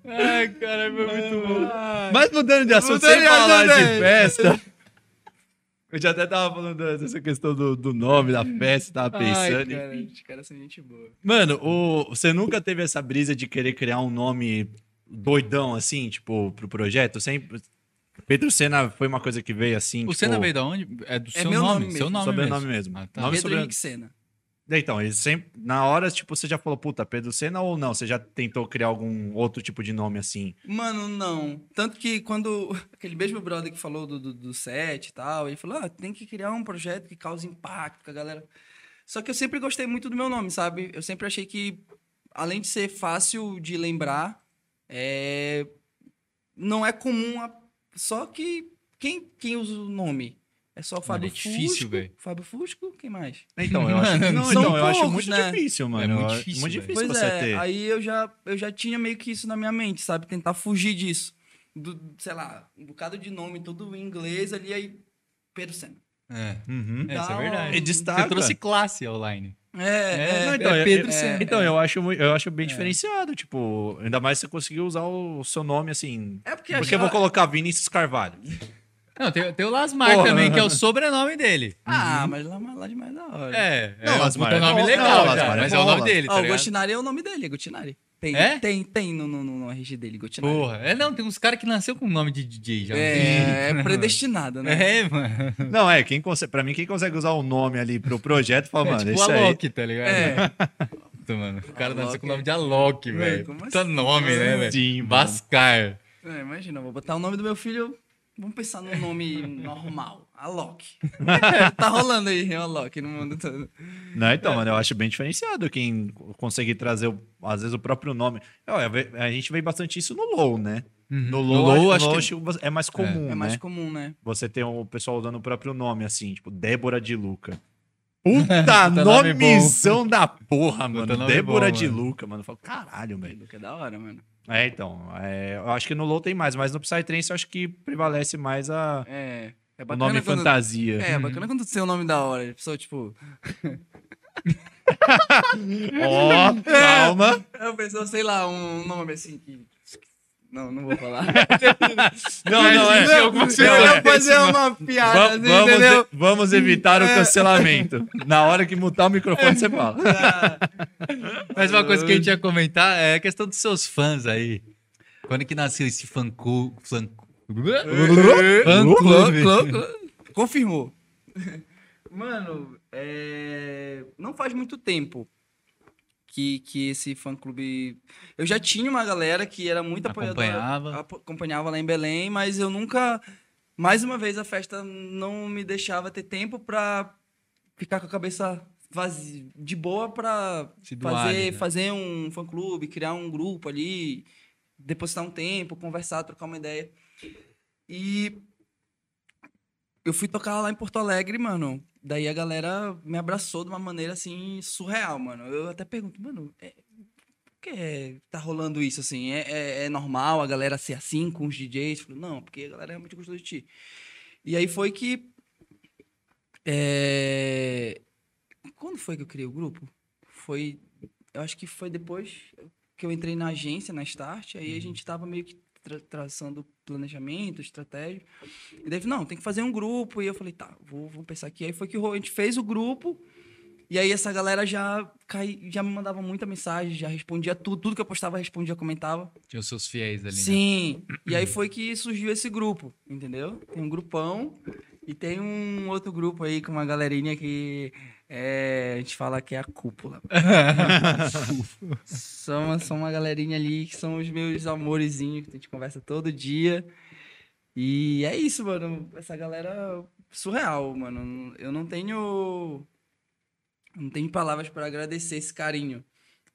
Ai, cara, foi muito bom. Mas mudando de assunto, Mudando sem falar de é. festa. Eu já até tava falando dessa questão do, do nome da festa, tava Ai, pensando. cara, enfim. os caras são gente boa. Mano, o, você nunca teve essa brisa de querer criar um nome doidão assim, tipo, pro projeto? Sempre. Pedro Senna foi uma coisa que veio assim. O tipo, Senna veio da onde? É do É seu meu nome, nome seu mesmo. nome Sobrenome mesmo. mesmo. Ah, tá. Nome Pedro sobre- Henrique Senna. Então, ele sempre. Na hora, tipo, você já falou, puta, Pedro Senna ou não? Você já tentou criar algum outro tipo de nome assim? Mano, não. Tanto que quando aquele mesmo brother que falou do, do, do set e tal, ele falou: ah, tem que criar um projeto que cause impacto com a galera. Só que eu sempre gostei muito do meu nome, sabe? Eu sempre achei que, além de ser fácil de lembrar, é... não é comum. A... Só que quem, quem usa o nome? É só o Fábio é difícil, Fusco. velho. Fábio Fusco, quem mais? Então, eu acho, Mano, não, são então, eu acho poucos, muito né? difícil, mano. muito Eu- difícil, muito difícil Pois você é, ter. aí eu já, eu já tinha meio que isso na minha mente, sabe? Tentar fugir disso. Do, sei lá, um bocado de nome, tudo em inglês ali, aí Pedro Senna. É. Uhum. É, isso é verdade. E destaca. Você trouxe classe online. É, É, é, Não, então, é Pedro Senna. Então, eu acho, eu acho bem diferenciado, tipo, ainda mais se você conseguir usar o seu nome assim. É porque, Porque eu vou colocar Vinícius Carvalho. Não, tem, tem o Lasmar Porra. também, que é o sobrenome dele. Ah, mas lá, lá demais da hora. É, é Não, um Lasmar é nome bom. legal Não, já, Lasmar é mas é bom, o nome dele, Ó, tá o ligado? Gostinari é o nome dele, é Gostinari. Tem, É? tem, tem no, no, no, RG dele, Gostinari. Porra, é não, tem uns caras que nasceu com o nome de DJ já. É, é predestinado, né? É, mano. Não, é, quem consegue, pra mim, quem consegue usar o nome ali pro projeto, fala, É mano, tipo isso aí. Loki, tá ligado? É. Puta, mano. O cara Alok. nasceu com o nome de Alok, Velho, Puta assim? nome, né, velho? Sim. Bascar. É, imagina, vou botar o nome do meu filho. Vamos pensar num nome normal. Alok. tá rolando aí, Alok no mundo todo. Não, então, mano, eu acho bem diferenciado quem conseguir trazer, às vezes, o próprio nome. Ó, A gente vê bastante isso no LoL, né? No No LoL, LoL, acho, acho no LoL é mais comum, É mais né? comum, né? Você tem o pessoal usando o próprio nome, assim, tipo, Débora de Luca. Puta, nome nomezão da porra, mano. Débora bom, de mano. Luca, mano. Eu falo, caralho, velho. Que é da hora, mano. É, então, é, eu acho que no LoL tem mais, mas no Psytrance eu acho que prevalece mais a, É. É o nome quando... fantasia. É, é bacana quando tem o nome da hora. A pessoa, tipo. Ó, calma. A pessoa, sei lá, um nome assim que. Não, não vou falar. Não, não, é. Não, coisa. ia fazer uma piada, Va- assim, vamos, entendeu? e- vamos evitar o cancelamento. Na hora que mutar o microfone, você fala. Mas uma coisa que a gente ia comentar é a questão dos seus fãs aí. Quando que nasceu esse fã cu... Fã, fã clube? Confirmou. Mano, é... não faz muito tempo que, que esse fã-clube... Eu já tinha uma galera que era muito apoiadora. Acompanhava. Acompanhava lá em Belém, mas eu nunca... Mais uma vez, a festa não me deixava ter tempo pra ficar com a cabeça vazia, de boa doar fazer, né? fazer um fã-clube, criar um grupo ali, depositar um tempo, conversar, trocar uma ideia. E eu fui tocar lá em Porto Alegre, mano. Daí a galera me abraçou de uma maneira assim surreal, mano. Eu até pergunto, mano, é, por que tá rolando isso assim? É, é- é normal a galera ser assim com os DJs? Falei, não, porque a galera realmente gostou de ti. E aí foi que. é, Quando foi que eu criei o grupo? Foi. Eu acho que foi depois que eu entrei na agência, na Start, aí a gente tava meio que tra- traçando planejamento, estratégia. E daí, não, tem que fazer um grupo. E eu falei, tá, vou, vou pensar aqui. Aí foi que a gente fez o grupo. E aí essa galera já, cai, já me mandava muita mensagem, já respondia tudo. Tudo que eu postava, respondia, comentava. Tinha os seus fiéis ali, né? Sim. E aí foi que surgiu esse grupo, entendeu? Tem um grupão e tem um outro grupo aí com uma galerinha que é, a gente fala que é a cúpula. são, uma- são uma galerinha ali que são os meus amorezinhos, que a gente conversa todo dia. E é isso, mano. Essa galera surreal, mano. Eu não tenho. Não tenho palavras para agradecer esse carinho,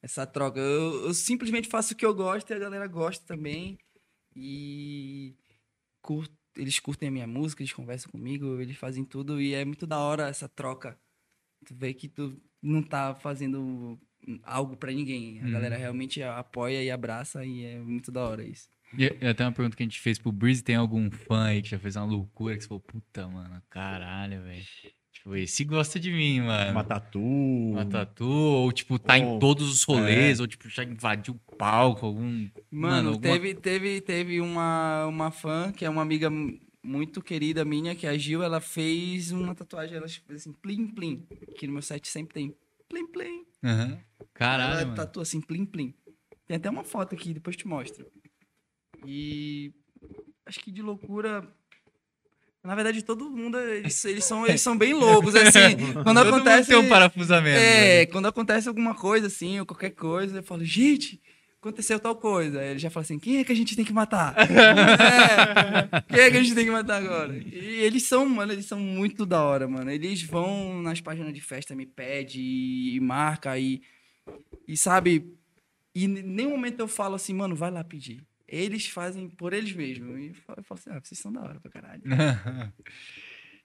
essa troca. Eu, eu simplesmente faço o que eu gosto e a galera gosta também. E cur- eles curtem a minha música, eles conversam comigo, eles fazem tudo e é muito da hora essa troca. Tu vê que tu não tá fazendo algo pra ninguém. A Uhum. galera realmente apoia e abraça e é muito da hora isso. E, até uma pergunta que a gente fez pro Breeze, tem algum fã aí que já fez uma loucura que você falou, puta, mano, caralho, velho. Tipo, esse gosta de mim, mano. Uma tatu. Uma tatu, ou tipo, tá em todos os rolês, ou tipo, já invadiu o palco, algum... Mano, alguma- teve, teve, teve uma, uma fã que é uma amiga muito querida minha, que é a Gil, ela fez uma tatuagem, ela fez assim, plim plim, que no meu set sempre tem plim plim. Aham. Caralho, ela tatua assim, plim plim. Tem até uma foto aqui, depois te mostro. E acho que de loucura. Na verdade, todo mundo, eles, eles são, eles são bem loucos, assim. Quando Todo acontece. tem um parafusamento. É, né? quando acontece alguma coisa assim, ou qualquer coisa, eu falo, gente, aconteceu tal coisa. Ele já fala assim, quem é que a gente tem que matar? É, quem é que a gente tem que matar agora? E eles são, mano, eles são muito da hora, mano. Eles vão nas páginas de festa, me pede e, marca e, e sabe, e em nenhum momento eu falo assim, mano, vai lá pedir. Eles fazem por eles mesmos. E eu falo assim, ah, vocês são da hora pra caralho.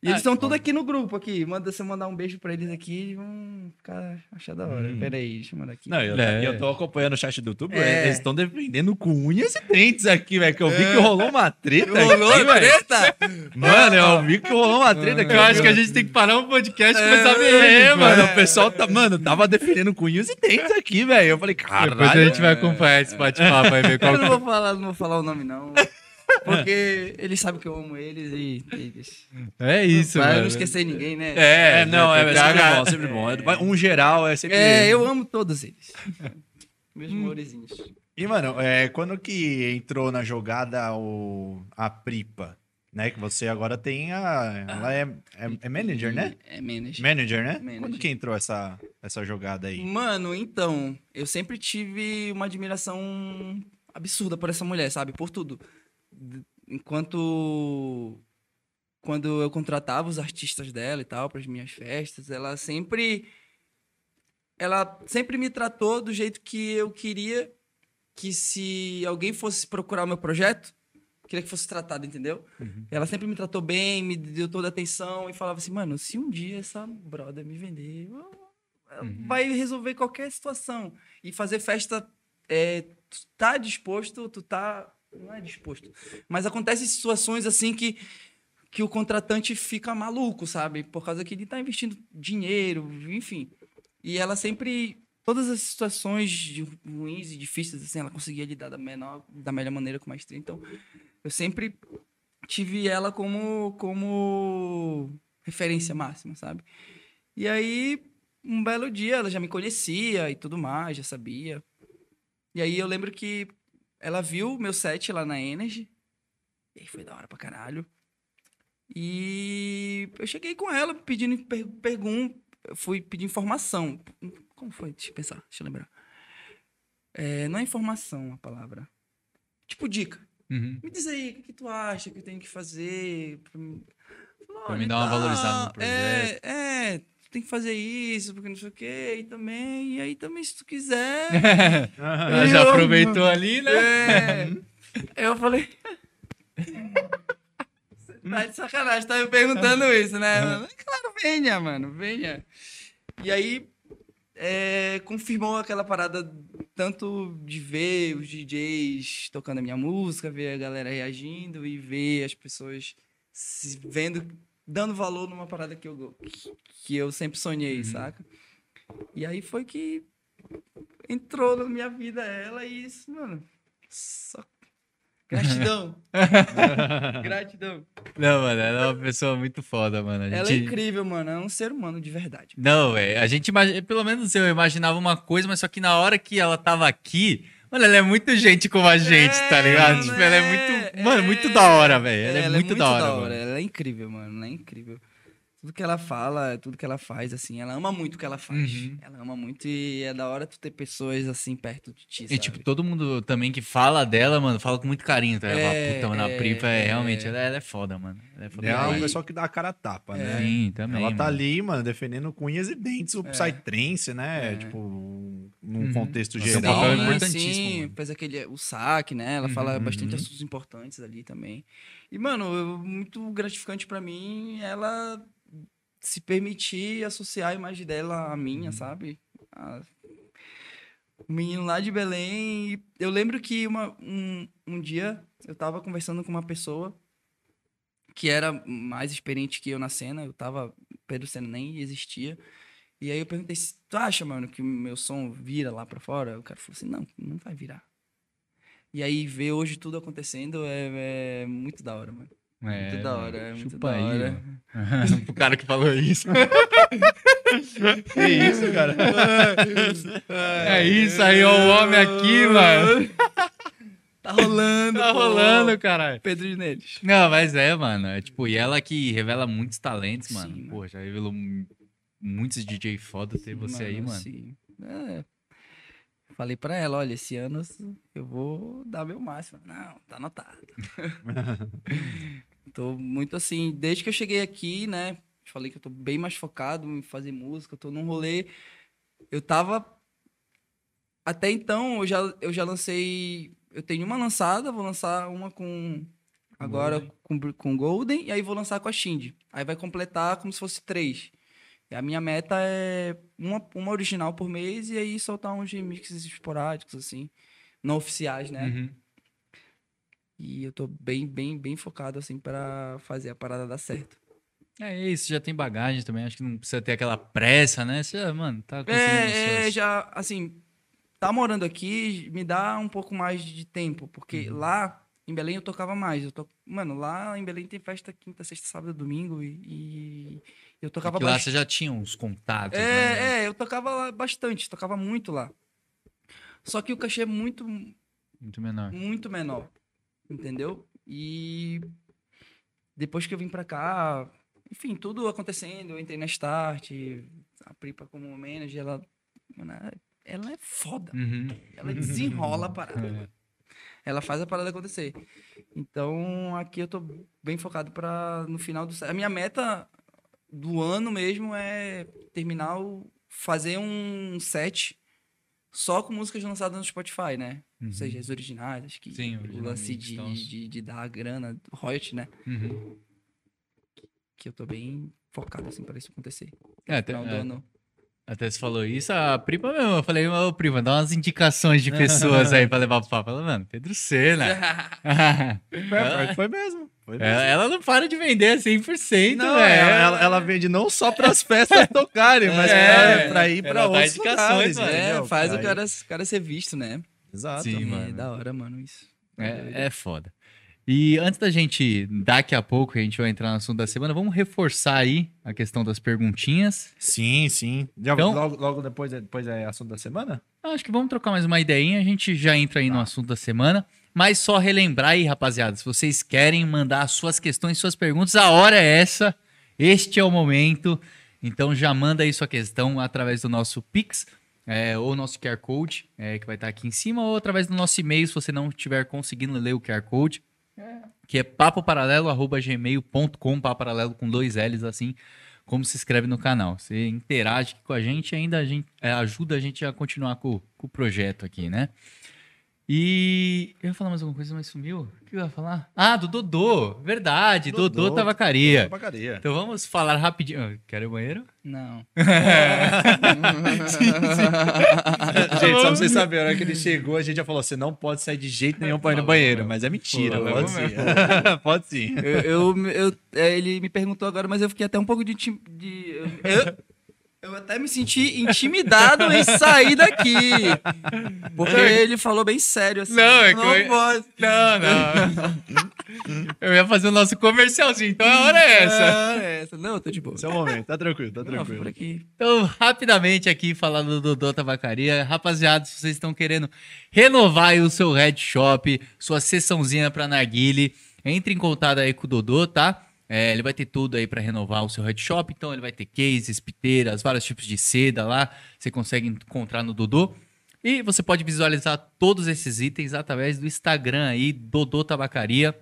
E eles Ah, estão tudo aqui no grupo aqui. Manda você mandar um beijo pra eles aqui, eles vão ficar achar da hora. Hum. Pera aí, deixa eu mandar aqui. Não, eu, É. eu tô acompanhando o chat do YouTube, É. eles estão defendendo com unhas e dentes aqui, velho. Que eu vi que rolou uma treta Rolou aqui, velho. treta? Mano, eu vi que rolou uma treta aqui. Eu acho que a gente tem que parar um podcast e começar a ver É, mano, o pessoal tá, mano, tava defendendo com unhas e dentes aqui, velho. Eu falei, Depois a gente vai acompanhar esse bate-papo aí, ver qual Eu não vou falar, não vou falar o nome, não. Porque eles sabem que eu amo eles e. eles... é isso, Pra mano. não esquecer ninguém, né? É, não, é, é sempre bom, sempre bom. Vai- Um geral é sempre. É, eu amo todos eles. Meus amorezinhos. E, mano, é, quando que entrou na jogada o, a Pripa, né? Que você agora tem a. Ela é, é, é manager, né? É manager. Manager, né? Manager. Quando que entrou essa, essa jogada aí? Mano, então, eu sempre tive uma admiração absurda por essa mulher, sabe? Por tudo. Enquanto quando eu contratava os artistas dela e tal para as minhas festas, ela sempre ela sempre me tratou do jeito que eu queria que se alguém fosse procurar o meu projeto, queria que fosse tratado, entendeu? Uhum. Ela sempre me tratou bem, me deu toda a atenção e falava assim, mano, se um dia essa brother me vender, Uhum. vai resolver qualquer situação. E fazer festa, é, tu tá disposto, tu tá... Não é disposto. Mas acontecem situações assim que, que o contratante fica maluco, sabe? Por causa que ele tá investindo dinheiro, enfim. E ela sempre... Todas as situações ruins e difíceis, assim, ela conseguia lidar da, menor, da melhor maneira com maestria. Então, eu sempre tive ela como, como referência máxima, sabe? E aí, um belo dia, ela já me conhecia e tudo mais, já sabia. E aí eu lembro que ela viu meu set lá na Energy. E aí foi da hora pra caralho. E eu cheguei com ela pedindo per pergun eu fui pedir informação. Como foi? Deixa eu pensar, deixa eu lembrar. É, não é informação a palavra. Tipo dica. Uhum. Me diz aí, o que, que tu acha que eu tenho que fazer? Pra, Falou, Pra me "Olha, dar uma tá, valorizada no projeto." É, é, tem que fazer isso, porque não sei o quê, e também, e aí também, se tu quiser. Ela já Eu- aproveitou ali, né? é. Eu falei. Tá de sacanagem, tá me perguntando isso, né? Claro, venha, mano, venha. E aí, é, confirmou aquela parada tanto de ver os DJs tocando a minha música, ver a galera reagindo e ver as pessoas se vendo, dando valor numa parada que eu, que eu sempre sonhei, Uhum. saca? E aí foi que entrou na minha vida ela e isso, mano. Só... Gratidão. Gratidão. Não, mano, ela é uma pessoa muito foda, mano. A Ela é gente- incrível, mano. É um ser humano de verdade. Não, velho. A gente imagina, pelo menos eu imaginava uma coisa, mas só que na hora que ela tava aqui, mano, ela é muito gente como a gente, tá ligado? mano, Tipo, ela é muito, mano, muito da hora, velho. Ela, é, muito da hora, mano. Ela é incrível, mano. Ela é incrível. Tudo que ela fala, tudo que ela faz, assim, ela ama muito o que ela faz. Uhum. Ela ama muito e é da hora tu ter pessoas assim perto de ti, E, sabe? tipo, todo mundo também que fala dela, mano, fala com muito carinho, tá? ligado? É, Puta, mano, a é, Pripa é, é. realmente, ela, ela é foda, mano. Ela é foda. É o pessoal que dá a cara a tapa, né? Sim, também. Ela tá mano. ali, mano, defendendo com unhas e dentes o É. Psytrance, né? É. Tipo, num Uhum. contexto Nossa, é um geral. papel né? importantíssimo, Sim, fez aquele, o saque, né? Ela fala Uhum, bastante uhum. assuntos importantes ali também. E, mano, muito gratificante pra mim ela se permitir associar a imagem dela à minha, Uhum. sabe? A- O menino lá de Belém. Eu lembro que uma, um, um dia eu tava conversando com uma pessoa que era mais experiente que eu na cena. Eu tava. Pedro Senna nem existia. E aí eu perguntei se tu acha, mano, que o meu som vira lá pra fora? O cara falou assim, não, não vai virar. E aí ver hoje tudo acontecendo é, é muito da hora, mano. É, Muito da hora, é muito chupa da aí, hora. mano. Pro cara que falou isso. Que isso, cara? É isso aí, ó, o homem aqui, mano. Tá rolando, Tá pô. rolando, caralho. Pedro de Neles. Não, mas é, mano. É, tipo, e ela que revela muitos talentos, Sim, mano. mano. Pô, já revelou mu- muitos DJ foda ter você aí, mano. Sim. É. Falei pra ela, olha, esse ano eu vou dar meu máximo. Não, tá anotado. tô muito assim, desde que eu cheguei aqui, né? Falei que eu tô bem mais focado em fazer música, eu tô num rolê. Eu tava. Até então, eu já, eu já lancei. Eu tenho uma lançada, vou lançar uma com. Agora com, com Golden, e aí vou lançar com a Shindy. Aí vai completar como se fosse três. E a minha meta é uma, uma original por mês e aí soltar uns remixes esporádicos, assim, não oficiais, né? Uhum. E eu tô bem, bem, bem focado, assim, pra fazer a parada dar certo. É isso, já tem bagagem também. Acho que não precisa ter aquela pressa, né? Você, já, mano, tá conseguindo É, é, já, assim, tá morando aqui me dá um pouco mais de tempo, porque Uhum. lá em Belém eu tocava mais. Eu to... Mano, lá em Belém tem festa quinta, sexta, sábado, domingo e, e eu tocava Porque lá bastante. você já tinha uns contatos, né? É, é, eu tocava lá bastante, tocava muito lá. Só que o cachê é muito, Muito menor. muito menor, entendeu? E depois que eu vim pra cá, enfim, tudo acontecendo, eu entrei na Start, a Pripa como manager, ela, ela é foda, Uhum. ela desenrola a parada. É. ela faz a parada acontecer. Então, aqui eu tô bem focado para no final do a minha meta do ano mesmo é terminar o, fazer um set só com músicas lançadas no Spotify, né? Ou seja, as originais, acho que Uhum. Sim, o lance de, de, de dar a grana, royalty, né? Uhum. Que eu tô bem focado, assim, para isso acontecer. É, até, é, até você falou isso, a prima mesmo. Eu falei, ô prima, dá umas indicações de pessoas aí pra levar pro papo. Ela, mano, Pedro Sena. Foi, foi mesmo. Foi mesmo. ela, ela não para de vender 100%, Não, velho. ela, ela, ela vende não só para as festas tocarem, mas É, pra, pra ir pra dá outros indicações, lugares. mano. É, faz o Pra ir- cara, o cara ser visto, né? Exato. Sim, É mano. da hora, mano, isso. É, é foda. E antes da gente, daqui a pouco, a gente vai entrar no assunto da semana, vamos reforçar aí a questão das perguntinhas. Sim, sim. Já, Então- logo, logo depois, é- depois é assunto da semana? Acho que vamos trocar mais uma ideinha, a gente já entra aí no assunto da semana. Mas só relembrar aí, rapaziada, se vocês querem mandar suas questões, suas perguntas, a hora é essa. Este é o momento. Então já manda aí sua questão através do nosso Pix, é, ou nosso QR Code, é, que vai estar aqui em cima, ou através do nosso e-mail, se você não estiver conseguindo ler o QR Code, que é papoparalelo.gmail.com, papo paralelo com dois L's, assim como se inscreve no canal. Você interage aqui com a gente e ainda a gente, é, ajuda a gente a continuar com, com o projeto aqui, né? E eu ia falar mais alguma coisa, mas sumiu? O que eu ia falar? Ah, do Dodô. Verdade, Dodô, Dodô. Tabacaria. Tabacaria. Então vamos falar rapidinho. Ah, Quer ir ao banheiro? Não. Gente, só pra vocês saberem, a hora que ele chegou, a gente já falou: você não pode sair de jeito nenhum pra ir no banheiro. Mas é mentira, Falou, pode meu. sim. pode sim. Eu, eu, eu- é, ele me perguntou agora, mas eu fiquei até um pouco de. de eu, eu- eu até me senti intimidado em sair daqui. Porque ele falou bem sério assim. Não, é que eu- pode. Não, não. eu ia fazer o nosso comercialzinho, então a hora é essa. Não, é essa. Não, eu tô de boa. Esse é o momento, tá tranquilo, tá Não, tranquilo. por aqui. Então, rapidamente aqui, falar do Dodô Tabacaria. Rapaziada, se vocês estão querendo renovar aí o seu Red Shop, sua sessãozinha pra narguile, entre em contato aí com o Dodô, tá? É, ele vai ter tudo aí pra renovar o seu Red Shop. Então, ele vai ter cases, piteiras, vários tipos de seda lá. Você consegue encontrar no Dodô. E você pode visualizar todos esses itens através do Instagram aí, Dodô Tabacaria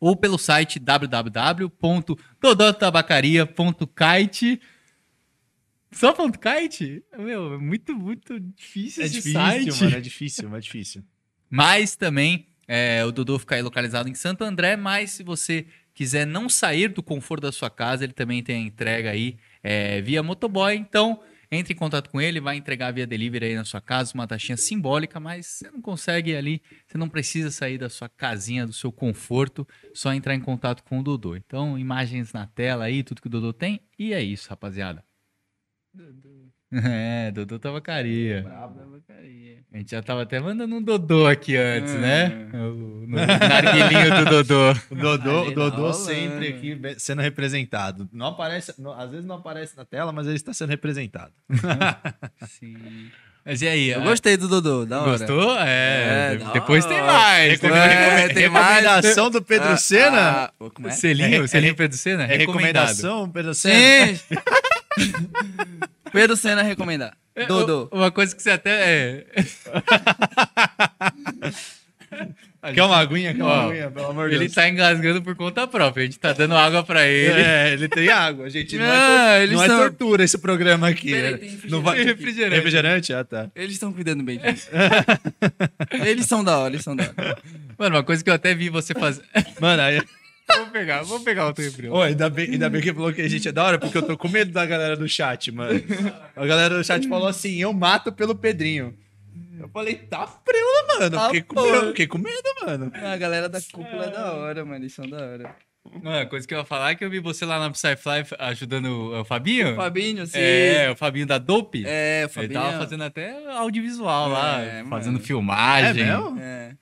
ou pelo site www.dodotabacaria.kite. Só ponto .kite? Meu, é muito, muito difícil É esse difícil, site. mano, é difícil, é difícil. Mas também é, o Dodô fica aí localizado em Santo André, mas se você quiser não sair do conforto da sua casa, ele também tem a entrega aí é, via motoboy. Então, entre em contato com ele, vai entregar via delivery aí na sua casa, uma taxinha simbólica, mas você não consegue ali, você não precisa sair da sua casinha, do seu conforto, só entrar em contato com o Dodô. Então, imagens na tela aí, tudo que o Dodô tem, e é isso, rapaziada. É, Dodô Tabacaria. A gente já tava até mandando um Dodô aqui antes, Hum. né? O, no narguilinho do Dodô. O Dodô, o Dodô não, sempre mano. aqui sendo representado. Não aparece, não- às vezes não aparece na tela, mas ele está sendo representado. Sim. Mas e aí? Eu a- gostei do Dodô, da hora. Gostou? É, É, depois tem mais. É, tem mais. recomendação do Pedro Ah, Senna? ah, como é? Selinho, É- selinho é- Pedro Senna? É recomendado. recomendação, Pedro Senna? Sim! Pedro Senna recomendar. É, Dodô. Uma coisa que você até. É... Quer uma aguinha? Quer uma Ó, aguinha, pelo amor de Ele Deus. tá engasgando por conta própria. A gente tá dando água pra ele. É, ele tem água, gente. Não, é, Ah, tor- eles não é tão- tortura esse programa aqui. Peraí, tem refrigerante não vai... aqui. Refrigerante. Refrigerante? Ah, tá. Eles estão cuidando bem disso. eles são da hora, eles são da hora. Mano, uma coisa que eu até vi você fazer. Mano, aí... vou pegar, vou pegar o teu refri. Ô, ainda, bem, ainda bem que falou que a gente é da hora, porque eu tô com medo da galera do chat, mano. A galera do chat falou assim: eu mato pelo Pedrinho. Eu falei, tá preula, mano. Tá Fiquei com, medo, fiquei com medo, mano. A galera da cúpula é da hora, mano. Eles são da hora. Mano, a coisa que eu ia falar é que eu vi você lá na Psyfly ajudando o, o Fabinho. Fabinho, sim. É, o Fabinho da Dope. É, o Ele Fabinho. tava fazendo até audiovisual lá, É, fazendo mano. filmagem. É mesmo? É.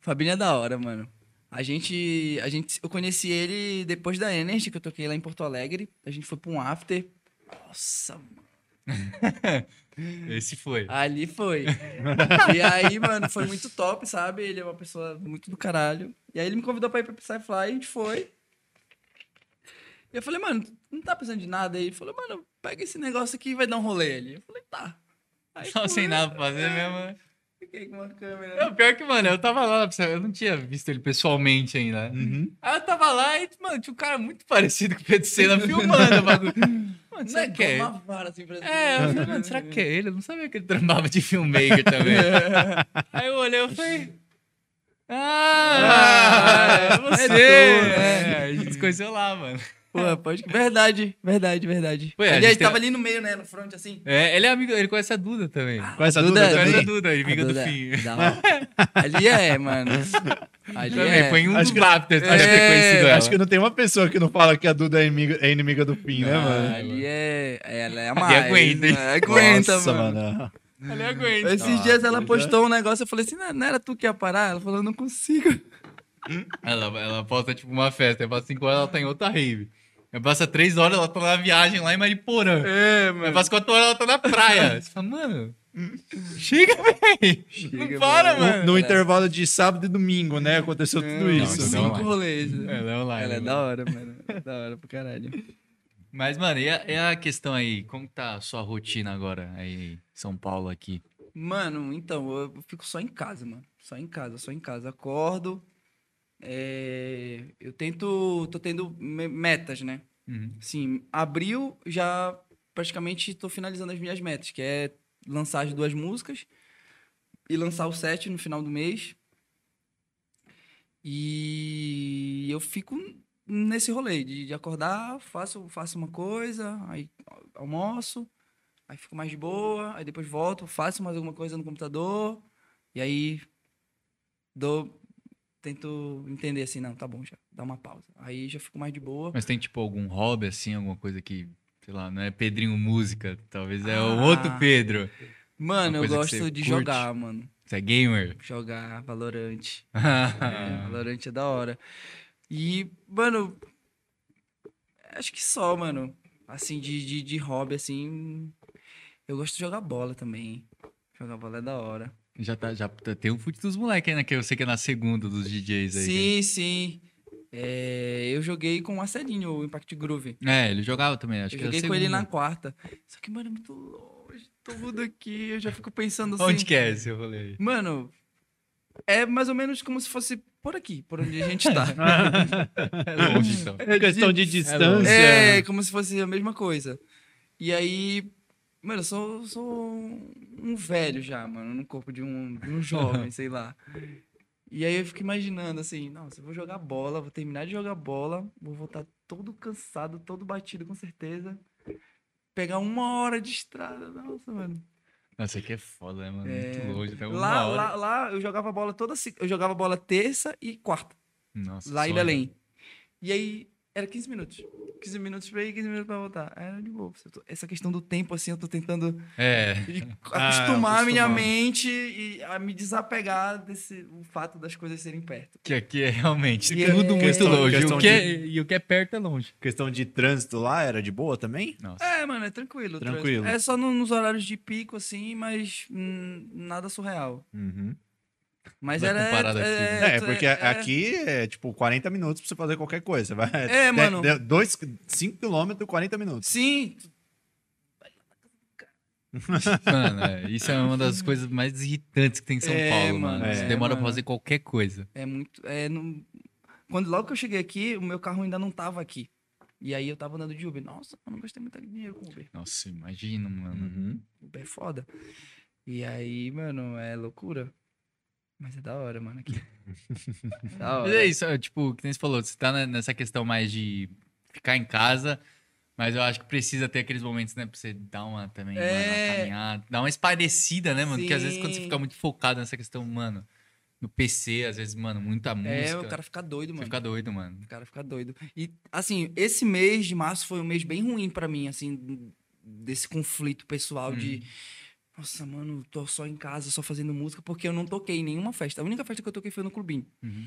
Fabinho é da hora, mano. A gente, a gente. Eu conheci ele depois da Energy, que eu toquei lá em Porto Alegre. A gente foi pra um after. Nossa, mano. Esse foi. Ali foi. e aí, mano, foi muito top, sabe? Ele é uma pessoa muito do caralho. E aí ele me convidou pra ir pra Psyfly, a gente foi. E eu falei, mano, não tá precisando de nada aí? Ele falou, mano, pega esse negócio aqui e vai dar um rolê ali. Eu falei, tá. Aí Só sem nada pra fazer mesmo. Fiquei com uma câmera. Não, pior que, mano, eu tava lá, eu não tinha visto ele pessoalmente ainda. né? Uhum. Aí eu tava lá e, mano, tinha um cara muito parecido com o Pedro Senna filmando o bagulho. Mano, será Não, que é? ele? uma vara assim pra É, eu falei, mano, será que é ele? Eu não sabia que ele trampava de filmmaker também. Aí eu olhei e falei. Ah, é você! é É, né? a gente se conheceu lá, mano. Pô, pode... Verdade, verdade, verdade. É, a Aliás, gente tem- tava ali no meio, né? No front, assim. É, ele é amigo, ele conhece a Duda também. Conhece a Duda, Duda, Conhece a? Duda, amiga do fim. hora. Ali é, mano. Ali Também, é. foi um Acho dos que- Bapters pra É, ter conhecido ela. Acho que não tem uma pessoa que não fala que a Duda é inimiga, é inimiga do Pin, né, Ah, mano? ali é. Ela é mais. aguenta, hein? né? Aguenta, Nossa, mano. mano. Aguenta. Esses Nossa, dias ela já- postou um negócio, eu falei assim, não, não era tu que ia parar? Ela falou, eu não consigo. Ela, ela posta tipo uma festa, aí passa 5 horas ela tá em outra rave. Aí passa 3 horas ela tá na viagem lá em Mariporã. É, Aí passa 4 horas ela tá na praia. Você fala, mano, chega, velho. Não Chega, para, mano. mano. No intervalo de sábado e domingo, né? Aconteceu tudo Não, isso. isso não. cinco rolês. Ela é online. Ela é mano. da hora, mano. É da hora pro caralho. Mas, mano, e a, e a questão aí? Como tá a sua rotina agora aí em São Paulo aqui? Mano, então, eu fico só em casa, mano. Só em casa, só em casa. Acordo. É, Eu tento. Tô tendo me- metas, né? Uhum. Sim, abril já praticamente tô finalizando as minhas metas, que é lançar as duas músicas e lançar o set no final do mês. E eu fico nesse rolê de, de acordar, faço, faço uma coisa, aí almoço, aí fico mais de boa, aí depois volto, faço mais alguma coisa no computador, e aí dou. Tento entender assim, não, tá bom, já dá uma pausa. Aí já fico mais de boa. Mas tem, tipo, algum hobby, assim, alguma coisa que, sei lá, não é Pedrinho Música, talvez é o Ah. outro Pedro. Mano, eu gosto de curte? jogar, mano. Você é gamer? Jogar Valorant. É, Ah. Valorant é da hora. E, mano, acho que só, mano. Assim, de, de, de hobby, assim. Eu gosto de jogar bola também. Jogar bola é da hora. Já, tá, já tem um fute dos moleques né? Que eu sei que é na segunda dos DJs aí. Sim, sim. É, eu joguei com o Marcelinho, o Impact Groove. É, ele jogava também, acho eu que joguei com ele na quarta. Só que, mano, é muito longe. Tudo aqui. Eu já fico pensando assim. Onde que é esse rolê? Mano, é mais ou menos como se fosse por aqui, por onde a gente tá. É longe, então. É questão de distância. É, como se fosse a mesma coisa. E aí, mano, eu sou, sou um velho já, mano, no corpo de um, de um jovem, sei lá. E aí eu fico imaginando assim, nossa, eu vou jogar bola, vou terminar de jogar bola, vou voltar todo cansado, todo batido com certeza. Pegar uma hora de estrada, nossa, mano. Nossa, aqui é foda, né, mano? É, Muito longe, até uma Lá, hora. lá, lá eu jogava bola toda, eu jogava bola terça e quarta. Nossa, lá em. Belém. E aí, era 15 minutos. 15 minutos pra ir, 15 minutos pra voltar. Era de boa. Essa questão do tempo, assim, eu tô tentando É. Ah, acostumar a minha mente e a me desapegar desse o fato das coisas serem perto. Que aqui é realmente E tudo é- muito Questão- longe. E questão o, que é, e o que é perto é longe. Questão de trânsito lá era de boa também? Nossa. É, mano, é tranquilo. Tranquilo. É só no- nos horários de pico, assim, mas hum, nada surreal. Uhum. Mas é era. comparado aqui, né? É, porque aqui é tipo 40 minutos pra você fazer qualquer coisa. Vai, É, mano. 5 km, 40 minutos. Sim, Mano, é, isso é uma das coisas mais irritantes que tem em São É, Paulo, mano. mano, Você é, demora pra mano. fazer qualquer coisa. É muito. É, não... Quando logo que eu cheguei aqui, o meu carro ainda não tava aqui. E aí eu tava andando de Uber. Nossa, eu não gastei muito dinheiro com Uber. Nossa, imagina, mano. Uhum. Uber é foda. E aí, mano, é loucura. Mas é da hora, mano, aqui. da Mas hora. é isso, é, tipo, que nem você falou, você tá ne- nessa questão mais de ficar em casa, mas eu acho que precisa ter aqueles momentos, né, pra você dar uma também, mano, É. uma caminhada, dar uma esparecida, né, mano? Porque às vezes quando você Sim. fica muito focado nessa questão, mano, no PC, às vezes, mano, muita música, É, o cara fica doido, você mano. fica doido, mano. O cara fica doido. E, assim, esse mês de março foi um mês bem ruim pra mim, assim, desse conflito pessoal de. Nossa, mano, tô só em casa, só fazendo música, porque eu não toquei em nenhuma festa. A única festa que eu toquei foi no clubinho. Uhum.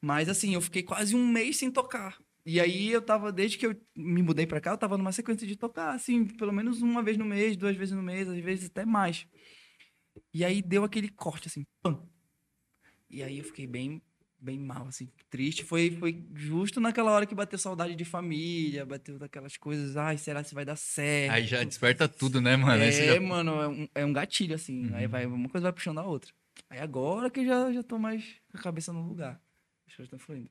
Mas, assim, eu fiquei quase um mês sem tocar. E aí eu tava, desde que eu me mudei pra cá, eu tava numa sequência de tocar, assim, pelo menos uma vez no mês, duas vezes no mês, às vezes até mais. E aí deu aquele corte, assim, pam. E aí eu fiquei bem, bem mal, assim, triste. Foi, foi justo naquela hora que bateu saudade de família, bateu daquelas coisas, ai, será que vai dar certo? Aí já desperta tudo, né, mano? É, já- mano, é um, é um gatilho, assim. Uhum. Aí vai, uma coisa vai puxando a outra. Aí agora que eu já, já tô mais com a cabeça no lugar. As coisas estão fluindo.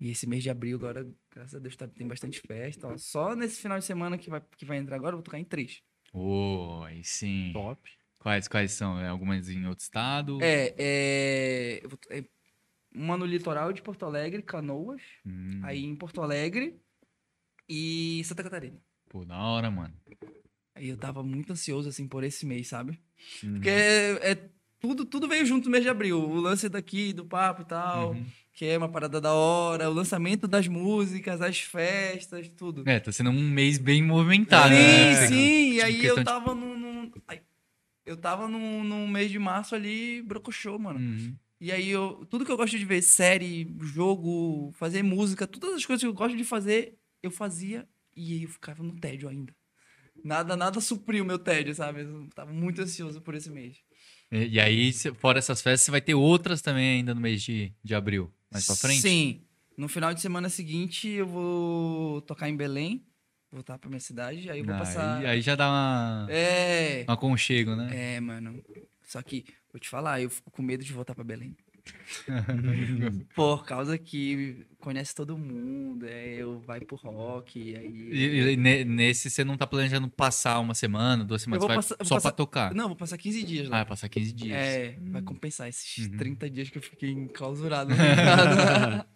E esse mês de abril agora, graças a Deus, tá, tem bastante festa. Ó. Só nesse final de semana que vai, que vai entrar agora, eu vou tocar em três. Ô, aí sim. Top. Quais, quais são? É algumas em outro estado? É, é, eu vou é uma no litoral de Porto Alegre, Canoas. Hum, Aí em Porto Alegre e Santa Catarina. Pô, da hora, mano. Aí eu tava muito ansioso, assim, por esse mês, sabe? Uhum. Porque é, é tudo, tudo veio junto no mês de abril. O lance daqui, do papo e tal, Uhum. que é uma parada da hora, o lançamento das músicas, as festas, tudo. É, tá sendo um mês bem movimentado, sim, né? sim. E Tipo, aí eu de- tava num. num- ai, eu tava num, num mês de março ali, brocochô, mano. Uhum. E aí, eu, tudo que eu gosto de ver, série, jogo, fazer música, todas as coisas que eu gosto de fazer, eu fazia e aí eu ficava no tédio ainda. Nada, nada supriu o meu tédio, sabe? Eu tava muito ansioso por esse mês. E, e aí, fora essas festas, você vai ter outras também ainda no mês de, de abril. Mais pra frente? Sim. No final de semana seguinte, eu vou tocar em Belém, voltar pra minha cidade, aí eu vou Ah, passar. Aí, aí já dá uma, É. um aconchego, né? É, mano. Só que, vou te falar, eu fico com medo de voltar pra Belém. Por causa que conhece todo mundo, é, eu vai pro rock, e aí. E, e ne- nesse você não tá planejando passar uma semana, duas semanas, vai passar- só passar- pra tocar. Não, vou passar 15 dias Ah, lá. vai passar 15 dias. É, vai compensar esses Uhum. 30 dias que eu fiquei enclausurado. mercado.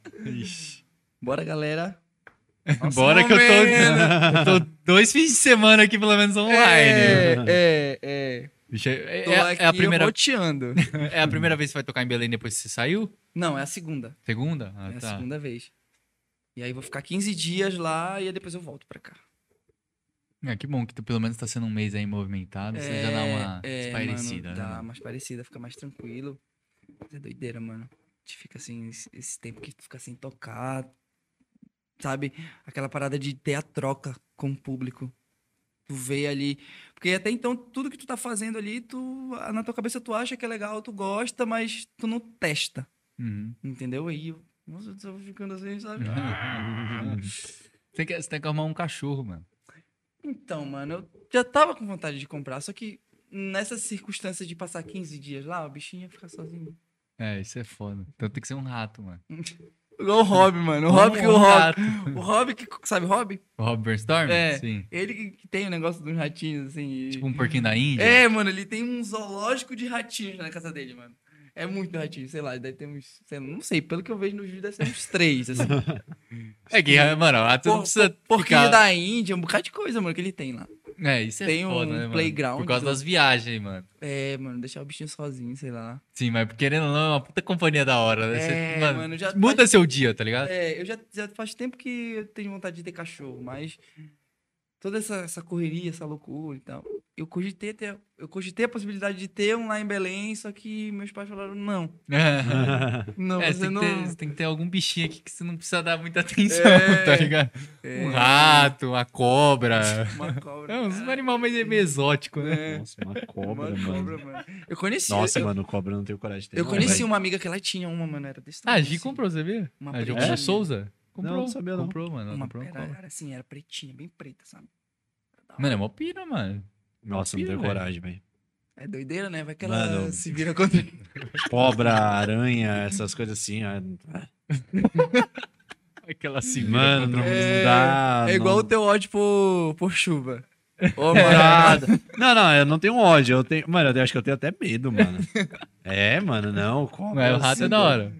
Bora, galera. Nosso Bora que eu tô, eu tô dois fins de semana aqui, pelo menos online. É, é, é. Bicho, é, Tô é- aqui é a primeira, roteando. é a primeira vez que você vai tocar em Belém depois que você saiu? Não, é a segunda. Segunda? Ah, é a tá. segunda vez. E aí vou ficar 15 dias lá e aí depois eu volto pra cá. É, que bom que tu, pelo menos tá sendo um mês aí movimentado, você já dá uma é, espairecida, mano, né? Dá mais parecida, fica mais tranquilo. É doideira, mano. A gente fica assim, esse, esse tempo que tu fica sem tocar. Sabe? Aquela parada de ter a troca com o público. Tu vê ali. Porque até então, tudo que tu tá fazendo ali, tu. Na tua cabeça tu acha que é legal, tu gosta, mas tu não testa. Uhum. Entendeu? Aí eu. Nossa, eu tô ficando assim, sabe? Você, quer, você tem que arrumar um cachorro, mano. Então, mano, eu já tava com vontade de comprar, só que nessas circunstâncias de passar 15 dias lá, o bichinho ia ficar sozinho. É, isso é foda. Então tem que ser um rato, mano. Igual o Hobby, mano. O Um- Hobby que um o rato. O Hobby que. Sabe Hobby? O Rob? É. Sim. Ele que, tem o negócio dos ratinhos, assim. e- Tipo um porquinho da Índia. É, mano, ele tem um zoológico de ratinhos na casa dele, mano. É muito ratinho, sei lá, deve ter uns. Sei não sei, pelo que eu vejo nos vídeos, deve ser uns três, assim. É que, mano, rato não precisa Porquinho ficar... da Índia, um bocado de coisa, mano, que ele tem lá. É, isso é tem um foda, né, mano? playground Por causa do- das viagens, mano. É, mano, deixar o bichinho sozinho, sei lá. Sim, mas querendo ou não, é uma puta companhia da hora, né? Você- É, mano, mano, já muda seu dia, tá ligado? É, eu já, já faz tempo que eu tenho vontade de ter cachorro, mas toda essa, essa correria, essa loucura e tal. Eu cogitei, ter, eu cogitei a possibilidade de ter um lá em Belém, só que meus pais falaram, não, não, É, você tem, não... que ter, você tem que ter algum bichinho aqui que você não precisa dar muita atenção, É. tá ligado? É, Um rato, uma cobra. Uma cobra. É, cara. animais meio, meio exóticos, né? É, Nossa, uma cobra, uma mano. cobra, mano. Eu conheci... Nossa, eu, mano, cobra eu não tenho coragem de ter. Eu não, conheci velho. uma amiga que ela tinha uma, mano, era desse Ah, a tamanho, Gi assim. comprou, você viu? Uma a Gi. Souza? Comprou, não sabia não. comprou, mano. ela Uma, comprou uma era, era assim, era pretinha, bem preta, sabe? Mano, é mó pira, mano. Nossa, não tenho coragem, velho. É doideira, né? Vai que ela Mano. se vira contra... Cobra, aranha, essas coisas assim. ah, Aquela assim, Mano, não É, dá. É igual não... o teu ódio por, por chuva. Ô. Não, não, eu não tenho ódio. Eu tenho. Mano, eu acho que eu tenho até medo, mano. É, mano, não. Cobra, Mas o rato assim, é da hora.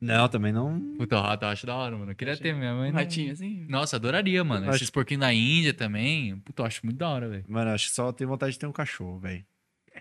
Não, também não. Puta, o rato eu acho da hora, mano. Eu queria ter minha mãe. Um ratinho assim. Nossa, adoraria, mano. Acho- Esses porquinhos da Índia também. Puta, eu acho muito da hora, velho. Mano, acho que só tenho vontade de ter um cachorro, velho.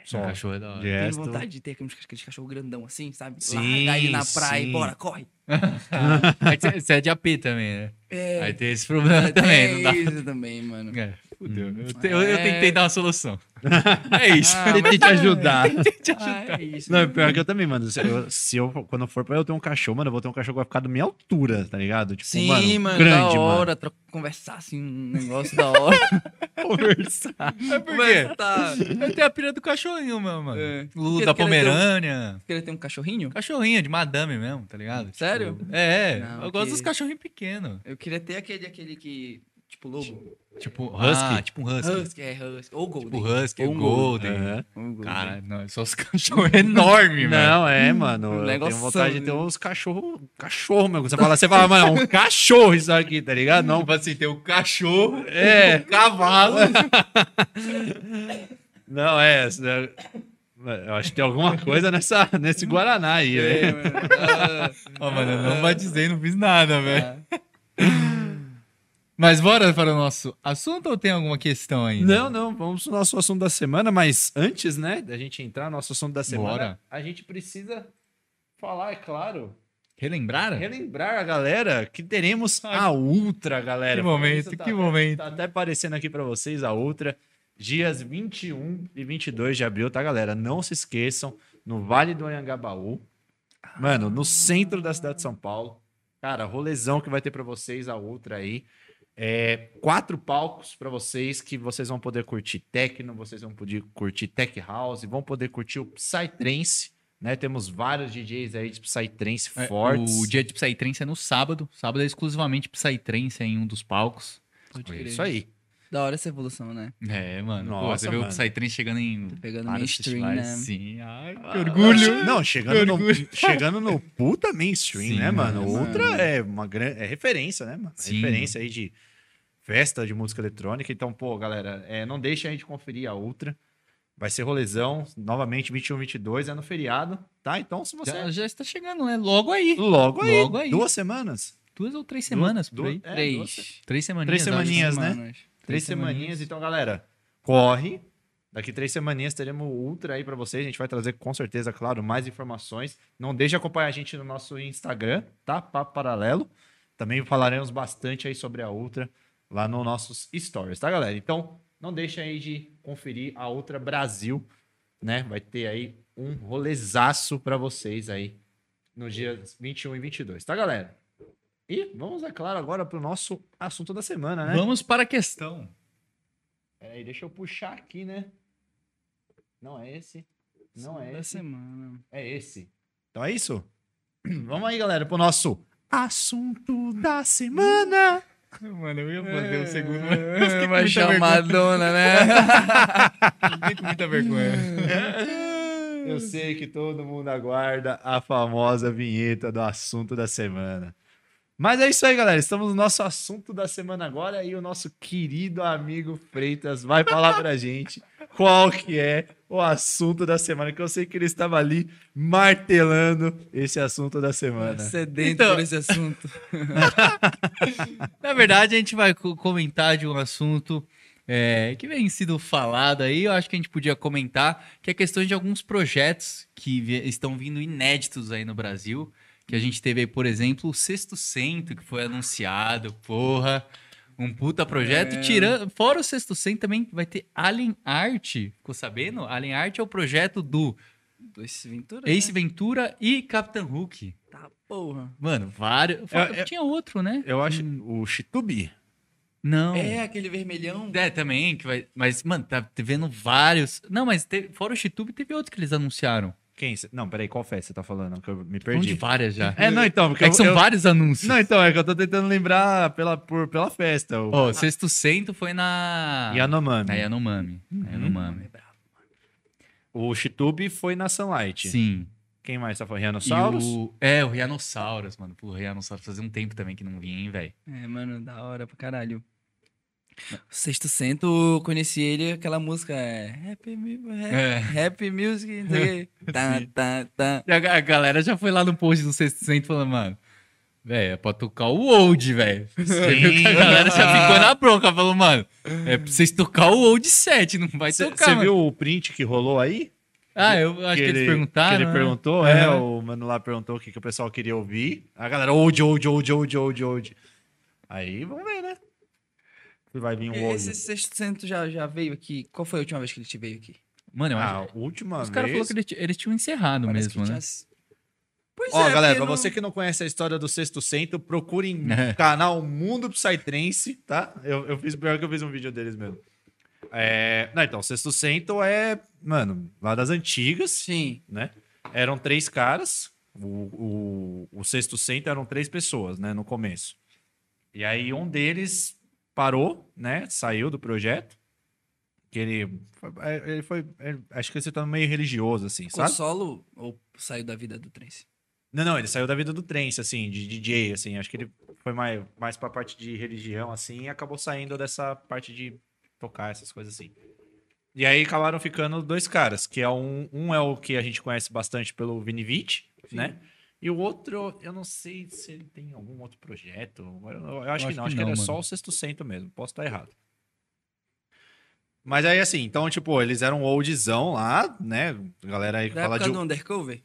Só. Um cachorro é da hora. De Tem resto. vontade de ter aqueles, cachorro grandão assim, sabe? Sim, Largar ele na praia sim. e bora, corre. Aí você- é de AP também, né? É. Aí tem esse problema também, não dá. também, mano. É, fudeu. Eu, te- eu- eu É. tentei dar uma solução. É isso. Ah, Tentei te ajudar. te Ah, é isso. Não, pior que eu também, mano. Se eu, se eu- quando for pra eu ter um cachorro, mano, eu vou ter um cachorro que vai ficar da minha altura, tá ligado? Tipo, Sim, mano, mano, grande, da mano. hora, tro- conversar assim, um negócio da hora. Conversar. É por quê? Conversar. Eu tenho a pira do cachorrinho mesmo, mano. É. Da Pomerânia. Queria ter um cachorrinho? Cachorrinho de madame mesmo, tá ligado? Tipo, Sério? é, Não, eu gosto que- dos cachorrinhos pequenos. Eu queria ter aquele, aquele que, tipo, lobo. Tipo, Husky. Ah, tipo um husky. Husky, é Husky. Ou Golden. Tipo husky, Ou o um golden. Um Golden. Cara, não, é só os cachorros enormes, velho. Não, é, mano. Um eu tenho vontade de ter uns cachorro, cachorro, meu. Você fala, você fala, mano, é um cachorro isso aqui, tá ligado? Não, Tipo assim, tem o cachorro, é. o cavalo. Não, é. é, Eu acho que tem alguma coisa nessa, nesse Guaraná aí, É, velho. mano. Ah, Ó, mano, não vai dizer, não fiz nada, velho. Ah. Mas bora para o nosso assunto ou tem alguma questão ainda? Não, não, vamos pro nosso assunto da semana, mas antes, né, da gente entrar no nosso assunto da semana, Bora. a gente precisa falar, é claro, Relembrar? relembrar a galera que teremos a Ultra, galera. Que momento, tá que até- momento. Tá até aparecendo aqui pra vocês a Ultra, dias 21 e 22 de abril, tá, galera? Não se esqueçam, no Vale do Anhangabaú, mano, no centro da cidade de São Paulo. Cara, rolezão que vai ter pra vocês a Ultra aí. É, quatro palcos pra vocês que vocês vão poder curtir techno, vocês vão poder curtir tech house, vão poder curtir o psytrance, né? Temos vários DJs aí de psytrance É, fortes. O dia de Psytrance é no sábado. Sábado é exclusivamente Psytrance em um dos palcos. Pode É isso aí. Da hora essa evolução, né? É, mano. Pô, Nossa, você vê o mano. Psytrance chegando em. Pegando vários mainstream, festivais. né? Sim. Ai, que Ah, orgulho. Não, chegando no, orgulho. chegando no puta mainstream, Sim, né, mano? mano. O Ultra é uma grande é referência, né, mano? É Sim. referência aí de festa de música eletrônica. Então, pô, galera, é, não deixem a gente conferir a Ultra. Vai ser rolezão, novamente 21, 22, é no feriado, tá? Então, se você Já, já está chegando, né? Logo aí. logo aí, Logo aí. duas semanas, Duas ou três semanas por du- aí. é, duas- Três. Três semaninhas. Três semaninhas, né? Semanas. Três semaninhas. Então, galera, corre. Daqui três semaninhas teremos Ultra aí pra vocês. A gente vai trazer com certeza, claro, mais informações. Não deixe de acompanhar a gente no nosso Instagram, tá? Papo Paralelo. Também falaremos bastante aí sobre a Ultra lá nos nossos stories, tá, galera? Então, não deixe aí de conferir a Ultra Brasil, né? Vai ter aí um rolezaço pra vocês aí nos dias 21 e 22, tá, galera? E vamos, é claro, agora pro nosso assunto da semana, né? Vamos para a questão. Peraí, deixa eu puxar aqui, né? Não é esse. Não é Da esse. semana. É esse. Então é isso? Vamos aí, galera, pro nosso assunto da semana. Mano, eu ia fazer o segundo, É, mas Vai fiquei com muita chamar Madonna, né? Fiquei com muita vergonha. Eu sei que todo mundo aguarda a famosa vinheta do assunto da semana. Mas é isso aí, galera. Estamos no nosso assunto da semana agora e o nosso querido amigo Freitas vai falar pra gente qual que é o assunto da semana, que eu sei que ele estava ali martelando esse assunto da semana. Sedento Então- por esse assunto. Na verdade, a gente vai co- comentar de um assunto é, que vem sido falado aí. Eu acho que a gente podia comentar que é a questão de alguns projetos que estão vindo inéditos aí no Brasil. Que a gente teve aí, por exemplo, o Sexto Cento, que foi anunciado. Porra, um puta projeto. É. Tirando, fora o Sexto Cento, também vai ter Alien Art. Ficou sabendo? Alien Art é o projeto do Esse Ventura. Ace né? Ventura e Capitão Hook. Tá, porra. Mano, vários. Eu- eu- Tinha outro, né? Eu acho o Chitubi. Não. É, aquele vermelhão. É, também, que vai. Mas, mano, tá vendo vários. Não, mas teve- fora o Chitube, teve outros que eles anunciaram. Quem? Não, peraí, qual festa você tá falando? Que eu me de perdi. várias já. É, não, então, porque É eu- que são eu- vários anúncios. Não, então, é que eu tô tentando lembrar pela, por, pela festa. O Ó, Sexto Cento foi na. Yanomami. Na Yanomami. Na Yanomami. O Chitubi foi na Sunlight. Sim. Quem mais tá falando? Rhinossauros? o... É, o Rhinossauros, mano. Pô, o Rhinossauros fazia um tempo também que não vinha, hein, velho. É, mano, da hora pra caralho. O Sexto Cento, eu conheci ele, aquela música é Happy, Mu- É. Happy Music, não sei o quê. Tá, tá, tá. E a, a galera já foi lá no post do Sexto Cento falando, mano. Velho, é pra tocar o old, velho. Você viu que a galera já ficou na bronca, falou, mano. É pra vocês tocar o old 7, não vai tocar, Você viu o print que rolou aí? Ah, eu acho que, eles perguntaram. Que ele né? perguntou, é, Aham. o mano lá perguntou o que, que o pessoal queria ouvir. A galera, old, old, old, old, old, old. Aí, vamos ver, né? Vai vir um old. Esse Sexto Cento já, já veio aqui. Qual foi a última vez que ele te veio aqui? Mano, eu Ah, acho. a última Os caras falaram que eles, ti- eles tinham encerrado Parece mesmo, né? tinha- Pois Ó, é, galera, pra não- você que não conhece a história do Sexto Cento, procurem É. o canal Mundo Psytrance, tá? Eu, eu fiz, pior que eu fiz um vídeo deles mesmo. É, não, então, Sexto Cento é, mano, lá das antigas, Sim. né? Eram três caras, o, o, o Sexto Cento eram três pessoas, né, no começo. E aí um deles parou, né? Saiu do projeto. Que ele foi, é, ele foi ele- acho que ele se tornou meio religioso, assim, Ficou sabe? solo ou saiu da vida do Trance? Não, não, ele saiu da vida do trance, assim, de DJ, assim. Acho que ele foi mais, mais pra parte de religião, assim, e acabou saindo dessa parte de tocar essas coisas assim. E aí acabaram ficando dois caras, que é um, um é o que a gente conhece bastante pelo Vinivite, né? E o outro, eu não sei se ele tem algum outro projeto. Eu, eu acho, que não, acho que, ele é só o Sexto Cento mesmo. Posso estar errado. Mas aí, assim, então, tipo, eles eram oldzão lá, né? A galera aí que Da fala época de. do Undercover?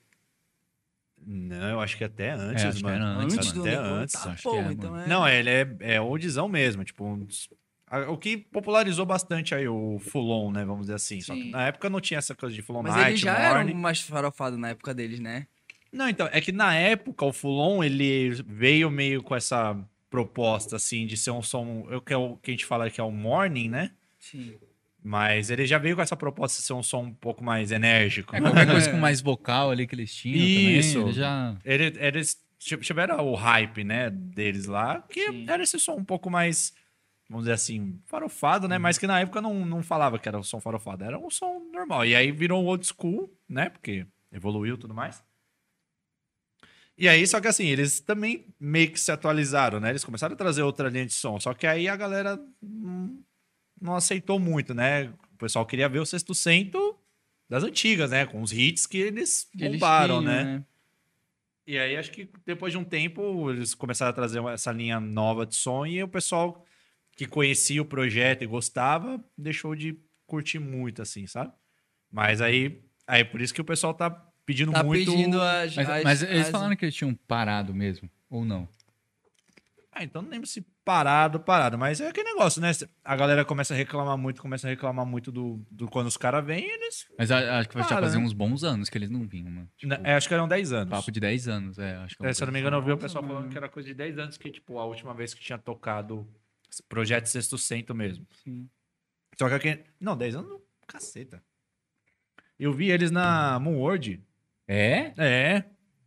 Não, eu acho que até antes, acho que mano. era antes, Antes do até Undercover? antes. Tá, acho que porra, é, então é... Não, ele é, é oldzão mesmo, tipo, uns- a- o que popularizou bastante aí o Fulon, né, vamos dizer assim. Só que Sim. na época não tinha essa coisa de Fulon Mas Night, eles já Morning. eram mais farofados na época deles, né? Não, então, é que na época o Fulon, ele veio meio com essa proposta, assim, de ser um som, eu que é o que a gente fala que é o Morning, né? Sim. Mas ele já veio com essa proposta de ser um som um pouco mais enérgico. É qualquer coisa com mais vocal ali que eles tinham Isso. também. Ele já... Ele- eles tiveram o hype, né, deles lá, que Sim. era esse som um pouco mais, vamos dizer assim, farofado, né? Mas que na época não, não falava que era um som farofado, era um som normal. E aí virou um old school, né? Porque evoluiu e tudo mais. E aí, só que assim, eles também meio que se atualizaram, né? Eles começaram a trazer outra linha de som. Só que aí a galera não aceitou muito, né? O pessoal queria ver o Sexto Cento das antigas, né? Com os hits que eles Que eles bombaram, tinham, né? E aí, acho que depois de um tempo, eles começaram a trazer essa linha nova de som e o pessoal que conhecia o projeto e gostava deixou de curtir muito, assim, sabe? Mas aí, aí por isso que o pessoal tá pedindo Tá muito. pedindo as... Mas, as- mas eles as- falaram que eles tinham parado mesmo, ou não? Ah, então não lembro se parado, parado, mas é aquele negócio, né? A galera começa a reclamar muito, começa a reclamar muito do, do quando os caras vêm, eles. Mas acho que vai já fazer né? uns bons anos que eles não vinham, mano. Tipo, É, acho que eram 10 anos. papo de 10 anos, é. Acho que é É, se eu não me engano, eu vi o pessoal falando que era coisa de 10 anos, que, tipo, a última vez que tinha tocado projeto Sexto Cento mesmo. Sim. Só que aqui. Não, 10 anos, não, caceta. Eu vi eles na Moonward. É? É.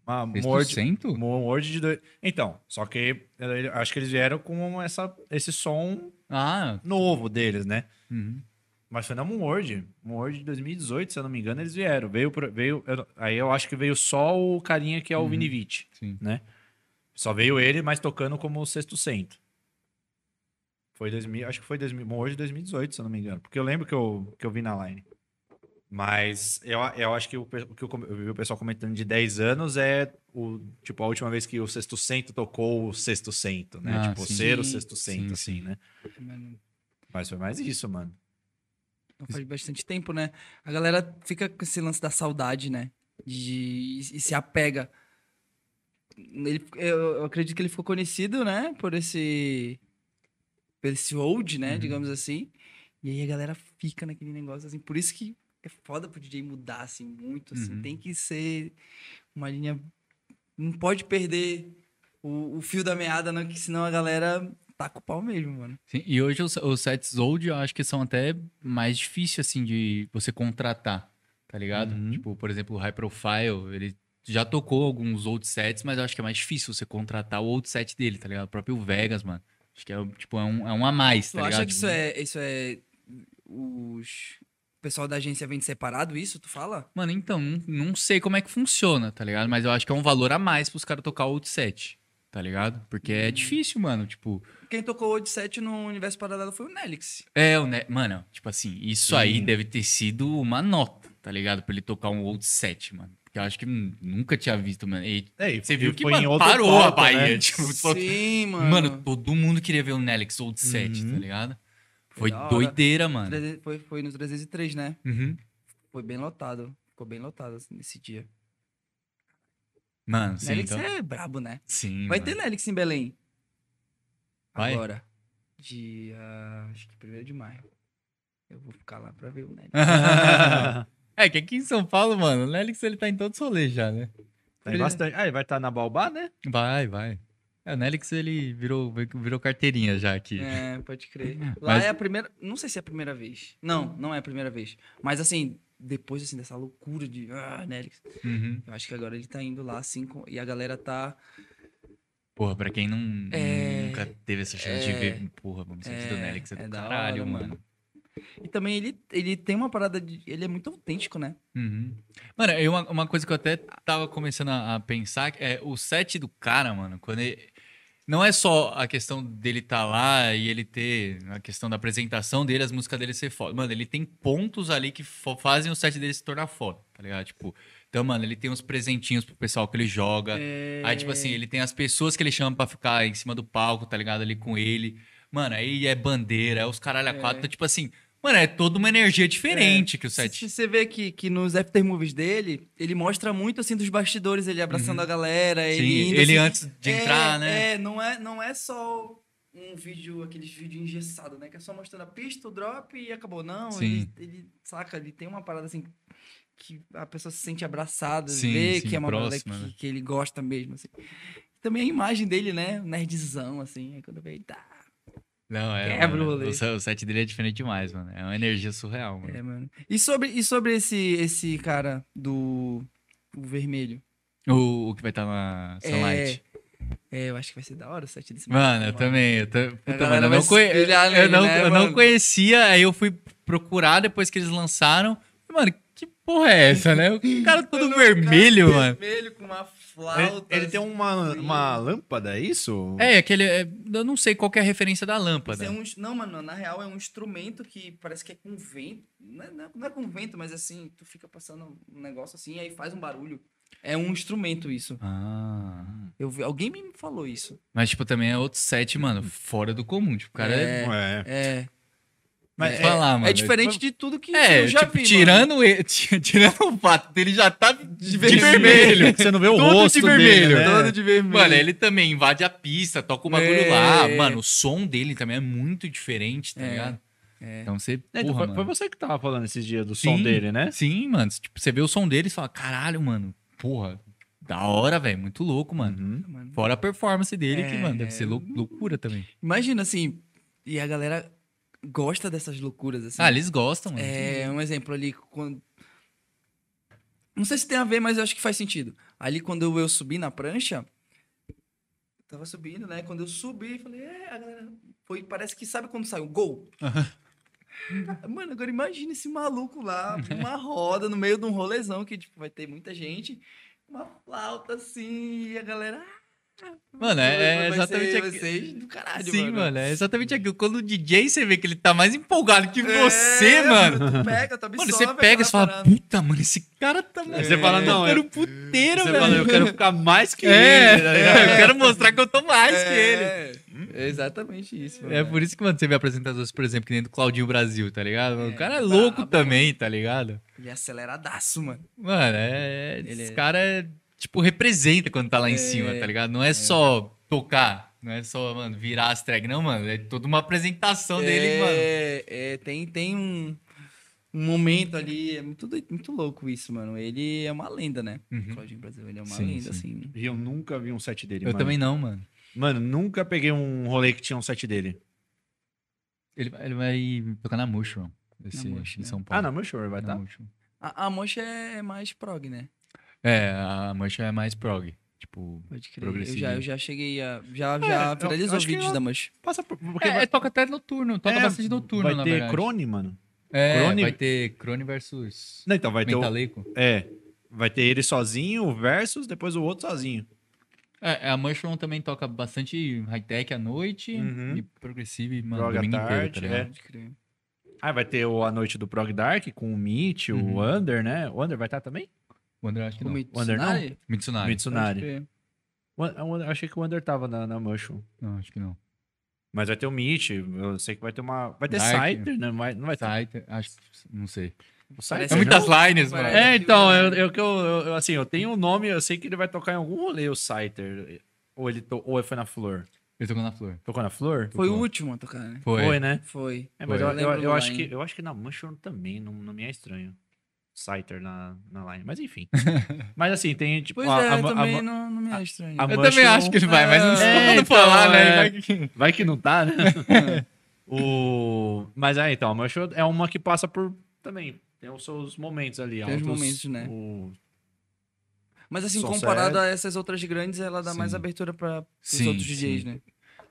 Uma Moonward. cento? Moonward de. dois- Então, só que acho que eles vieram com essa, esse som Ah, novo deles, né? uhum. Mas foi na Moonward. Moonward de 2018, se eu não me engano, eles vieram. Veio, veio eu- aí eu acho que veio só o carinha que é o Uhum. Vinivite. sim. né? Só veio ele, mas tocando como o sexto cento. Foi 2000, acho que foi 2000, bom, hoje 2018, se eu não me engano. Porque eu lembro que eu, que eu vi na line. Mas eu, eu acho que o, que eu, vi o pessoal comentando de 10 anos é o, tipo, a última vez que o sexto cento tocou o sexto cento, né? Ah, tipo, sim. ser o sexto cento, sim, assim, sim. né? Mano, Mas foi mais isso, mano. Não faz bastante tempo, né? A galera fica com esse lance da saudade, né? De, e se apega. Ele, eu, eu acredito que ele ficou conhecido, né? Por esse. Por esse old, né? Uhum. Digamos assim. E aí a galera fica naquele negócio assim. Por isso que é foda pro DJ mudar, assim, muito. Assim. Uhum. Tem que ser uma linha. Não pode perder o, o fio da meada, não, que senão a galera tá com o pau mesmo, mano. Sim, E hoje os, os sets old eu acho que são até mais difíceis, assim, de você contratar, tá ligado? Uhum. Tipo, por exemplo, o High Profile, ele já tocou alguns old sets, mas eu acho que é mais difícil você contratar o old set dele, tá ligado? O próprio Vegas, mano. Acho que é, tipo, é um, é um a mais, Tu tá acha ligado? que isso é, isso é. Os. O pessoal da agência vende separado isso, tu fala? Mano, então, não, sei como é que funciona, tá ligado? Mas eu acho que é um valor a mais pros caras tocar o old set, tá ligado? Porque Hum. é difícil, mano, tipo... Quem tocou o Old 7 no Universo Paralelo foi o Nelix. É, o ne... mano, tipo assim, isso Sim. aí deve ter sido uma nota, tá ligado? Pra ele tocar um old set, mano. Porque eu acho que hum, nunca tinha visto, mano. E É, você viu que foi mano, parou a Bahia. né? Tipo, falou- Sim, mano. mano, todo mundo queria ver o Nelix old set, Uhum. tá ligado? Foi doideira, mano. Treze- Foi, foi no 303, né? Uhum. Foi bem lotado. Ficou bem lotado assim, nesse dia. Mano, sim, Nelix então... é brabo, né? Sim, Vai mano. ter Nelix em Belém. Vai? Agora. Dia. Acho que 1 de maio. Eu vou ficar lá pra ver o Nelix. é que aqui em São Paulo, mano, o Nelix ele tá em todos os rolês já, né? Tem bastante. Ah, ele vai estar na Baobá, né? Vai, vai. É, o Nelix ele virou, virou carteirinha já aqui. É, pode crer. Lá Mas- é a primeira. Não sei se é a primeira vez. Não, não é a primeira vez. Mas assim, depois assim, dessa loucura de. Ah, Nelix. Uhum. Eu acho que agora ele tá indo lá assim. com- E a galera tá. Porra, pra quem não, É, nunca teve essa chance de é, ver, porra, vamos set do é, Nelix é do é caralho, hora, mano. mano. E também ele, ele tem uma parada de. Ele é muito autêntico, né? Uhum. Mano, uma, uma coisa que eu até tava começando a, a pensar é o set do cara, mano, quando ele. Não é só a questão dele estar lá e ele ter a questão da apresentação dele, as músicas dele ser foda. Mano, ele tem pontos ali que fazem o set dele se tornar foda, tá ligado? Tipo, então, mano, ele tem uns presentinhos pro pessoal que ele joga. Aí, tipo assim, ele tem as pessoas que ele chama pra ficar em cima do palco, tá ligado? Ali com ele. Mano, aí é bandeira, é os caralho a quatro. Então, tipo assim, mano, é toda uma energia diferente que o Se, set. se você vê que, que nos after movies dele, ele mostra muito assim dos bastidores, ele abraçando a galera, ele Uhum. Sim, indo, ele assim, antes de É, entrar, né? É, não é, não é só um vídeo, aqueles vídeos engessados, né? Que é só mostrando a pista, o drop e acabou. Não, Sim. ele, ele, saca, ele tem uma parada assim que a pessoa se sente abraçada, Sim, vê sim, que é uma parada próxima, que, né? que ele gosta mesmo, assim. Também a imagem dele, né? Nerdzão, assim, aí quando vê, tá. Não, é. Quebra o mano, rolê. o, se- o set dele é diferente demais, mano. É uma energia surreal, mano. É, mano. E sobre, e sobre esse, esse cara do o vermelho? O, o que vai estar na Sunlight. É, eu acho que vai ser da hora o set desse Mano, eu maluco, também. Eu, tô- Puta, mano, eu não, conhe- eu nele, não, né, eu não mano? conhecia, aí eu fui procurar depois que eles lançaram. Mano, porra é essa, né? O cara todo Mano, vermelho, cara mano. Vermelho com uma Ele, flauta. ele tem uma, assim. uma lâmpada, é isso? É, aquele. é, eu não sei qual que é a referência da lâmpada. É um não, mano, na real é um instrumento que parece que é com vento. Não é, não é- não é com vento, mas assim, tu fica passando um negócio assim, aí faz um barulho. É um instrumento isso. Ah. Eu vi, alguém me falou isso. Mas, tipo, também é outro set, mano, fora do comum. Tipo, o cara é. É. É. É. Mas é, falar, mano. é diferente de tudo que É, eu já tipo, vi, tirando, ele, tirando o fato dele já tá de, vermelho. vermelho. Você não vê o Todo de rosto vermelho, dele, né? Todo de vermelho. Mano, ele também invade a pista, toca o bagulho É. lá. Mano, o som dele também é muito diferente, tá É, ligado? é. Então você. É, então, porra, foi, foi você que tava falando esses dias do Sim. som dele, né? Sim, mano. Tipo, você vê o som dele e fala, caralho, mano. Porra, da hora, velho. Muito louco, mano. Uhum. Mano. Fora a performance dele, que, É. mano, deve ser lou- loucura também. Imagina assim, e a galera gosta dessas loucuras assim. Ah, eles gostam. É, um exemplo ali, quando... Não sei se tem a ver, mas eu acho que faz sentido. Ali, quando eu, subi na prancha, eu tava subindo, né? Quando eu subi, falei, é, a galera... Foi, parece que, sabe quando sai o gol? Mano, agora imagina esse maluco lá, uma roda, no meio de um rolezão, que, tipo, vai ter muita gente, uma flauta, assim, e a galera... Mano, é- é exatamente ser, aqui- vai ser do caralho, Sim, mano. é exatamente aquilo. Quando o DJ você vê que ele tá mais empolgado que você, É, mano. Tu pega, tu Mano, absorve você pega e você fala, parada. puta, mano, esse cara tá. Aí você fala, não, eu quero puteiro, Você velho. fala, eu quero ficar mais que É, ele. tá ligado? eu quero mostrar que eu tô mais que ele. É, é exatamente isso. É por isso que, mano, você vê apresentadores, por exemplo, que nem do Claudinho Brasil, tá ligado? É, o cara é brabo, louco mano. também, tá ligado? Ele é aceleradaço, mano. Mano, é. Ele esse é- cara é, tipo, representa quando tá lá em É, cima, tá ligado? Não é, só tocar, não é só, mano, virar as tracks, não, mano. É toda uma apresentação dele, mano. É, é, tem, tem um, um momento ali, é muito, doido- muito louco isso, mano. Ele é uma lenda, né? Uhum. Claudinho Brasil, ele é uma Sim, lenda, sim. assim. E eu nunca vi um set dele, Eu mano. também não, mano. Mano, nunca peguei um rolê que tinha um set dele. Ele, vai- ele vai tocar na Mushroom, esse, Mushroom, em né? São Paulo. Ah, meu show vai Na estar. Mushroom. A, a Mocha é mais prog, né? É, a Mushroom é mais prog. Tipo. Pode crer. Eu Progressivo. já, eu já cheguei a. Já, já eu viralizou acho que vídeos da Mocha. Passa por. Porque É, vai, toca até noturno, toca é, bastante noturno, vai na ter verdade. Crone, mano. É, Crone- vai ter Crone versus Não, então vai ter o, Mentaleco. É. Vai ter ele sozinho versus depois o outro sozinho. É, a Mushroom também toca bastante high-tech à noite Uhum. e progressive, mano, Prog à domingo inteiro, tarde, tá ligado? é. Pode crer. Ah, vai ter o A Noite do Prog Dark com o Mitch, Uhum. o Under, né? O Under vai estar também? O André acho que O não. O Under não? Mitsunari? Mitsunari. Mitsunari. O o Under- achei que o Under tava na, na Mushroom. Não, acho que não. Mas vai ter o Mitch, eu sei que vai ter uma. Vai ter Dark. Scyther, né? Vai, não vai ter. Site, acho que não sei. O Scyther, Parece É não? muitas lines, mano. É, então, eu, eu, que eu, eu- eu, assim, eu tenho um nome, eu sei que ele vai tocar em algum rolê, o Scyther. Ou ele, to, ou ele foi na Flor. Ele tocou na flor. Tocou na Flor? Foi o Tocou. último a tocar, né? Foi. né? Foi. É, mas Foi. eu, Eu eu, eu acho que, eu acho que na Mushroom também, não, não me é estranho. Scyther na, na line. Mas enfim. mas assim, tem tipo. Pois a- é, a- também a- não, não me é estranho. a Eu Mushroom- também acho que ele vai, mas não sei É, quando então, falar, né? é. Vai que- Vai que não tá, né? o... Mas é, então, a Mushroom é uma que passa por. Também. Tem os seus momentos ali. Tem os momentos, né? o- Mas assim, sério. a essas outras grandes, ela dá mais Sim. abertura para os outros DJs, sim. né?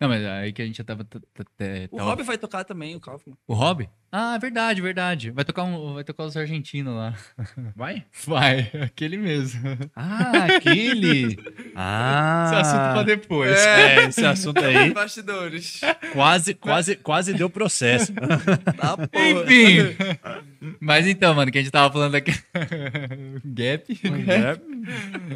Não, mas aí que a gente já tava. O tava- Rob vai tocar também, o Kaufman. O Rob? Ah, verdade, verdade. Vai tocar, um, vai tocar os argentinos lá. Vai? Vai, aquele mesmo. Ah, aquele! Ah! Esse assunto pra depois. É, esse assunto aí Bastidores. quase, quase, quase deu processo. Tá, porra. Enfim. Mas então, mano, que a gente tava falando aqui. Gap.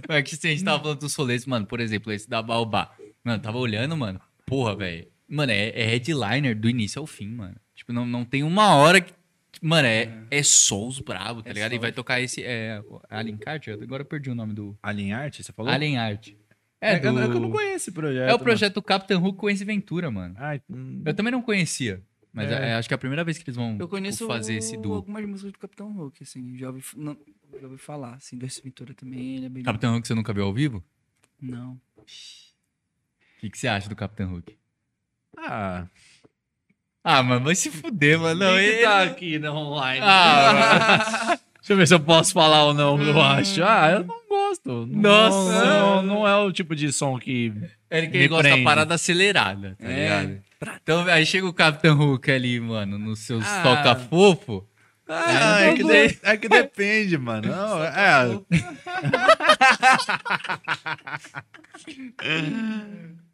Mas que se a gente tava falando dos rolês, mano, por exemplo, esse da Baobá. Mano, tava olhando, mano. Porra, velho. Mano, é, é headliner do início ao fim, mano. Tipo, não, não tem uma hora que. Mano, é, é Souls brabo, tá É ligado? E vai tocar esse. É, Alien Cart? Agora eu perdi o nome do. Alien Art, você falou? Alien Art. É, É, do... eu é eu não conheço esse projeto. É o projeto Captain Hook com Ace Ventura, mano. mano. Ai, hum, Eu também não conhecia. Mas É. é, acho que é a primeira vez que eles vão Eu conheço fazer esse duo. algumas músicas do Capitão Hulk, assim. Já ouvi, não, já ouvi falar, assim, do Ace Ventura também, ele é bem... Capitão Hook você nunca viu ao vivo? Não. O que, que você acha do Capitão Hook? Ah, Ah, mano, vai se fuder, mano. Não, ele... tá aqui na online? Ah, Deixa eu ver se eu posso falar ou não, eu acho. Ah, eu não gosto. Não- Nossa. Não, não é o tipo de som que... ele que Me gosta da parada acelerada, tá É. ligado? Então, aí chega o Capitão Hook ali, mano, nos seus Ah. toca-fofo. Ah, É, é, que de- é que depende, mano. Não, é...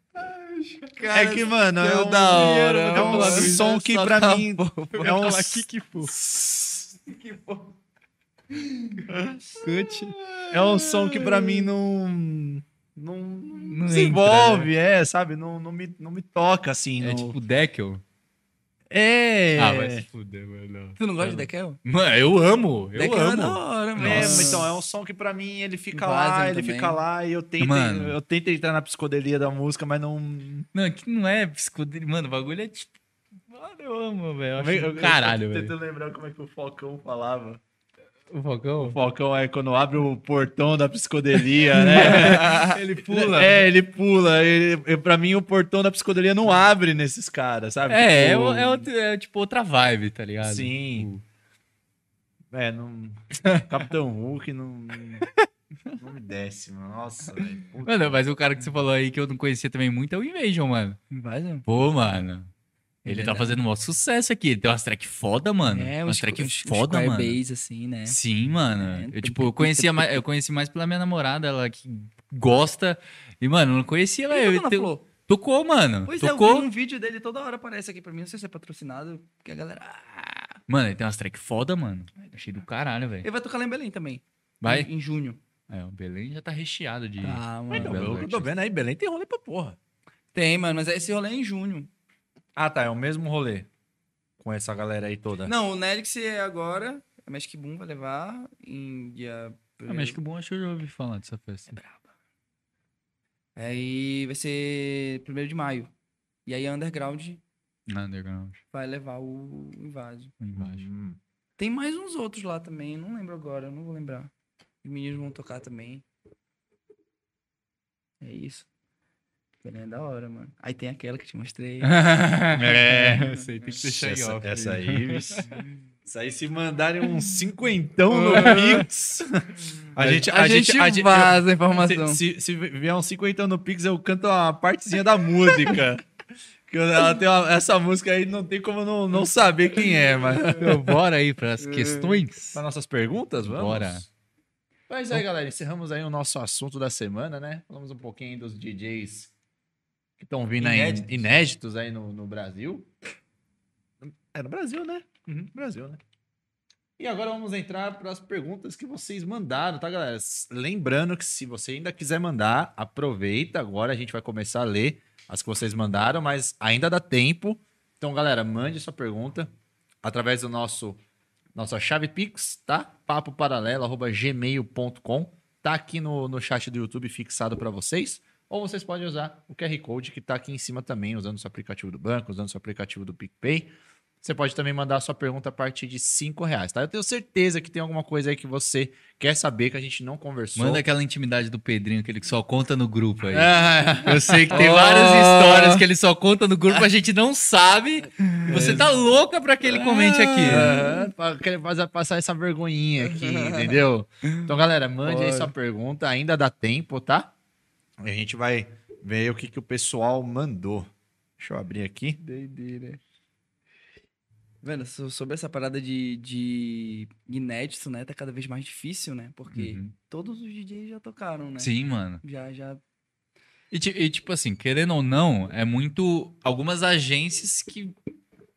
É que, mano, é um, da hora, é um som que pra tá mim bom, é um que que for. é um som que pra mim não não, Não se envolve, é, sabe? Não, não, me, não me toca assim. É no- tipo Deckel. É, Ah, vai se fuder, mano. Tu não gosta de Dekel? Mano, eu amo, eu Dekel é da amo. hora, mano. É, então, é um som que pra mim ele fica lá, ele também. fica lá e eu tento, Mano. eu tento entrar na psicodelia da música, mas não. Não, aqui não é psicodelia. Mano, o bagulho é tipo. Mano, eu amo, velho. Caralho, velho. tentando lembrar como é que o Falcão falava. O Falcão? O Falcão é quando abre o portão da psicodelia, né? Ele pula. É, ele pula. Ele, eu- pra mim, o portão da psicodelia não abre nesses caras, sabe? É, é, Tipo, é, outro- é tipo outra vibe, tá ligado? Sim. É, não. Capitão Hulk não. Não me desce, mano. Nossa, velho. Mano, mas o cara que você falou aí que eu não conhecia também muito é o Invasion, mano. Né? Pô, mano. Ele Ele tá é- fazendo um maior sucesso aqui. Ele tem umas track foda, mano. É, umas track foda, mano. bass, assim, né? Sim, mano. É, eu, tipo, eu conhecia mais, eu conheci mais pela minha namorada, ela que gosta. E, mano, eu não conhecia, Ele velho. tocou. Tocou, mano. Pois é, eu tocou. vi um vídeo dele toda hora aparece aqui pra mim. Não sei se é patrocinado, porque a galera... Ah, Mano, ele tem umas track foda, mano. Achei do caralho, velho. Ele vai tocar lá em Belém também. Vai? Em, em junho. É, o Belém já tá recheado de. Tá, mano. Então, Belo eu, eu tô vendo aí, Belém tem rolê pra porra. Tem, mano, mas esse rolê é em junho. Ah, tá. É o mesmo rolê. Com essa galera aí toda. Não, o Nelix é agora. A Magic Boom vai levar em dia... Mas que bom, acho que eu já ouvi falar dessa festa. Aí vai ser primeiro de maio. E aí a Underground Underground. vai levar o Invasio. Embaixo. Hum. Tem mais uns outros lá também, não lembro agora, não vou lembrar. Os meninos vão tocar também. É isso. Belém é da hora, mano. Aí tem aquela que te mostrei. é, sei, tem que deixar essa, off. essa aí, bicho. Isso aí, se mandarem um cinquentão no Pix. A gente, a, gente, vaza a informação. Se, se, se vier um cinquentão no Pix, eu canto uma partezinha da música. Que ela tem uma- essa música aí não tem como não, não saber quem é, mas. Então, bora aí para as questões. Para nossas perguntas, vamos? Bora. Mas aí, galera, encerramos aí o nosso assunto da semana, né? Falamos um pouquinho dos DJs que estão vindo Inéditos. aí, inéditos aí no, no Brasil. É no Brasil, né? Uhum, Brasil, né? E agora vamos entrar para as perguntas que vocês mandaram, tá, galera? Lembrando que se você ainda quiser mandar, aproveita. Agora a gente vai começar a ler as que vocês mandaram, mas ainda dá tempo. Então, galera, mande sua pergunta através do nosso nossa chave Pix, tá? Papo paralelo, arroba gmail.com. Tá aqui no, no chat do YouTube fixado para vocês. Ou vocês podem usar o QR Code que tá aqui em cima também, usando o seu aplicativo do banco, usando o seu aplicativo do PicPay. Você pode também mandar a sua pergunta a partir de 5 reais, tá? Eu tenho certeza que tem alguma coisa aí que você quer saber que a gente não conversou. Manda aquela intimidade do Pedrinho, que ele só conta no grupo aí. É. Eu sei que tem Oh. várias histórias que ele só conta no grupo, a gente não sabe. Você tá louca pra que ele comente aqui. Aham, pra querer fazer- passar essa vergonhinha aqui, entendeu? Então, galera, mande aí sua pergunta, ainda dá tempo, tá? A gente vai ver o que, que o pessoal mandou. Deixa eu abrir aqui. Doideira. Vendo, so- sobre essa parada de, de inédito, né? Tá cada vez mais difícil, né? Porque Uhum. todos os DJs já tocaram, né? Sim, mano. Já, já. E, e, tipo assim, querendo ou não, é muito. Algumas agências que,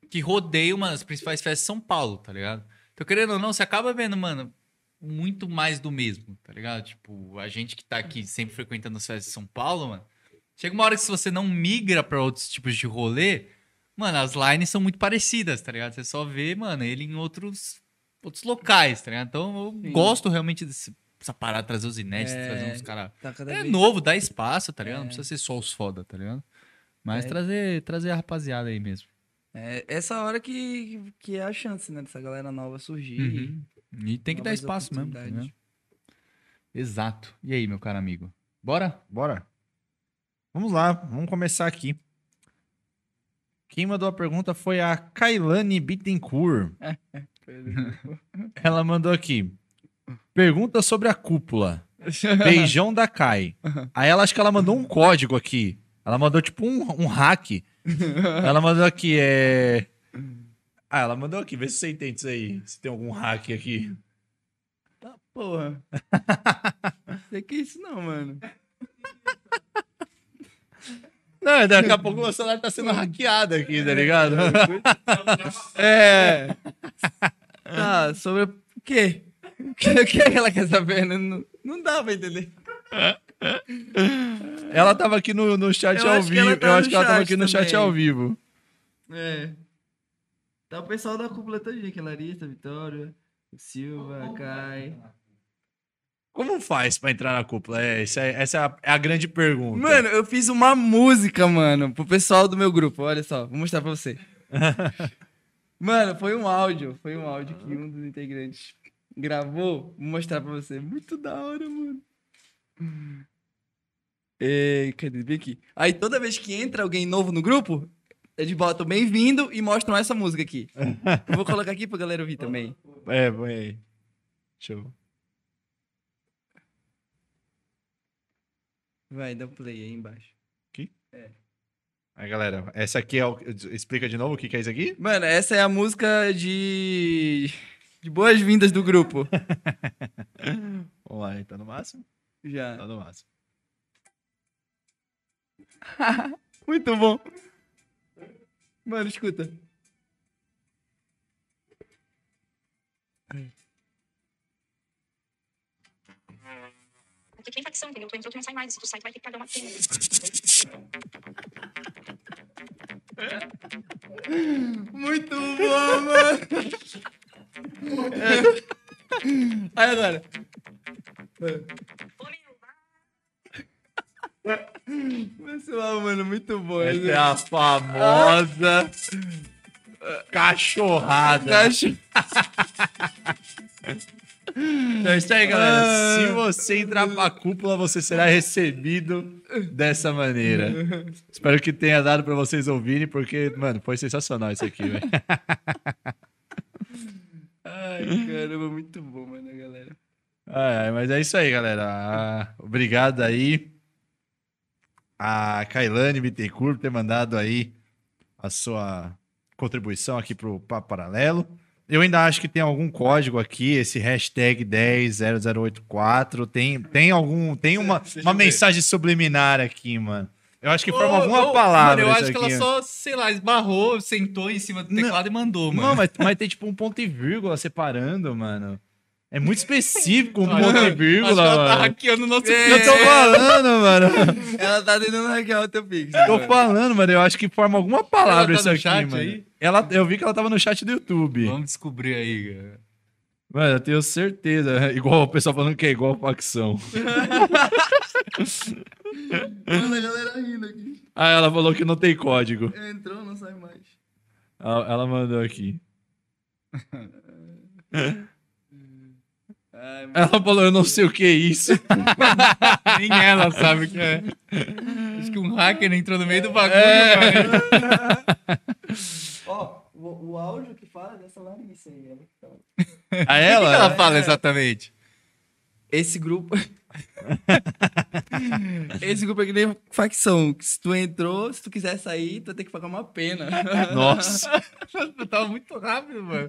que rodeiam uma das principais festas de São Paulo, tá ligado? Então, querendo ou não, você acaba vendo, mano, muito mais do mesmo, tá ligado? Tipo, a gente que tá aqui sempre frequentando as festas de São Paulo, mano. Chega uma hora que se você não migra pra outros tipos de rolê, mano, as lines são muito parecidas, tá ligado? Você só vê, mano, ele em outros, outros locais, tá ligado? Então, eu Sim. gosto realmente desse, dessa parada, trazer os inéditos, É. trazer uns caras. Tá É vez. novo, dá espaço, tá ligado? Não É. precisa ser só os foda, tá ligado? Mas É. trazer, trazer a rapaziada aí mesmo. É essa hora que, que é a chance, né? Dessa galera nova surgir. Uhum. E tem que dar espaço mesmo. ligado? Exato. E aí, meu caro amigo? Bora? Bora. Vamos lá, vamos começar aqui. Quem mandou a pergunta foi a Kailane Bittencourt. Ela mandou aqui. Pergunta sobre a cúpula. Beijão da Kai. Aí ela acho que ela mandou um código aqui. Ela mandou tipo um, um hack. Ela mandou aqui, é. Ah, ela mandou aqui, vê se você entende isso aí. Se tem algum hack aqui. Tá, porra. Sei que é isso não, mano. Não, daqui a pouco o celular tá sendo hackeado aqui, tá ligado? É. Tá, sobre o quê? O que, o que ela quer saber? Não, não, dá pra entender. Ela tava aqui no, no chat Eu ao acho que vivo. tá Eu no acho que ela tava chat aqui no chat também. ao vivo. É. Tá o pessoal da cúpula todinha aqui, Larissa, Vitória, Silva, Kai. Como faz pra entrar na cúpula? É, essa é, essa é a, é a grande pergunta. Mano, eu fiz uma música, mano, pro pessoal do meu grupo. Olha só, vou mostrar pra você. mano, foi um áudio. Foi um áudio que um dos integrantes gravou. Vou mostrar pra você. Muito da hora, mano. Ei, cadê? Vem aqui. Aí toda vez que entra alguém novo no grupo, eles botam bem-vindo e mostram essa música aqui. Eu vou colocar aqui pra galera ouvir também. É, põe aí. Deixa eu. Vai, dá um play aí embaixo. Aí, galera, essa aqui é o. Explica de novo o que, que é isso aqui? Mano, essa é a música de. de boas-vindas do grupo. Vamos lá, tá no máximo? Já. Tá no máximo. Muito bom. Mano, escuta. Porque tem facção, entendeu? Tu entrou, tu não sai mais. Se tu sai, tu vai ter que pagar uma pena. Muito bom, mano. Aí agora. Pessoal, mano, muito bom. Essa né? é a famosa cachorrada. Caixa- Então é isso aí, galera. Se você entrar pra cúpula, você será recebido dessa maneira. Espero que tenha dado pra vocês ouvirem, porque, mano, foi sensacional isso aqui, velho. Ai, caramba, muito bom, mano, galera. Ai, ai, mas é isso aí, galera. Ah, Obrigado aí a Kailane Bittencourt por ter mandado aí a sua contribuição aqui pro Papo Paralelo. Eu ainda acho que tem algum código aqui, esse hashtag 100084. Tem, tem algum. Tem uma, uma mensagem subliminar aqui, mano. Eu acho que forma alguma palavra. Mano, eu acho que ela só, sei lá, esbarrou, sentou em cima do Não. teclado e mandou, mano. Não, mas, mas tem tipo um ponto e vírgula separando, mano. É muito específico um ponto e vírgula, ela tá mano. hackeando o nosso É. Eu tô falando, mano. Ela tá tentando hackear o teu pix. Tô mano. falando, mano. Eu acho que forma alguma palavra Ela tá isso no aqui, chat mano. aí? Ela, eu vi que ela tava no chat do YouTube. Vamos descobrir aí, cara. Mano, eu tenho certeza. Igual o pessoal falando que é igual facção. Mano, a galera rindo aqui. Ah, ela falou que não tem código. Entrou, não sai mais. Ela ela mandou aqui. Ai. Ela falou, eu não sei o que é isso. Nem ela sabe o que é. Acho que um hacker entrou no meio do bagulho, É. Ó, o, o áudio que fala dessa Larissa aí. Ela que fala. A O que ela? que ela fala exatamente? Esse grupo. Esse grupo é que nem facção. Se tu entrou, se tu quiser sair, tu vai ter que pagar uma pena. Nossa. Eu tava muito rápido, mano.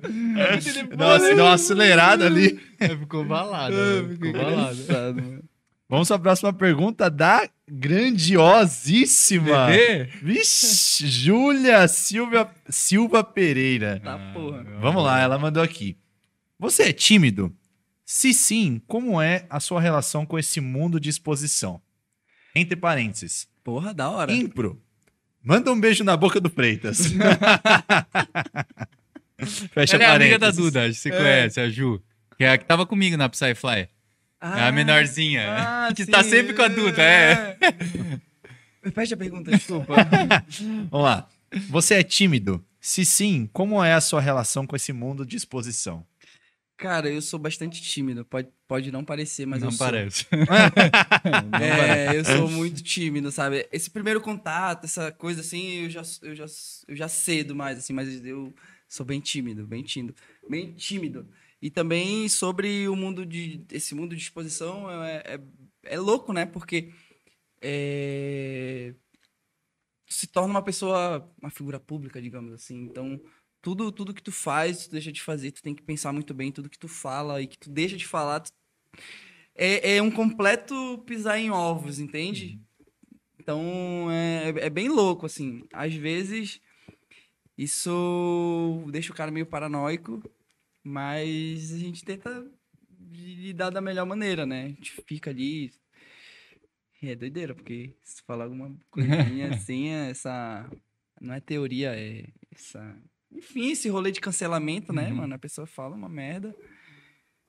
Nossa, deu uma acelerada ali. Ficou balado. mano. Ficou balado. Engraçado, mano. Vamos para a próxima pergunta da grandiosíssima. Bebê? Vixe, Júlia Silva, Silva Pereira. Tá porra. Vamos lá, ela mandou aqui. Você é tímido? Se sim, como é a sua relação com esse mundo de exposição? Entre parênteses. Porra, da hora. Impro. Manda um beijo na boca do Freitas. Fecha Ela é amiga da. Duda, você conhece, a Ju. Que é a que tava comigo na Psyfly. é a menorzinha. ah, que sim. tá sempre com a Duda, é. Repete a pergunta, desculpa. Vamos lá. Você é tímido? Se sim, como é a sua relação com esse mundo de exposição? Cara, eu sou bastante tímido. Pode, pode não parecer, mas não eu sou. parece. É, eu sou muito tímido, sabe? Esse primeiro contato, essa coisa assim, eu já, eu já, eu já cedo mais, assim, mas eu sou bem tímido, bem tímido, bem tímido. E também sobre o mundo de, esse mundo de exposição é, é, é louco, né? Porque é, se torna uma pessoa, uma figura pública, digamos assim. Então, tudo, tudo que tu faz, tu deixa de fazer, tu tem que pensar muito bem tudo que tu fala e que tu deixa de falar, tu é, é um completo pisar em ovos, entende? Então é, é bem louco, assim. Às vezes isso deixa o cara meio paranoico, mas a gente tenta lidar da melhor maneira, né? A gente fica ali. É doideira, porque se falar alguma coisinha assim, é essa. Não é teoria, é essa. Enfim, esse rolê de cancelamento, né, mano? A pessoa fala uma merda.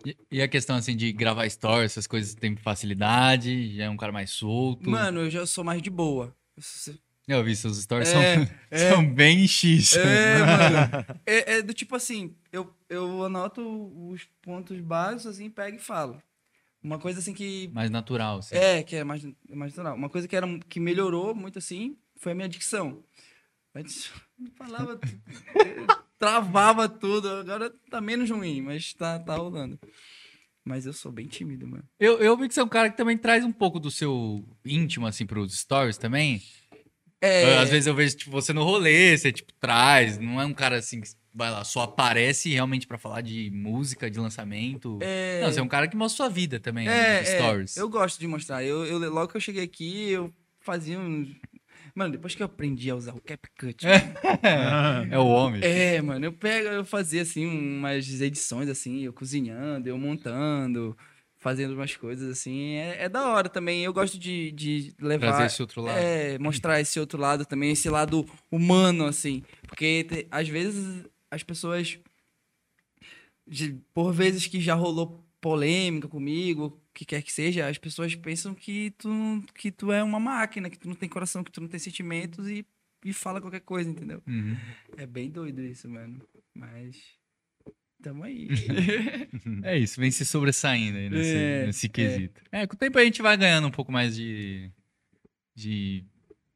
E, e a questão, assim, de gravar stories, essas coisas tem facilidade, já é um cara mais solto. Mano, eu já sou mais de boa. Eu sou- Eu vi seus stories, É, são, é. são bem X. É, mano. É, é do tipo assim, eu, eu anoto os pontos básicos, assim, pego e falo. Uma coisa assim que. Mais natural, assim. É, que é mais, mais natural. Uma coisa que, era, que melhorou muito assim foi a minha dicção. Antes eu falava. tu- travava tudo, agora tá menos ruim, mas tá, tá rolando. Mas eu sou bem tímido, mano. Eu, eu vi que você é um cara que também traz um pouco do seu íntimo, assim, pros stories também. É, Às vezes eu vejo, tipo, você no rolê, você, tipo, traz. Não é um cara, assim, que vai lá, só aparece realmente pra falar de música, de lançamento. é, Não, você é um cara que mostra sua vida também, É, é, stories. eu gosto de mostrar. Eu, eu- logo que eu cheguei aqui, eu fazia uns. Mano, depois que eu aprendi a usar o CapCut. mano, É o homem. É, mano, eu pego, eu fazia assim umas edições assim, eu cozinhando, eu montando, fazendo umas coisas assim. É, é da hora também. Eu gosto de, de levar. Trazer esse outro lado. É, mostrar esse outro lado também, esse lado humano, assim. Porque te- às vezes as pessoas. de- por vezes que já rolou polêmica comigo, que quer que seja, as pessoas pensam que tu, que tu é uma máquina, que tu não tem coração, que tu não tem sentimentos e, e fala qualquer coisa, entendeu? Uhum. É bem doido isso, mano. Mas. Tamo aí. É isso, vem se sobressaindo aí nesse, É, nesse é. quesito. É. com o tempo a gente vai ganhando um pouco mais de. de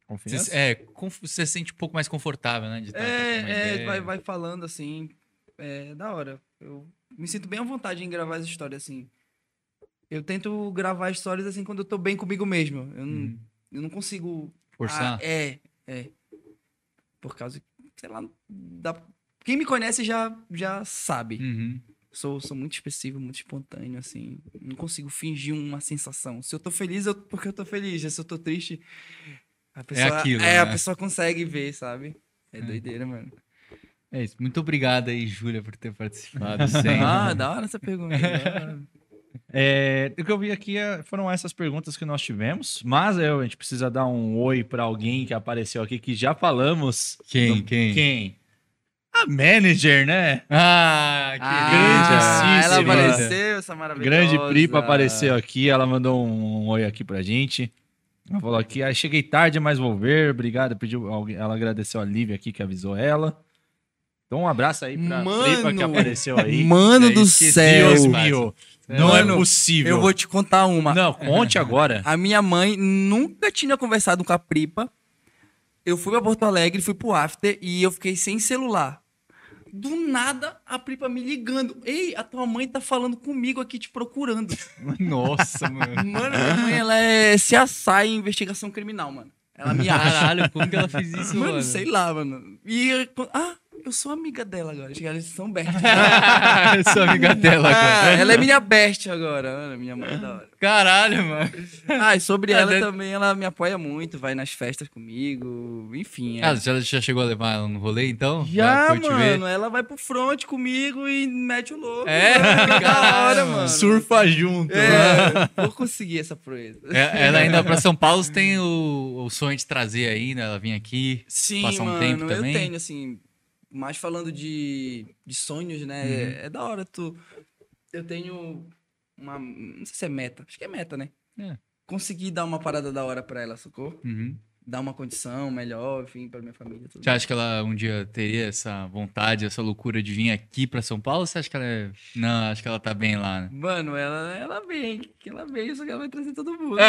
Confiança? Você, é, você se sente um pouco mais confortável, né? De trocando uma É, é, vai, vai falando assim. É da hora. Eu me sinto bem à vontade em gravar as histórias assim. Eu tento gravar histórias assim quando eu tô bem comigo mesmo. Eu não, Uhum. eu não consigo. Forçar. Ah, é, é. Por causa, sei lá, da... quem me conhece já, já sabe. Uhum. Sou, sou muito expressivo, muito espontâneo, assim. Não consigo fingir uma sensação. Se eu tô feliz, eu, porque eu tô feliz. Se eu tô triste, a pessoa, aquilo, é, a né? pessoa consegue ver, sabe? É doideira, mano. É isso. Muito obrigado aí, Júlia, por ter participado. sempre. Ah, da hora essa pergunta. É, o que eu vi aqui é- foram essas perguntas que nós tivemos, mas eu, a gente precisa dar um oi pra alguém que apareceu aqui que já falamos. Quem? No- Quem? Quem? A manager, né? Ah, Ah, ela Grandíssima. apareceu, essa maravilhosa. Grande Pripa apareceu aqui, ela mandou um, oi aqui pra gente. Ela falou aqui, ah, cheguei tarde, mas vou ver, obrigado. Pediu, alguém- ela agradeceu a Lívia aqui que avisou ela. Então um abraço aí pra Mano, que apareceu aí. Mano do esqueci, céu. Deus meu. Não Mano, é possível. Eu vou te contar uma. Não, conte agora. A minha mãe nunca tinha conversado com a Pripa. Eu fui pra Porto Alegre, fui pro after e eu fiquei sem celular. Do nada, a Pripa me ligando. Ei, a tua mãe tá falando comigo aqui, te procurando. Nossa, mano. Mano, minha mãe, ela é CSI em investigação criminal, mano. Ela me acha. Caralho, como que ela fez isso, Mano, mano? sei lá, mano. E, ah, eu sou amiga dela agora. Acho que Eles são best. Eu sou amiga dela, Ah, cara. ela é minha best agora. Mano, minha mãe é da hora. Caralho, mano. Ah, e sobre ela deve- também, ela me apoia muito, vai nas festas comigo, enfim. é. Ah, já, já chegou a levar ela no rolê, então? Já, mano, ela vai pro front comigo e mete o louco. É? mano, da hora, mano. Surfa junto. É, vou conseguir essa proeza. É, Ela ainda pra São Paulo você tem o, o sonho de trazer aí, né? Ela vir aqui. Sim, Passar um mano, tempo eu também? tenho, assim, mais falando de, de sonhos, né? Uhum. É, é da hora tu... Eu tenho uma... Não sei se é meta, acho que é meta, né? É. Conseguir dar uma parada da hora pra ela, sacou? Uhum. Dar uma condição melhor, enfim, pra minha família. Tudo. Você acha que ela um dia teria essa vontade, essa loucura de vir aqui pra São Paulo? Ou você acha que ela é... Não, acho que ela tá bem lá, né? Mano, ela, ela vem, que ela vem, só que ela vai trazer todo mundo.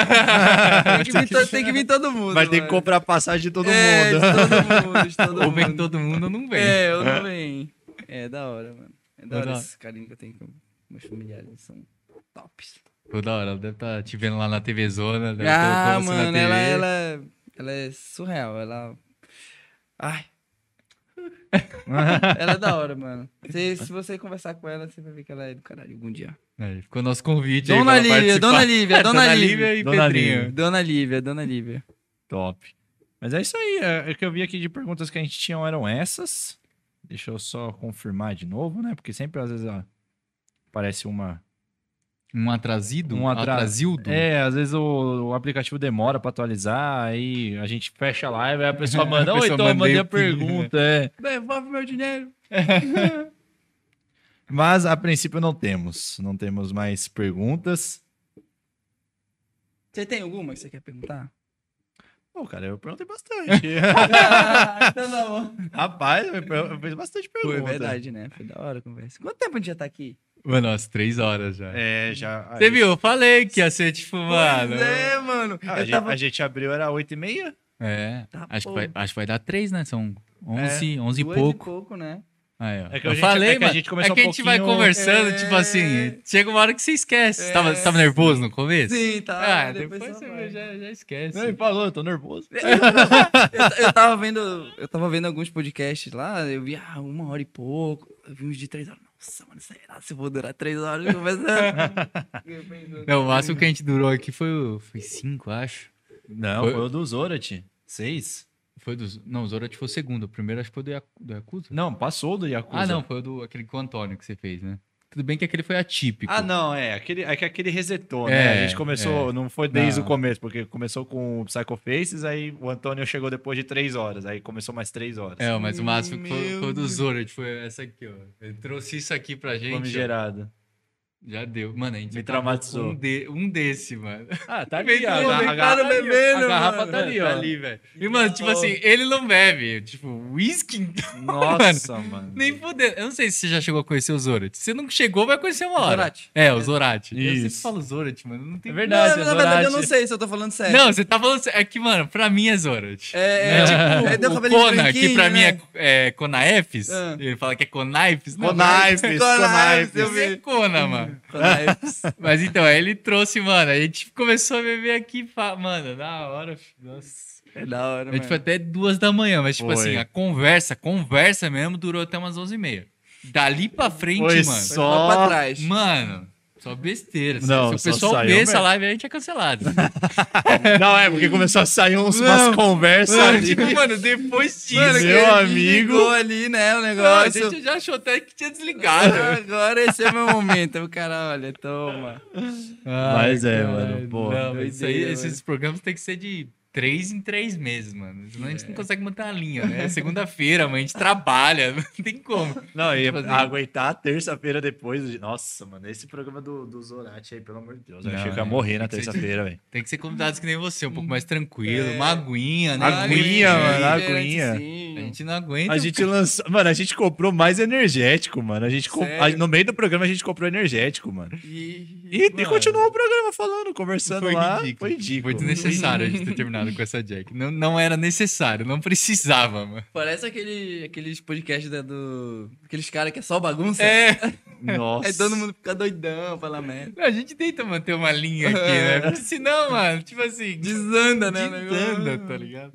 tem, que vir to- tem que vir todo mundo. Vai ter que mano. comprar passagem de todo é, mundo. De todo mundo, de todo Ou vem mundo. todo mundo ou não vem. É, eu não venho. É da hora, mano. É da hora Da esse carinho que eu tenho com meus familiares. eles São tops. Pô, da hora, ela deve estar te vendo lá na TV Zona. Deve Ah, mano, ela, ela, ela é surreal. Ela. Ai. ela é da hora, mano. Se, se você conversar com ela, você vai ver que ela é do caralho algum dia. É, ficou nosso convite aí Dona ela Lívia. Dona Lívia, Dona Lívia. e Dona Pedrinho. Lívia. Dona Lívia, Dona Lívia. Top. Mas é isso aí. É, é que eu vi aqui de perguntas que a gente tinha eram essas. Deixa eu só confirmar de novo, né? Porque sempre às vezes ó, parece uma. Um atrasido? Um atra- atrasildo? É, às vezes o, o aplicativo demora pra atualizar, aí a gente fecha a live, aí a pessoa manda, A oi, pessoa então eu mandei a ping, né?" pergunta, é. Devolve meu dinheiro. Mas a princípio não temos. Não temos mais perguntas. Você tem alguma que você quer perguntar? Pô, cara, eu perguntei bastante. então tá bom. Rapaz, eu eu fiz bastante Foi pergunta. verdade, né? Foi da hora a conversa. Quanto tempo a gente já tá aqui? Mano, umas três horas já. É, já. Você viu? Eu falei que ia ser tipo, mano. É, mano. Ah, a, gente, tava... a gente abriu, era 8h30? É. Tá acho, que vai, acho que vai dar três, né? São 11, 11 e Duas pouco. pouco, né? Aí, ó. É que eu gente- falei, é que a gente começou é que um a gente vai pouquinho- conversando, É. tipo assim, chega uma hora que você esquece. Você, tava, É. você tava nervoso no começo? Sim, tá. Ah, depois, só você vai. já, já esquece. Não, ele falou, eu tô nervoso. eu, eu tava vendo, eu tava vendo alguns podcasts lá, eu vi ah, uma hora e pouco, eu vi uns de três horas. Nossa, mano, será se eu vou durar três horas conversando? Não, o máximo que a gente durou aqui foi, foi cinco, acho. Não, Foi- foi, o do Zorat. Seis? Foi dos. Não, o Zorat foi o segundo. O primeiro acho que foi do, Yaku- do Yakuza. Não, passou do Yakuza. Ah, não, foi o do aquele com o Antônio que você fez, né? Tudo bem que aquele foi atípico. Ah, não, é. Aquele, é que aquele resetou, né? É, A gente começou, é. não foi desde Não. o começo, porque começou com o Psycho Faces, aí o Antônio chegou depois de três horas, aí começou mais três horas. É, mas o máximo que foi, foi o do. Zorat, foi essa aqui, ó. Ele trouxe isso aqui pra gente. ó. Já deu. Mano, a gente Me acabou traumatizou. Um, de, um desse, mano. Ah, tá Vem a, todo a, garrafa- bebendo, a garrafa mano. tá ali, ó. Tá ali, velho. E, mano, tipo assim, ele não bebe. Tipo, whisky, então, Nossa, mano. nem fudendo. Eu não sei se você já chegou a conhecer o Zorat. Se você não chegou, vai conhecer uma hora. Zorat. É, o Zorat. Eu sempre falo Zorat, mano. Não tem É verdade, Não, é na verdade, eu não sei se eu tô falando sério. Não, você tá falando. É que, mano, pra mim é Zorat. É, é, tipo, é, deu o Kona, que pra mim né? é, é Conaefes. Ah. Ele fala que é Conifes, Conifes, Conifes. eu é vi. Kona, mano. Mas então, aí ele trouxe, mano. A gente começou a beber aqui, mano, na hora. Nossa. É da hora, A gente mano. foi até duas da manhã, mas tipo Foi. assim, a conversa, conversa mesmo durou até umas onze e meia. Dali pra frente, Foi mano. Só- pra trás. Mano, só besteira. Se- Não, se o pessoal ver essa live, a gente é cancelado. Não, é, porque começou a sair uns, Não. umas conversas Mano, ali. tipo, mano, depois disso. Mano, meu amigo. ali, né, o Não, a negócio. gente já achou até que tinha desligado. Agora esse é meu momento. O cara, olha, toma. Mas é, Ai, mano, pô. Não, isso aí, Doideira, esses programas tem que ser de três em três meses, mano. Senão a gente não consegue manter uma linha, né? É Segunda-feira, mano, a gente trabalha, não tem como. Não, e Tipo assim. aguentar a terça-feira depois. de- Nossa, mano, esse programa do, do Zorat aí, pelo amor de Deus. Eu Não, achei que ia é, morrer na terça-feira, velho. Tem que ser convidados que nem você, um pouco mais tranquilo, É. uma aguinha, né? Aguinha, mano, aguinha. A gente não aguenta. A gente lançou. Mano, a gente comprou mais energético, mano. A gente comp- a- No meio do programa a gente comprou energético, mano. E, E, e Mano. continuou o programa falando, conversando Foi lá. ridículo. Foi ridículo. Foi desnecessário a gente ter terminado com essa Jack. Não, não era necessário, não precisava, mano. parece aquele, aqueles podcasts da- do. Aqueles caras que é só bagunça. É, Nossa. Aí todo mundo fica doidão, fala merda. a gente tenta manter uma linha aqui, né? Porque senão, mano, tipo assim, Desanda, né? desanda, tá ligado?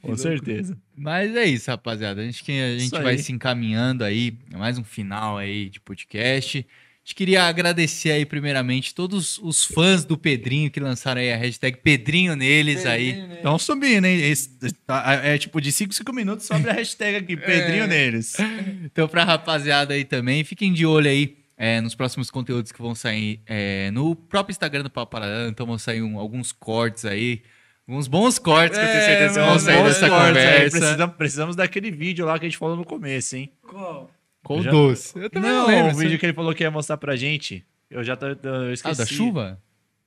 Com certeza. Mas é isso, rapaziada. A gente, que a gente vai se encaminhando aí, é mais um final aí de podcast. A gente queria agradecer aí, primeiramente, todos os fãs do Pedrinho que lançaram aí a hashtag Pedrinho neles aí. Pedrinho, né? Estão subindo, hein? Esse- tá- é tipo de 5 5 minutos sobre a hashtag aqui, Pedrinho neles. Então, pra rapaziada aí também, fiquem de olho aí é, nos próximos conteúdos que vão sair é, no próprio Instagram do Papo. Então, vão sair um- alguns cortes aí. Alguns bons cortes que eu tenho É, certeza que vão sair dessa cortes aí. conversa. Precisamos, precisamos daquele vídeo lá que a gente falou no começo, hein? Qual? Qual Já- doce? Eu também não, Não, lembro. o vídeo que ele falou que ia mostrar pra gente. Eu já tô, eu Ah, esqueci. da chuva?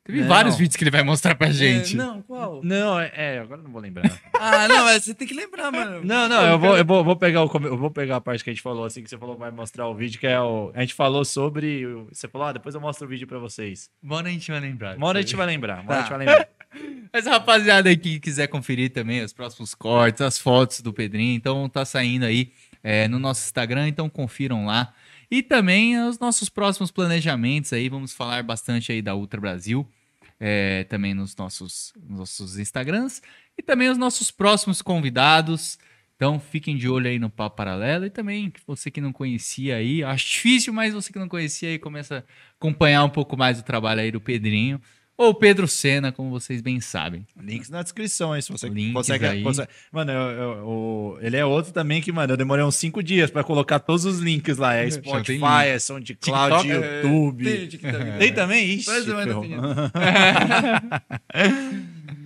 Teve Não. vários vídeos que ele vai mostrar pra gente. É, não, qual? Não, é, é, agora eu não vou lembrar. Ah, não, mas você tem que lembrar, mano. Não, não, eu vou, eu vou, vou pegar o, eu vou pegar a parte que a gente falou, assim, que você falou que vai mostrar o vídeo, que é o. A gente falou sobre. Você falou, ah, depois eu mostro o vídeo pra vocês. Uma hora a gente vai lembrar. Uma hora a gente vai lembrar, uma hora a gente Tá. vai lembrar. Mas a rapaziada aí que quiser conferir também os próximos cortes, as fotos do Pedrinho, então tá saindo aí é, no nosso Instagram, então confiram lá. E também os nossos próximos planejamentos aí, vamos falar bastante aí da Ultra Brasil, é, também nos nossos, nos nossos Instagrams, e também os nossos próximos convidados. Então fiquem de olho aí no Papo Paralelo e também você que não conhecia aí, acho difícil, mas você que não conhecia aí começa a acompanhar um pouco mais o trabalho aí do Pedrinho. Ou Pedro Sena, como vocês bem sabem. Links na descrição, hein? Se você Links consegue. aí. consegue- Mano, eu- eu- o- ele é outro também que, mano, eu demorei uns 5 dias pra colocar todos os links lá. É Spotify, é SoundCloud, TikTok? YouTube. Tem, TikTok. Tem também? Ixi, Mas eu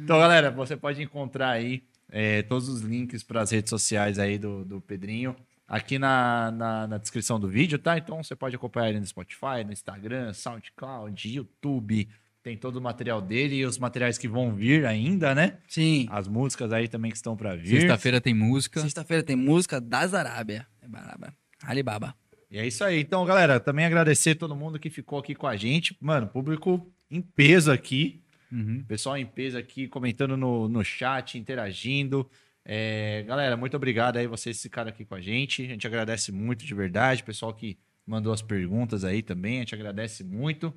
então, galera, você pode encontrar aí é, todos os links para as redes sociais aí do, do Pedrinho aqui na, na, na descrição do vídeo, tá? Então você pode acompanhar ele no Spotify, no Instagram, SoundCloud, YouTube. Tem todo o material dele e os materiais que vão vir ainda, né? Sim. As músicas aí também que estão para vir. Sexta-feira tem música. Sexta-feira tem música das Arábia. É baraba. Alibaba. E é isso aí. Então, galera, também agradecer todo mundo que ficou aqui com a gente. Mano, público em peso aqui. Uhum. Pessoal em peso aqui, comentando no, no chat, interagindo. É, galera, muito obrigado aí vocês ficaram aqui com a gente. A gente agradece muito de verdade. Pessoal que mandou as perguntas aí também, a gente agradece muito.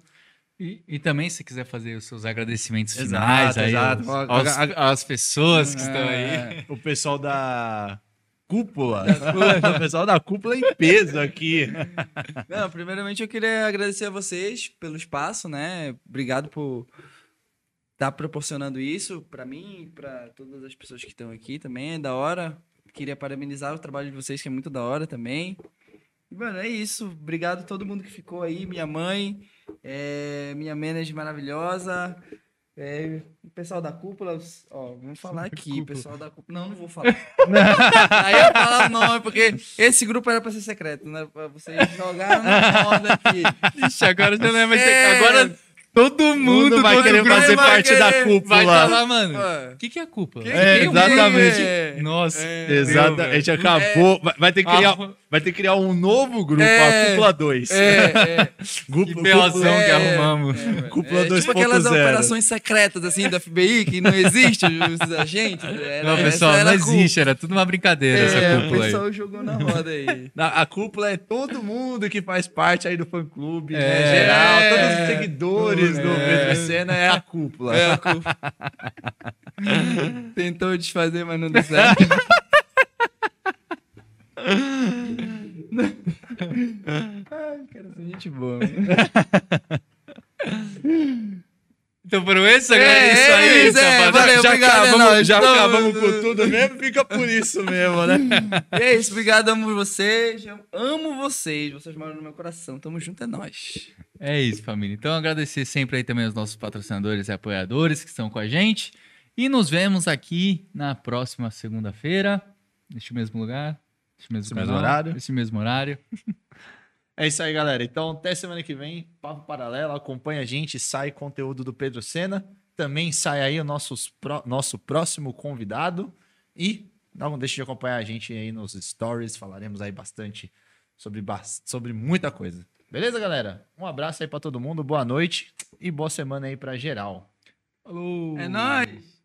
E, e também, se quiser fazer os seus agradecimentos Exato, finais aí exato. aos- aos- às pessoas que estão aí. O pessoal da cúpula. o pessoal da cúpula em peso aqui. Não, primeiramente eu queria agradecer a vocês pelo espaço, né? Obrigado por estar proporcionando isso para mim e para todas as pessoas que estão aqui também. É da hora. Queria parabenizar o trabalho de vocês, que é muito da hora também. E, mano, é isso. Obrigado a todo mundo que ficou aí. Minha mãe, é, minha manager maravilhosa. é, o pessoal da cúpula, ó, vamos falar aqui, o pessoal da cúpula. Não, não vou falar. Aí eu falar o nome, porque esse grupo era pra ser secreto, né? Pra vocês jogarem na roda aqui. Ixi, agora já não é mais. É. Agora todo mundo, vai todo querer grupo fazer vai parte da querer- cúpula. Vai falar, mano. Ué. O que, que é a cúpula? É, Que- exatamente. É. Nossa. Exato. A gente acabou. Vai, vai ter que criar, Ah, vai ter que criar um novo grupo, É. a Cúpula 2. É, é. Grupo, Que cúpula- que É. arrumamos. Cúpula É, tipo 2.0. aquelas operações secretas, assim, do FBI, que não existe os agentes. Era, Não, pessoal, era não a existe. Era tudo uma brincadeira É, essa o cúpula aí. pessoal jogou na roda aí. Na- A cúpula é todo mundo que faz parte aí do fã-clube, É. né? Geral, todos os seguidores do É. Pedro Senna é a cúpula. É a cúpula. Tentou desfazer, mas não deu certo. Ai, cara, essa gente boa. Então foram esses? É, É, isso aí, é isso, é, valeu. já obrigado, é acabamos, já Tamo- acabamos com tudo mesmo, fica por isso mesmo, né? E é isso, obrigado, amo vocês. Eu amo vocês. Vocês moram no meu coração. Tamo junto, é nóis. É isso, família. Então, agradecer sempre aí também aos nossos patrocinadores e apoiadores que estão com a gente. E nos vemos aqui na próxima segunda-feira, neste mesmo lugar, neste mesmo, Esse mesmo canal, horário. neste mesmo horário. É isso aí, galera. Então, até semana que vem, Papo Paralelo, acompanha a gente, sai conteúdo do Pedro Sena. Também sai aí o nossos pró- nosso próximo convidado. E Não deixe de acompanhar a gente aí nos stories. Falaremos aí bastante sobre, sobre muita coisa. Beleza, galera? Um abraço aí pra todo mundo. Boa noite e boa semana aí pra geral. Falou! É nóis.